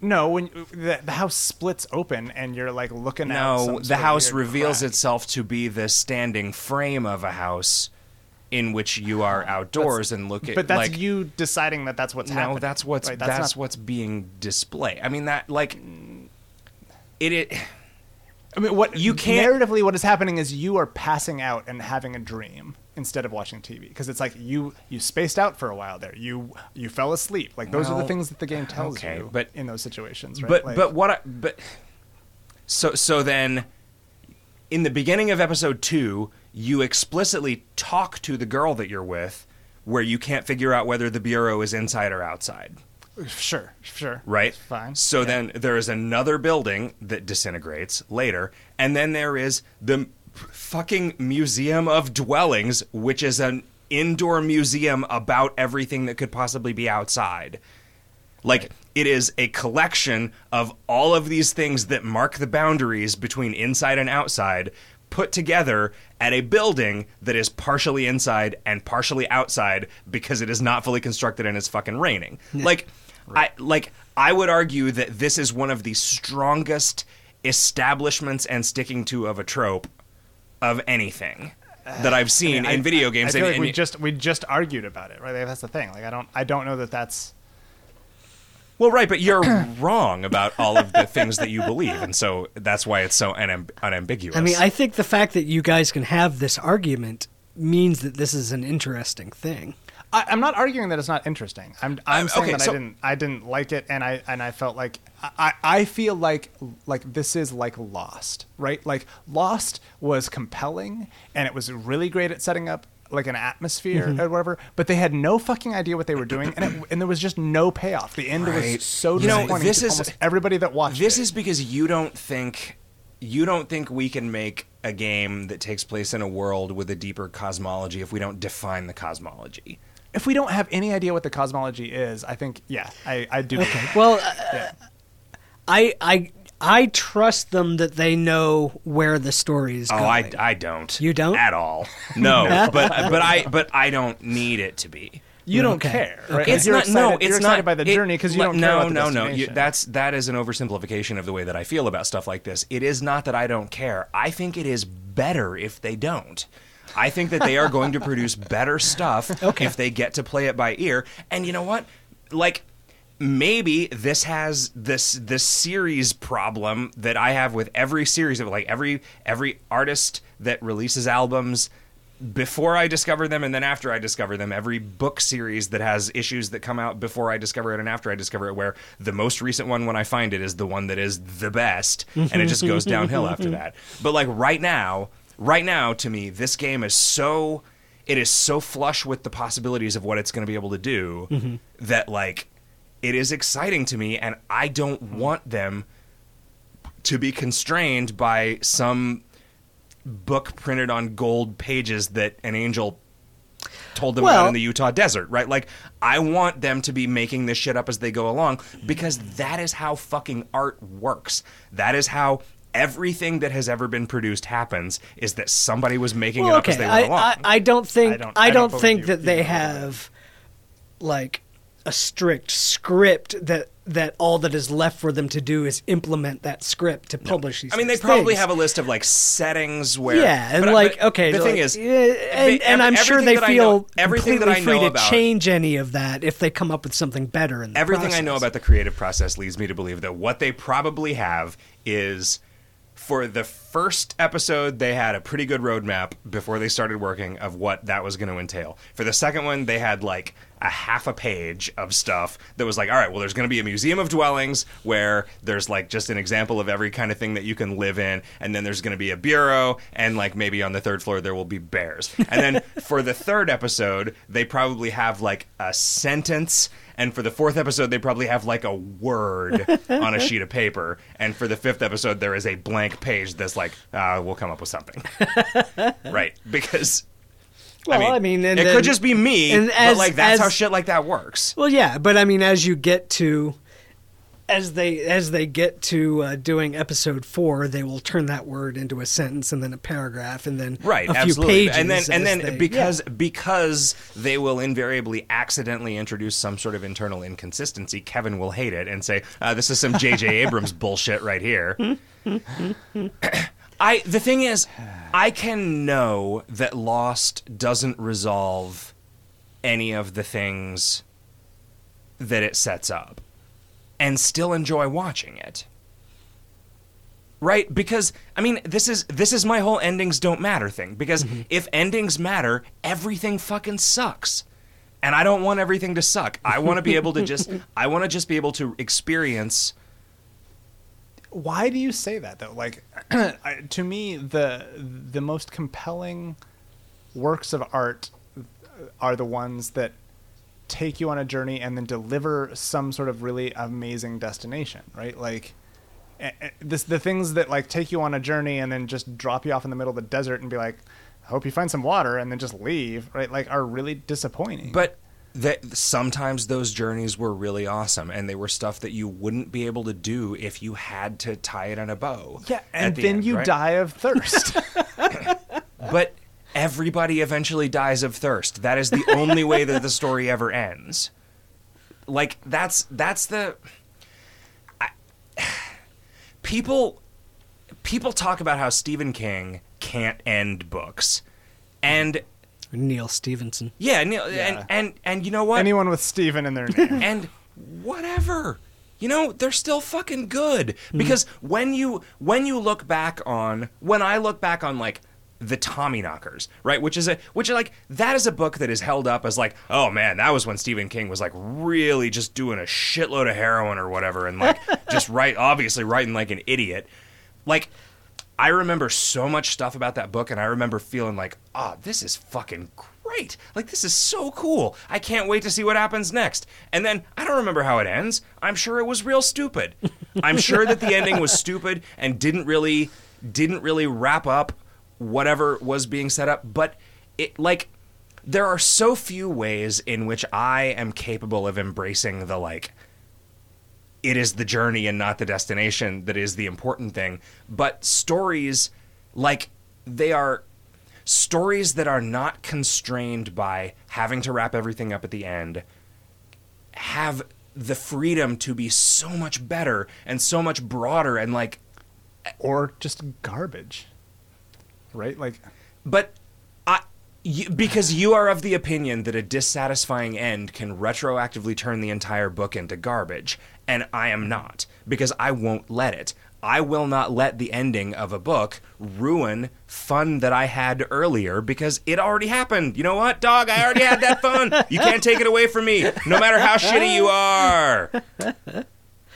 A: no when the, the house splits open and you're like looking out
C: no, the house reveals
A: crack.
C: itself to be the standing frame of a house in which you are outdoors and look at
A: But that's
C: like
A: you deciding that that's what's
C: no,
A: happening.
C: No, that's what's
A: Right,
C: that's,
A: not-
C: what's being displayed. I mean that like it, it
A: I mean, what
C: you can't-
A: narratively what is happening is you are passing out and having a dream instead of watching TV because it's like you you spaced out for a while there. You you fell asleep. Like those are the things that the game tells
C: okay,
A: you.
C: but-
A: in those situations, right?
C: But
A: Like,
C: but what I, but so so then in the beginning of episode 2 you explicitly talk to the girl that you're with where you can't figure out whether the bureau is inside or outside
A: sure, sure,
C: right
A: fine.
C: so
A: Yeah.
C: then there is another building that disintegrates later and then there is the fucking museum of dwellings which is an indoor museum about everything that could possibly be outside like it is a collection of all of these things that mark the boundaries between inside and outside put together at a building that is partially inside and partially outside because it is not fully constructed and it's fucking raining. Like I like I would argue that this is one of the strongest establishments and sticking to of a trope of anything that I've seen
A: I-
C: in video games
A: I feel
C: and,
A: like we just we just argued about it, right? Like, that's the thing. Like I don't I don't know that that's
C: Well, right, but you're wrong about all of the things that you believe, and so that's why it's so unam- unambiguous.
B: I mean, I think the fact that you guys can have this argument means that this is an interesting thing.
A: I, I'm not arguing that it's not interesting. I'm I'm
C: Uh,
A: saying
C: okay,
A: that
C: so-
A: I didn't I didn't like it, and I and I felt like I I feel like like this is like Lost, right? Like Lost was compelling, and it was really great at setting up like an atmosphere
C: Mm-hmm.
A: or whatever. But they had no fucking idea what they were doing, and it, and there was just no payoff. The end
C: Right.
A: was so
C: You know,
A: disappointing
C: this
A: to
C: is-
A: everybody that watched
C: this
A: it.
C: is because you don't think you don't think we can make a game that takes place in a world with a deeper cosmology if we don't define the cosmology.
A: If we don't have any idea what the cosmology is, I think yeah, I I do.
B: Well, uh, I I I trust them that they know where the story is
C: Oh,
B: going.
C: I, I don't.
B: You don't?
C: at all. No, but but I but I don't need it to be.
A: You don't
B: Okay.
A: care. Right?
B: Okay.
C: It's
A: you're
C: not.
A: excited,
C: no,
A: you're
C: it's
A: excited
C: not
A: by the
C: it-
A: journey because you don't
C: no,
A: care about the
C: no, no. You, that's that is an oversimplification of the way that I feel about stuff like this. It is not that I don't care. I think it is better if they don't. I think that they are going to produce better stuff if they get to play it by ear. And you know what? Like maybe this has this this series problem that I have with every series of like every every artist that releases albums before I discover them and then after I discover them, every book series that has issues that come out before I discover it and after I discover it, where the most recent one when I find it is the one that is the best, and it just goes downhill after that. But like right now, right now to me, this game is so it is so flush with the possibilities of what it's going to be able to do mm-hmm. that like it is exciting to me, and I don't want them to be constrained by some book printed on gold pages that an angel told them
B: Well-
C: about in the Utah desert, right? Like, I want them to be making this shit up as they go along because that is how fucking art works. That is how everything that has ever been produced happens is that somebody was making
B: Well,
C: it up as
B: okay,
C: they
B: I,
C: went along.
B: I, I don't think
A: I
B: I
A: don't-
B: don't,
A: I don't
B: think
A: you
B: that they
A: either way.
B: have like a strict script that that all that is left for them to do is implement that script to publish these.
C: I mean, they
B: things.
C: probably have a list of like settings where.
B: Yeah, and like okay,
C: the
B: like,
C: thing is,
B: yeah, and, I'm sure they feel
C: know- everything that
B: completely
C: I know
B: free
C: about
B: to change any of that if they come up with something better in the
C: everything I know about the creative process leads me to believe that what they probably have is for the first episode they had a pretty good roadmap before they started working of what that was going to entail. For the second one they had like a half a page of stuff that was like, all right, well, there's going to be a museum of dwellings where there's like just an example of every kind of thing that you can live in, and then there's going to be a bureau, and like maybe on the third floor there will be bears. And then for the third episode, they probably have like a sentence, and for the fourth episode, they probably have like a word on a sheet of paper, and for the fifth episode, there is a blank page that's like, uh, we'll come up with something. right. Because.
B: Well, I mean, and
C: it
B: then-
C: could just be me,
B: and
C: but like that's
B: as-
C: how shit like that works.
B: Well, yeah, but I mean, as you get to, as they as they get to uh, doing episode four, they will turn that word into a sentence and then a paragraph and then
C: Right,
B: a few
C: absolutely.
B: pages.
C: and then and then
B: they-
C: because because they will invariably accidentally introduce some sort of internal inconsistency, Kevin will hate it and say, uh, "This is some J.J. Abrams bullshit right here." I the thing is, I can know that Lost doesn't resolve any of the things that it sets up, and still enjoy watching it. Right? Because I mean, this is this is my whole endings don't matter thing. Because mm-hmm. if endings matter, everything fucking sucks. And I don't want everything to suck. I want to be able to just I want to just be able to experience
A: Why do you say that though? Like, to me, the the most compelling works of art are the ones that take you on a journey and then deliver some sort of really amazing destination, right? Like, eh, eh, this the things that like take you on a journey and then just drop you off in the middle of the desert and be like, I hope you find some water and then just leave, right? Like, are really disappointing.
C: But that sometimes those journeys were really awesome, and they were stuff that you wouldn't be able to do if you had to tie it on a bow.
A: yeah, and
C: the
A: then
C: end,
A: you
C: right?
A: die of thirst.
C: But everybody eventually dies of thirst. That is the only way that the story ever ends. Like that's that's the I, people people talk about how Stephen King can't end books. And
B: Neal Stephenson.
C: yeah, Neal,
A: Yeah.
C: and and and you know what?
A: Anyone with Steven in their name.
C: and whatever you know they're still fucking good because hmm. when you when you look back on when i look back on like the Tommyknockers right which is a which like that is a book that is held up as like oh man that was when stephen king was like really just doing a shitload of heroin or whatever and like just right obviously writing like an idiot like I remember so much stuff about that book, and I remember feeling like, oh, this is fucking great. Like, this is so cool. I can't wait to see what happens next. And then I don't remember how it ends. I'm sure it was real stupid. I'm sure that the ending was stupid and didn't really didn't really wrap up whatever was being set up. But it like there are so few ways in which I am capable of embracing the like it is the journey and not the destination that is the important thing. But stories, like, they are stories that are not constrained by having to wrap everything up at the end, have the freedom to be so much better and so much broader and like
A: or just garbage, right? Like,
C: But I, you, because you are of the opinion that a dissatisfying end can retroactively turn the entire book into garbage, and I am not, because I won't let it. I will not let the ending of a book ruin fun that I had earlier because it already happened. You know what, dog? I already had that fun. You can't take it away from me, no matter how shitty you are.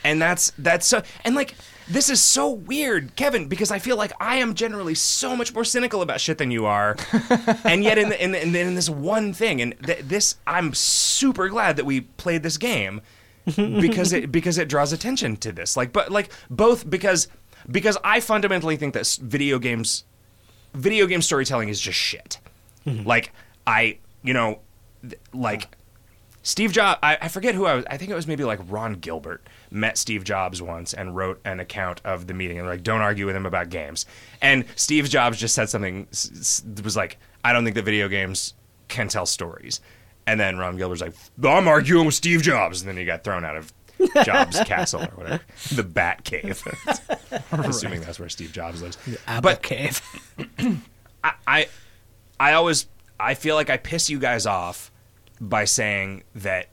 C: And that's that's so and like this is so weird, Kevin, because I feel like I am generally so much more cynical about shit than you are, and yet in the, in, the, in, the, in this one thing, and th- this I'm super glad that we played this game because it because it draws attention to this. Like, but like both because because I fundamentally think that video games video game storytelling is just shit. Mm-hmm. Like I you know th- like Steve Jobs, I, I forget who I was. I think it was maybe like Ron Gilbert met Steve Jobs once and wrote an account of the meeting and like, don't argue with him about games. And Steve Jobs just said something was like, I don't think that video games can tell stories. And then Ron Gilbert's like, I'm arguing with Steve Jobs, and then he got thrown out of Jobs' castle or whatever, the Bat Cave. I'm assuming that's where Steve Jobs lives.
B: Apple
C: But
B: Cave.
C: I, I I always I feel like I piss you guys off by saying that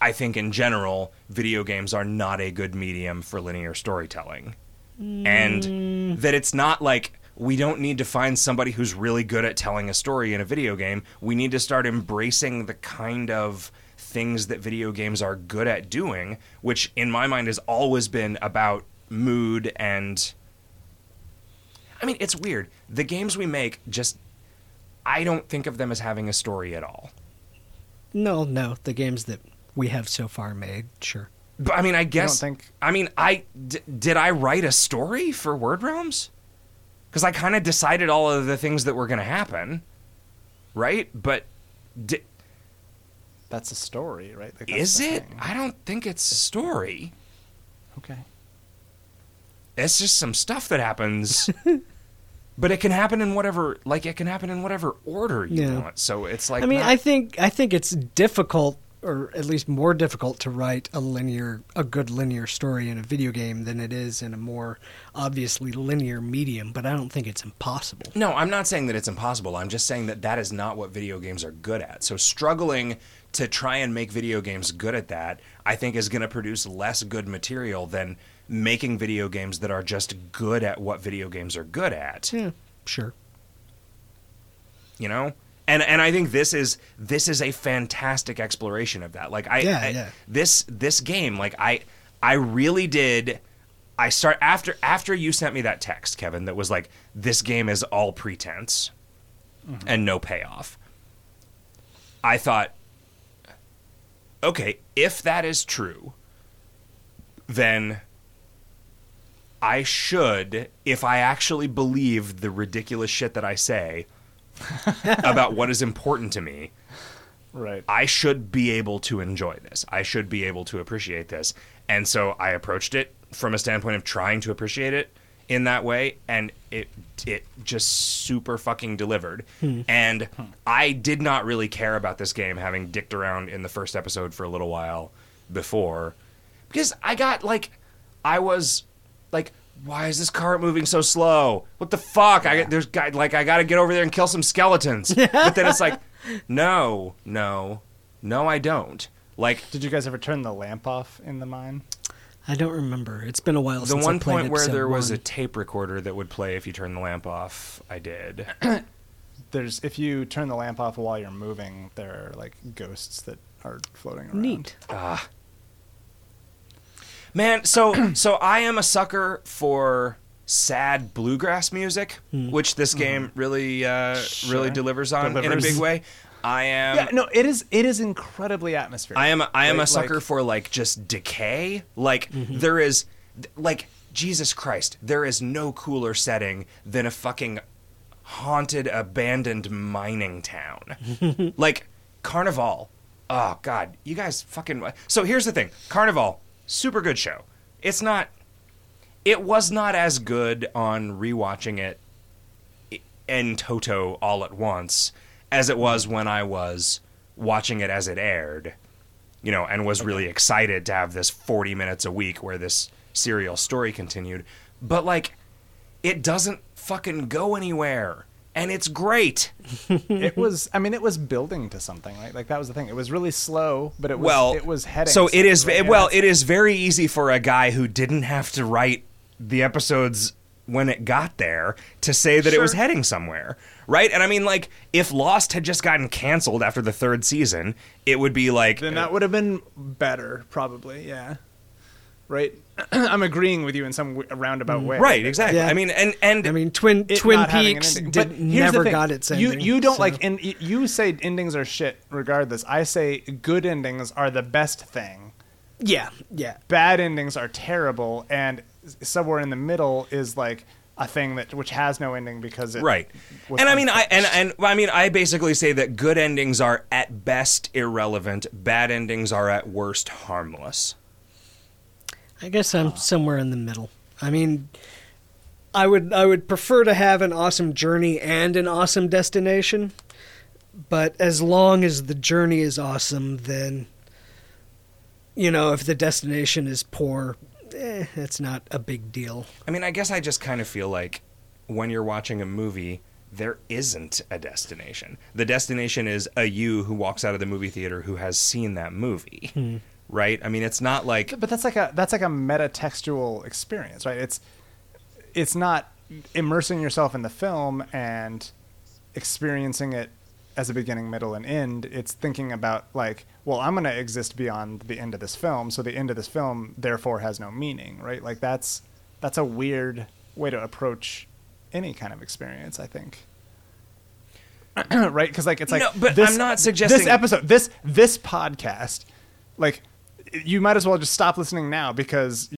C: I think in general video games are not a good medium for linear storytelling. And mm. that it's not like we don't need to find somebody who's really good at telling a story in a video game. We need to start embracing the kind of things that video games are good at doing, which in my mind has always been about mood and I mean, it's weird. The games we make just I don't think of them as having a story at all.
B: No, no, the games that we have so far made, sure.
C: But I mean, I guess I don't
A: think-
C: I mean, I d- did I write a story for Word Realms? Cuz I kind of decided all of the things that were going to happen. Right? But di-
A: That's a story, right? Like,
C: is it?
A: thing.
C: I don't think it's a story.
A: Okay.
C: It's just some stuff that happens. but it can happen in whatever like it can happen in whatever order you
B: Yeah.
C: want. So it's like
B: I mean,
C: not-
B: I think I think it's difficult, or at least more difficult, to write a linear, a good linear story in a video game than it is in a more obviously linear medium. But I don't think it's impossible.
C: No, I'm not saying that it's impossible. I'm just saying that that is not what video games are good at. So struggling to try and make video games good at that, I think is going to produce less good material than making video games that are just good at what video games are good at.
B: Yeah, sure.
C: You know? And and I think this is this is a fantastic exploration of that. Like I,
B: Yeah,
C: I-
B: yeah.
C: this this game like I I really did I start after after you sent me that text, Kevin, that was like this game is all pretense mm-hmm. and no payoff. I thought okay, if that is true, then I should, if I actually believe the ridiculous shit that I say about what is important to me,
A: Right.
C: I should be able to enjoy this. I should be able to appreciate this. And so I approached it from a standpoint of trying to appreciate it in that way and it it just super fucking delivered. Hmm. And hmm. I did not really care about this game having dicked around in the first episode for a little while before because I got like I was like why is this cart moving so slow? What the fuck? I get there's guy like I got to get over there and kill some skeletons. but then it's like no, no. No, I don't. Like
A: Did you guys ever turn the lamp off in the mine?
B: I don't remember. It's been a while
C: the
B: since
C: one
B: I played
C: point where
B: episode
C: there was a tape recorder that would play if you turned the lamp off, I did.
A: There's if you turn the lamp off while you're moving, there are like ghosts that are floating around.
B: neat.
C: Ah, Man, so so I am a sucker for sad bluegrass music, which this game really uh, really
A: Hmm.
C: Delivers on in a
A: Delivers.
C: big way. I am
A: Yeah, no, it is. It is incredibly atmospheric.
C: I am I am a sucker
A: like-
C: for like just decay. Like there is like Jesus Christ, there is no cooler setting than a fucking haunted abandoned mining town. like Carnival. Oh god, you guys fucking So here's the thing. Carnival, super good show. It's not it was not as good on rewatching it in toto all at once as it was when I was watching it as it aired, you know, and was really excited to have this 40 minutes a week where this serial story continued. But like, it doesn't fucking go anywhere. And it's great.
A: it was. I mean, it was building to something, right? Like that was the thing. It was really slow, but it was.
C: well,
A: it was heading.
C: So it is.
A: right?
C: well, it is very easy for a guy who didn't have to write the episodes when it got there to say that it was heading somewhere, right? And I mean, like, if Lost had just gotten canceled after the third season, it would be like,
A: Then that would have been better, probably. Yeah. Right. I'm agreeing with you in some w- roundabout mm. way.
C: right? Exactly.
B: Yeah.
C: I mean, and and
B: I mean, Twin Twin
A: not having an
B: Peaks did,
A: But
B: never got its
A: You
B: ending.
A: you don't
B: so-
A: like and you say endings are shit regardless. I say good endings are the best thing.
B: Yeah, yeah.
A: Bad endings are terrible and somewhere in the middle is like a thing that which has no ending because it
C: right
A: was
C: and i mean i and, and i mean i basically say that good endings are at best irrelevant bad endings are at worst harmless
B: I guess I'm somewhere in the middle. I mean, I would I would prefer to have an awesome journey and an awesome destination, but as long as the journey is awesome, then you know if the destination is poor, eh, it's not a big deal.
C: i mean i guess i just kind of feel like when you're watching a movie there isn't a destination the destination is a you who walks out of the movie theater who has seen that movie right i mean it's not like
A: but that's like a that's like a metatextual experience, right? It's it's not immersing yourself in the film and experiencing it as a beginning, middle, and end. It's thinking about like, well, I'm going to exist beyond the end of this film, so the end of this film therefore has no meaning, right? Like that's that's a weird way to approach any kind of experience, I think. right? Because like it's like
C: No, but
A: this,
C: I'm not suggesting-
A: this episode, this this podcast, like you might as well just stop listening now because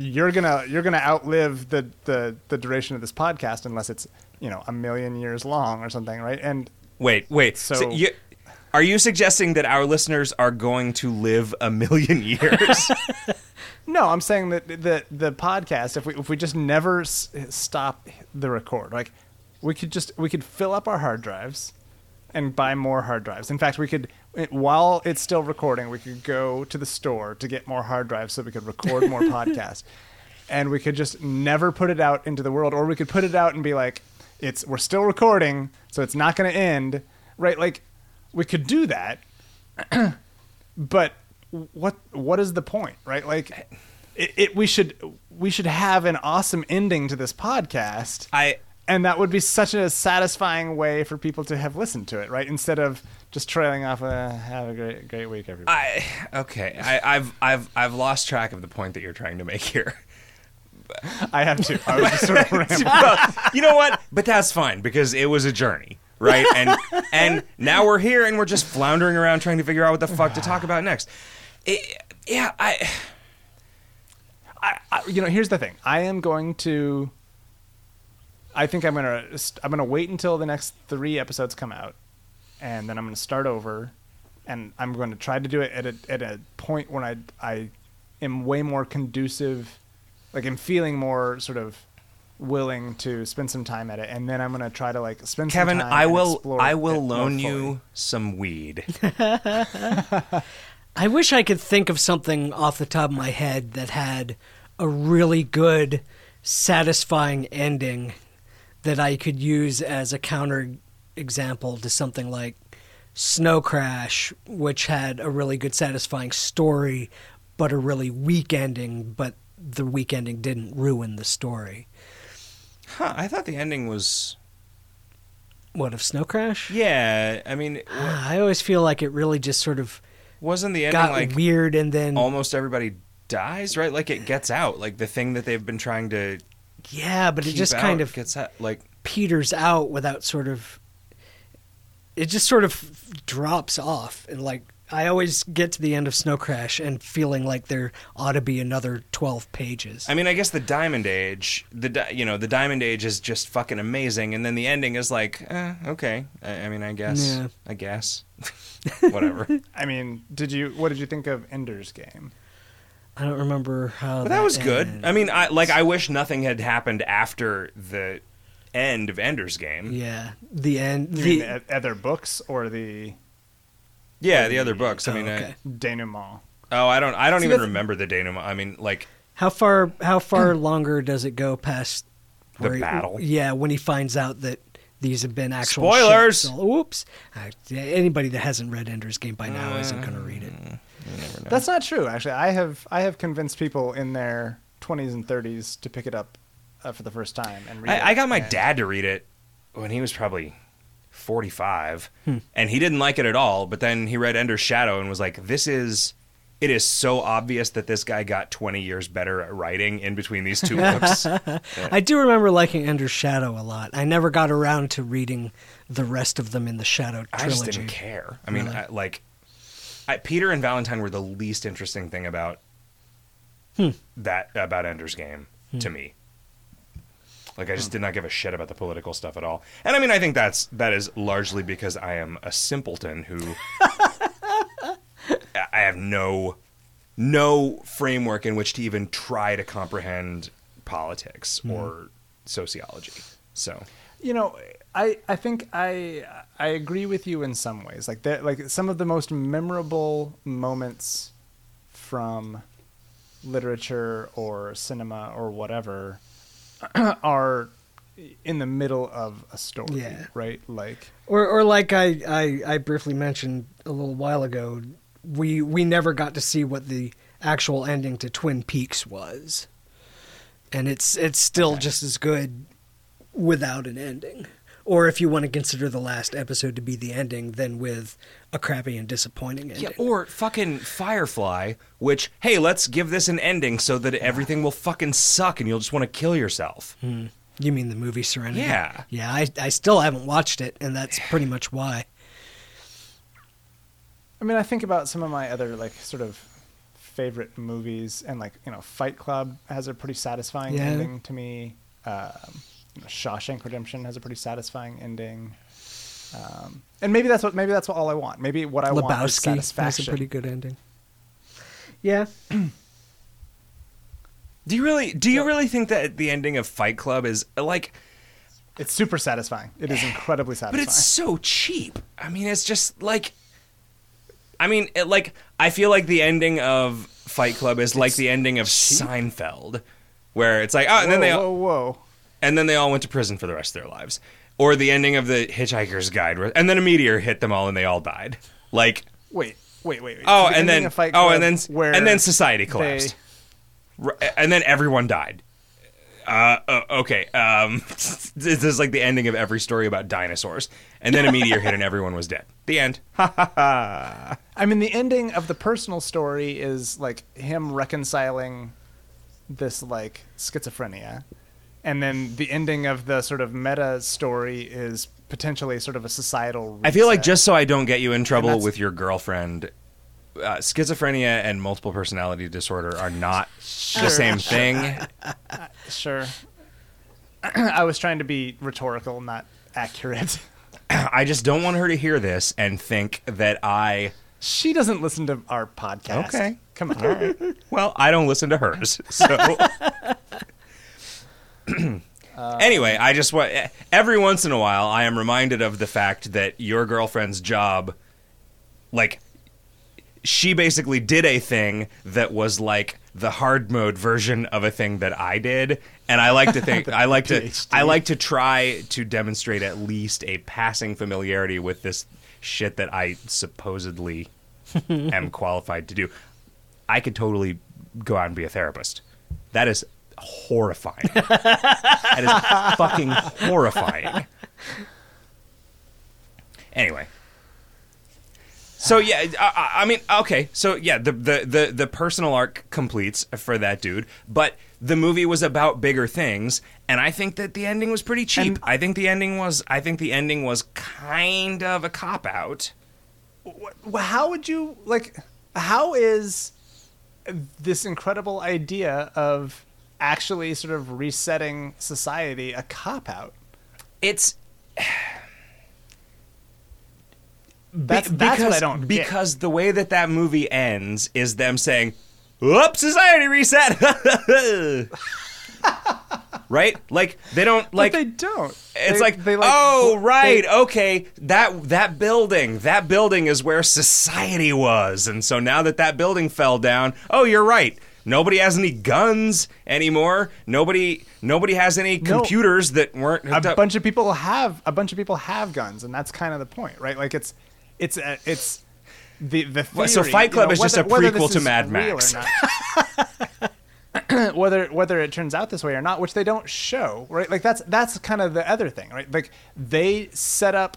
A: you're gonna you're gonna outlive the, the the duration of this podcast unless it's you know a million years long or something, right? And
C: wait wait
A: So-
C: so, you, are you suggesting that our listeners are going to live a million years
A: No, I'm saying that the the podcast, if we if we just never s- stop the record, like we could just we could fill up our hard drives and buy more hard drives. In fact, we could it- while it's still recording, we could go to the store to get more hard drives so we could record more podcasts. And we could just never put it out into the world or we could put it out and be like it's we're still recording, so it's not going to end, right? Like we could do that. but what what is the point right like it, it we should we should have an awesome ending to this podcast
C: i
A: and that would be such a satisfying way for people to have listened to it right instead of just trailing off uh, have a great great week everybody
C: I okay. I, I've I've I've lost track of the point that you're trying to make here.
A: I have to i was just sort of rambling.
C: well, you know what? But that's fine because it was a journey, right? And and now we're here and we're just floundering around trying to figure out what the fuck to talk about next. It, yeah, I
A: I, I, you know, here's the thing. I am going to. I think I'm gonna. I'm gonna wait until the next three episodes come out, and then I'm gonna start over, and I'm going to try to do it at a at a point when I I am way more conducive, like I'm feeling more sort of willing to spend some time at it, and then I'm gonna try to like spend. some
C: Kevin,
A: time
C: I
A: and
C: will I will loan you some weed.
B: I wish I could think of something off the top of my head that had a really good, satisfying ending that I could use as a counter example to something like Snow Crash, which had a really good, satisfying story, but a really weak ending, but the weak ending didn't ruin the story.
C: Huh, I thought the ending was
B: What of Snow Crash?
C: Yeah, I mean,
B: I always feel like it really just sort of
C: wasn't the ending
B: got
C: like
B: weird and then
C: almost everybody dies, right? Like it gets out, like the thing that they've been trying to
B: yeah, but it just kind of
C: gets out, like
B: peters out without sort of it just sort of drops off and like I always get to the end of Snow Crash and feeling like there ought to be another 12 pages.
C: I mean, I guess the Diamond Age, the di- you know, the Diamond Age is just fucking amazing, and then the ending is like, eh, okay. I, I mean, I guess,
B: Yeah.
C: I guess, whatever.
A: I mean, did you? What did you think of Ender's Game?
B: I don't remember how
C: But that was good.
B: ended.
C: I mean, I like, I wish nothing had happened after the end of Ender's Game.
B: yeah, the end
A: You
B: the
A: mean the other books or the
C: Yeah, the other books. I
B: Oh,
C: mean, I-
B: okay.
A: denouement?
C: oh, I don't, I don't
A: See,
C: even
A: that's-
C: remember the denouement. I mean, like,
B: How far how far longer does it go past
C: The
B: where he-
C: battle?
B: yeah, when he finds out that these have been actual
C: Spoilers!
B: ships. So, oops. Uh, anybody that hasn't read Ender's Game by now isn't going to read it.
C: you never know.
A: That's not true. Actually, I have I have convinced people in their 20s and 30s to pick it up uh, for the first time and read it.
C: I, I got my
A: And-
C: dad to read it when he was probably 45,
B: Hmm.
C: and he didn't like it at all. But then he read Ender's Shadow and was like, "This is it is so obvious that this guy got 20 years better at writing in between these two books.
B: I do remember liking Ender's Shadow a lot. I never got around to reading the rest of them in the Shadow
C: I
B: trilogy.
C: just didn't care. I mean,
B: Really?
C: I, like, I, Peter and Valentine were the least interesting thing about
B: Hmm.
C: that about Ender's Game to me. Like, I just did not give a shit about the political stuff at all. And I mean, I think that's that is largely because I am a simpleton who I have no no framework in which to even try to comprehend politics
B: Hmm.
C: or sociology. So,
A: you know i i think i i agree with you in some ways like that like some of the most memorable moments from literature or cinema or whatever are in the middle of a story
B: Yeah.
A: right like
B: Or, or like I, I, I briefly mentioned a little while ago, we we never got to see what the actual ending to Twin Peaks was, and it's it's still just as good without an ending. Or if you want to consider the last episode to be the ending, then with a crappy and disappointing ending.
C: Yeah, or fucking Firefly, which, hey, let's give this an ending so that everything will fucking suck and you'll just want to kill yourself.
B: you mean the movie Serenity?
C: Yeah.
B: Yeah, I, I still haven't watched it, and that's pretty much why.
A: I mean, I think about some of my other like sort of favorite movies, and like you know, Fight Club has a pretty satisfying
B: Yeah.
A: ending to me. Um, you know, Shawshank Redemption has a pretty satisfying ending. Um, and maybe that's what maybe that's what all I want. Maybe what I want is
B: Lebowski has a pretty good ending. Yeah,
C: Do you really do you really think that the ending of Fight Club is like
A: It's super satisfying. It is incredibly satisfying.
C: but it's so cheap. I mean, it's just like I mean, it, like I feel like the ending of Fight Club is like the ending of Seinfeld where it's like oh and
A: whoa,
C: then they
A: whoa, whoa.
C: And then they all went to prison for the rest of their lives. Or the ending of the Hitchhiker's Guide where, and then a meteor hit them all and they all died. Like
A: Wait, wait, wait, wait.
C: Oh,
A: the
C: and then oh, and then
A: where
C: and then society collapsed, R- and then everyone died. Uh, uh, okay, um, this is like the ending of every story about dinosaurs, and then a meteor hit and everyone was dead. The end.
A: I mean, the ending of the personal story is like him reconciling this like schizophrenia, and then the ending of the sort of meta story is potentially sort of a societal.
C: I feel like just so I don't get you in trouble with your girlfriend, uh, schizophrenia and multiple personality disorder are not the same thing.
A: sure. I was trying to be rhetorical, not accurate.
C: I just don't want her to hear this and think that I.
A: She doesn't listen to our podcast.
C: Okay.
A: come on.
C: Well, I don't listen to hers. So Uh, anyway, I just want every once in a while I am reminded of the fact that your girlfriend's job like she basically did a thing that was like the hard mode version of a thing that I did and I like to think I like to
A: PhD.
C: I like to try to demonstrate at least a passing familiarity with this shit that I supposedly am qualified to do. I could totally go out and be a therapist. That is horrifying. that is fucking horrifying. Anyway. So yeah, I, I- mean, okay. So yeah, the, the the the personal arc completes for that dude, but the movie was about bigger things, and I think that the ending was pretty cheap.
A: And-
C: I think the ending was I think the ending was kind of a cop out.
A: How would you like? How is this incredible idea of actually sort of resetting society a cop out?
C: It's
A: That's
C: Be-
A: that's what
C: because-
A: I don't get.
C: The way that that movie ends is them saying, "Whoops, society reset." right? Like they don't
A: But
C: like
A: they don't.
C: it's
A: They-
C: like,
A: they
C: oh
A: they-
C: right, okay, that that building, that building is where society was, and so now that that building fell down, oh, you're right. Nobody has any guns anymore. Nobody nobody has any
A: No.
C: computers that weren't
A: a
C: up.
A: bunch of people have a bunch of people have guns, and that's kind of the point, right? Like it's it's uh, it's the the theory,
C: so Fight
A: you
C: Club
A: know,
C: is just a
A: whether- whether
C: prequel to Mad Max.
A: whether whether it turns out this way or not, which they don't show, right? Like that's that's kind of the other thing, right? Like they set up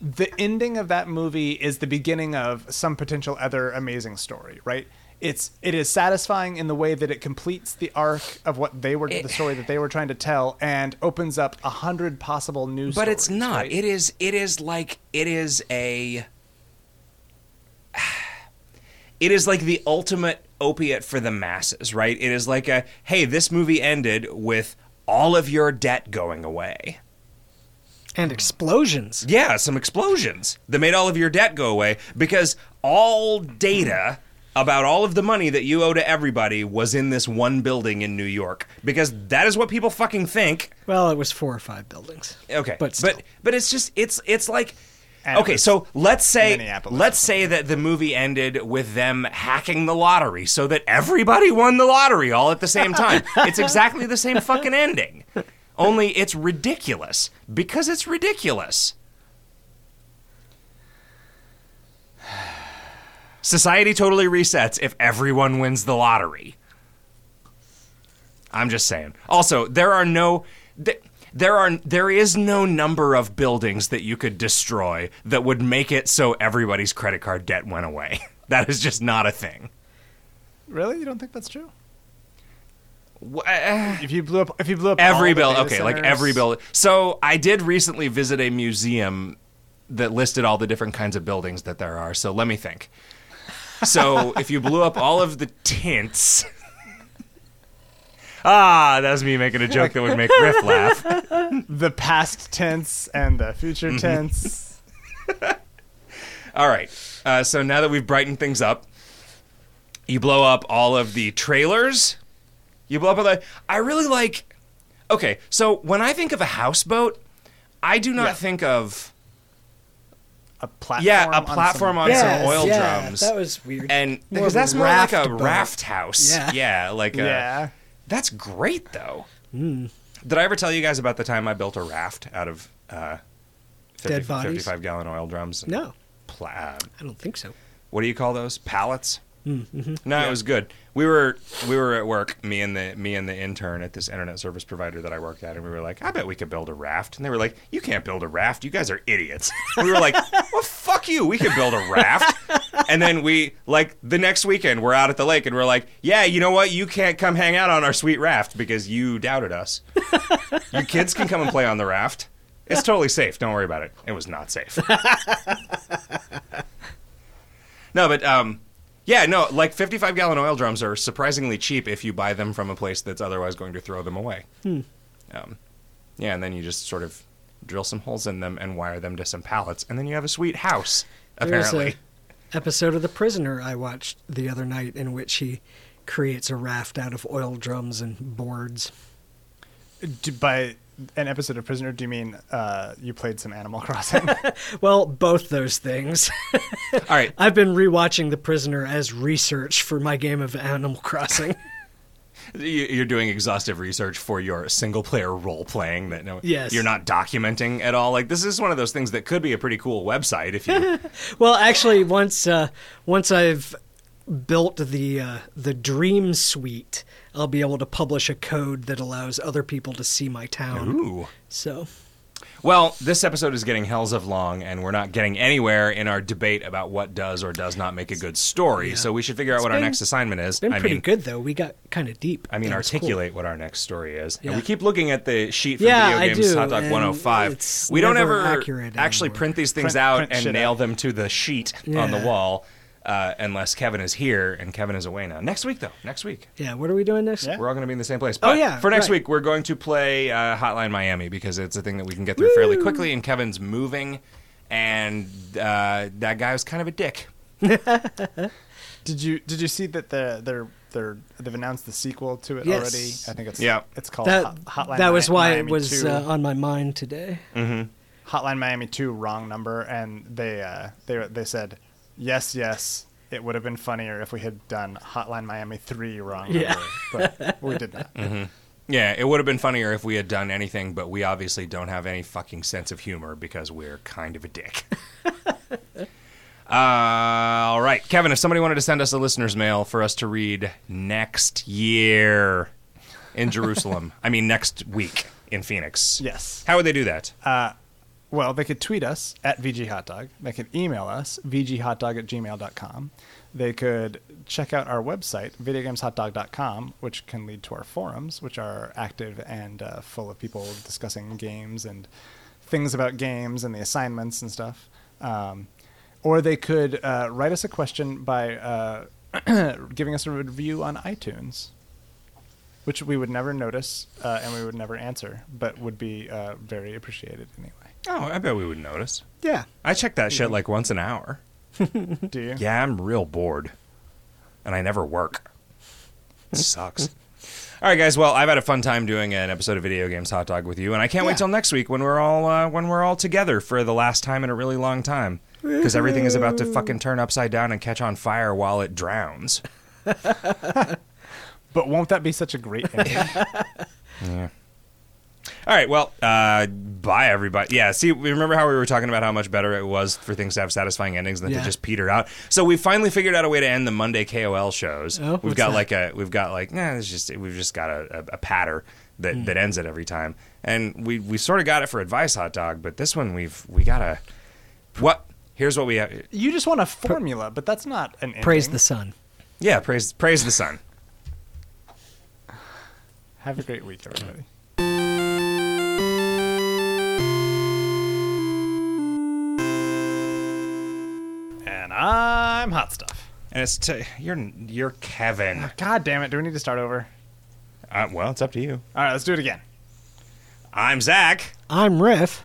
A: the ending of that movie is the beginning of some potential other amazing story, right? It's it is satisfying in the way that it completes the arc of what they were the eh. story that they were trying to tell and opens up a hundred possible new
C: but it's not.
A: right?
C: It is. It is like it is a. It is like the ultimate opiate for the masses, right? It is like a hey, this movie ended with all of your debt going away.
B: And explosions.
C: Yeah, some explosions that made all of your debt go away because all data about all of the money that you owe to everybody was in this one building in New York because that is what people fucking think.
B: Well, it was four or five buildings.
C: Okay,
B: But still.
C: but but it's just it's it's like
A: And
C: okay.
A: was
C: So let's say let's say that the movie ended with them hacking the lottery so that everybody won the lottery all at the same time. it's exactly the same fucking ending, only it's ridiculous because it's ridiculous. Society totally resets if everyone wins the lottery. I'm just saying. Also, there are no th- there are there is no number of buildings that you could destroy that would make it so everybody's credit card debt went away. That is just not a thing.
A: really you don't think that's true?
C: Uh,
A: If you blew up, if you blew up
C: Every
A: the
C: build,
A: data
C: okay, like every build. So I did recently visit a museum that listed all the different kinds of buildings that there are. So let me think. So if you blew up all of the tints. Ah, that was me making a joke that would make Griff laugh.
A: the past tense and the future
C: Mm-hmm.
A: tense.
C: All right. Uh, so now that we've brightened things up, you blow up all of the trailers. You blow up all the. I really like. Okay, so when I think of a houseboat, I do not
A: Yeah.
C: think of
A: A platform.
C: yeah a
A: on
C: platform
A: some-
C: on some oil
B: yeah,
C: drums.
B: That was weird.
C: and
B: More
C: because that's more like a
B: raft boat.
C: raft house.
B: Yeah.
C: like a,
A: Yeah.
C: That's great though.
B: Hmm.
C: Did I ever tell you guys about the time I built a raft out of uh, 50,
B: Dead bodies?
C: 55 gallon oil drums?
B: No,
C: Pla- uh,
B: I don't think so.
C: what do you call those pallets
B: Mm-hmm.
C: no it was good we were we were at work me and the me and the intern at this internet service provider that i worked at and we were like i bet we could build a raft. And they were like you can't build a raft. You guys are idiots. We were like well fuck you. We could build a raft. And then we like the next weekend we're out at the lake and we're like yeah you know what? You can't come hang out on our sweet raft because you doubted us. You kids can come and play on the raft. It's totally safe. Don't worry about it. It was not safe. No, but um, yeah, no, like 55 gallon oil drums are surprisingly cheap if you buy them from a place that's otherwise going to throw them away. Um, yeah, and then you just sort of drill some holes in them and wire them to some pallets, and then you have a sweet house. Apparently,
B: episode of The Prisoner I watched the other night in which he creates a raft out of oil drums and boards.
A: Do- by an episode of Prisoner, do you mean uh, you played some Animal Crossing?
B: Well, both those things.
C: all right.
B: I've been rewatching The Prisoner as research for my game of Animal Crossing.
C: you- You're doing exhaustive research for your single player role playing that no,
B: Yes.
C: you're not documenting at all. Like this is one of those things that could be a pretty cool website if you.
B: well, actually, once uh, once I've built the uh, the Dream Suite, I'll be able to publish a code that allows other people to see my town.
C: Ooh.
B: So
C: Well, this episode is getting hells of long, and we're not getting anywhere in our debate about what does or does not make a good story.
B: Yeah.
C: So we should figure out
B: It's
C: what our next assignment is.
B: it's been
C: I
B: pretty
C: mean,
B: good though. We got kind of deep.
C: I mean,
B: That was cool.
C: articulate what our next story is. And we keep looking at the sheet from
B: Yeah,
C: Video
B: I
C: Games
B: do,
C: Hot Dog
B: and
C: 105.
B: it's
C: We don't ever actually
B: anymore.
C: print these things
A: Print-
C: out
A: print
C: and nail
A: out.
C: them to the sheet on the wall. Uh, unless Kevin is here, and Kevin is away now. Next week, though. Next week.
B: Yeah, what are we doing next?
A: Yeah.
C: We're all going to be in the same place.
B: Oh,
C: But
B: yeah,
C: For next
B: right.
C: week, we're going to play uh, Hotline Miami because it's a thing that we can get through fairly quickly. And Kevin's moving, and uh, that guy was kind of a dick.
A: did you did you see that the they're they're they've announced the sequel to it
B: Yes.
A: already? I think it's
C: Yeah.
A: it's called
B: That
A: Hot- Hotline.
B: that was
A: Mi-
B: why
A: Miami
B: it was uh, on my mind today.
A: Hotline Miami two wrong number, and they uh, they they said yes yes. It would have been funnier if we had done Hotline Miami three wrong
B: Yeah.
A: number, but we did not.
C: Yeah, it would have been funnier if we had done anything, but we obviously don't have any fucking sense of humor because we're kind of a dick. uh, all right, Kevin, if somebody wanted to send us a listener's mail for us to read next year in Jerusalem, I mean next week in Phoenix,
A: Yes.
C: how would they do that?
A: Well, they could tweet us at VGHotDog. They could email us, vghotdog at gmail.com. They could check out our website, videogameshotdog.com, which can lead to our forums, which are active and uh, full of people discussing games and things about games and the assignments and stuff. Um, or they could uh, write us a question by uh, giving us a review on iTunes, which we would never notice uh, and we would never answer, but would be uh, very appreciated anyway.
C: Oh, I bet we would notice.
B: Yeah.
C: I check that shit like once an hour.
A: Do you?
C: Yeah, I'm real bored. And I never work. It sucks. All right, guys. Well, I've had a fun time doing an episode of Video Games Hot Dog with you, and I can't wait
A: Yeah.
C: till next week when we're all uh, when we're all together for the last time in a really long time. Because everything is about to fucking turn upside down and catch on fire while it drowns.
A: But won't that be such a great ending?
C: Yeah. All right. Well, uh, bye, everybody. Yeah. See, we remember how we were talking about how much better it was for things to have satisfying endings than
B: Yeah.
C: to just peter out. So we finally figured out a way to end the Monday KOL shows.
B: Oh,
C: we've got
B: that?
C: like a we've got like nah, it's just we've just got a, a, a patter that
B: Hmm.
C: that ends it every time, and we we sort of got it for advice, hot dog. But this one we've we gotta what. Here's what we have.
A: you just want a formula, but that's not an ending.
B: Praise the sun.
C: Yeah, praise praise the sun.
A: Have a great week, everybody. And I'm hot stuff.
C: And it's to, you're you're Kevin.
A: God damn it! Do we need to start over?
C: Uh, well, it's up to you.
A: All right, let's do it again.
C: I'm Zach.
B: I'm Riff.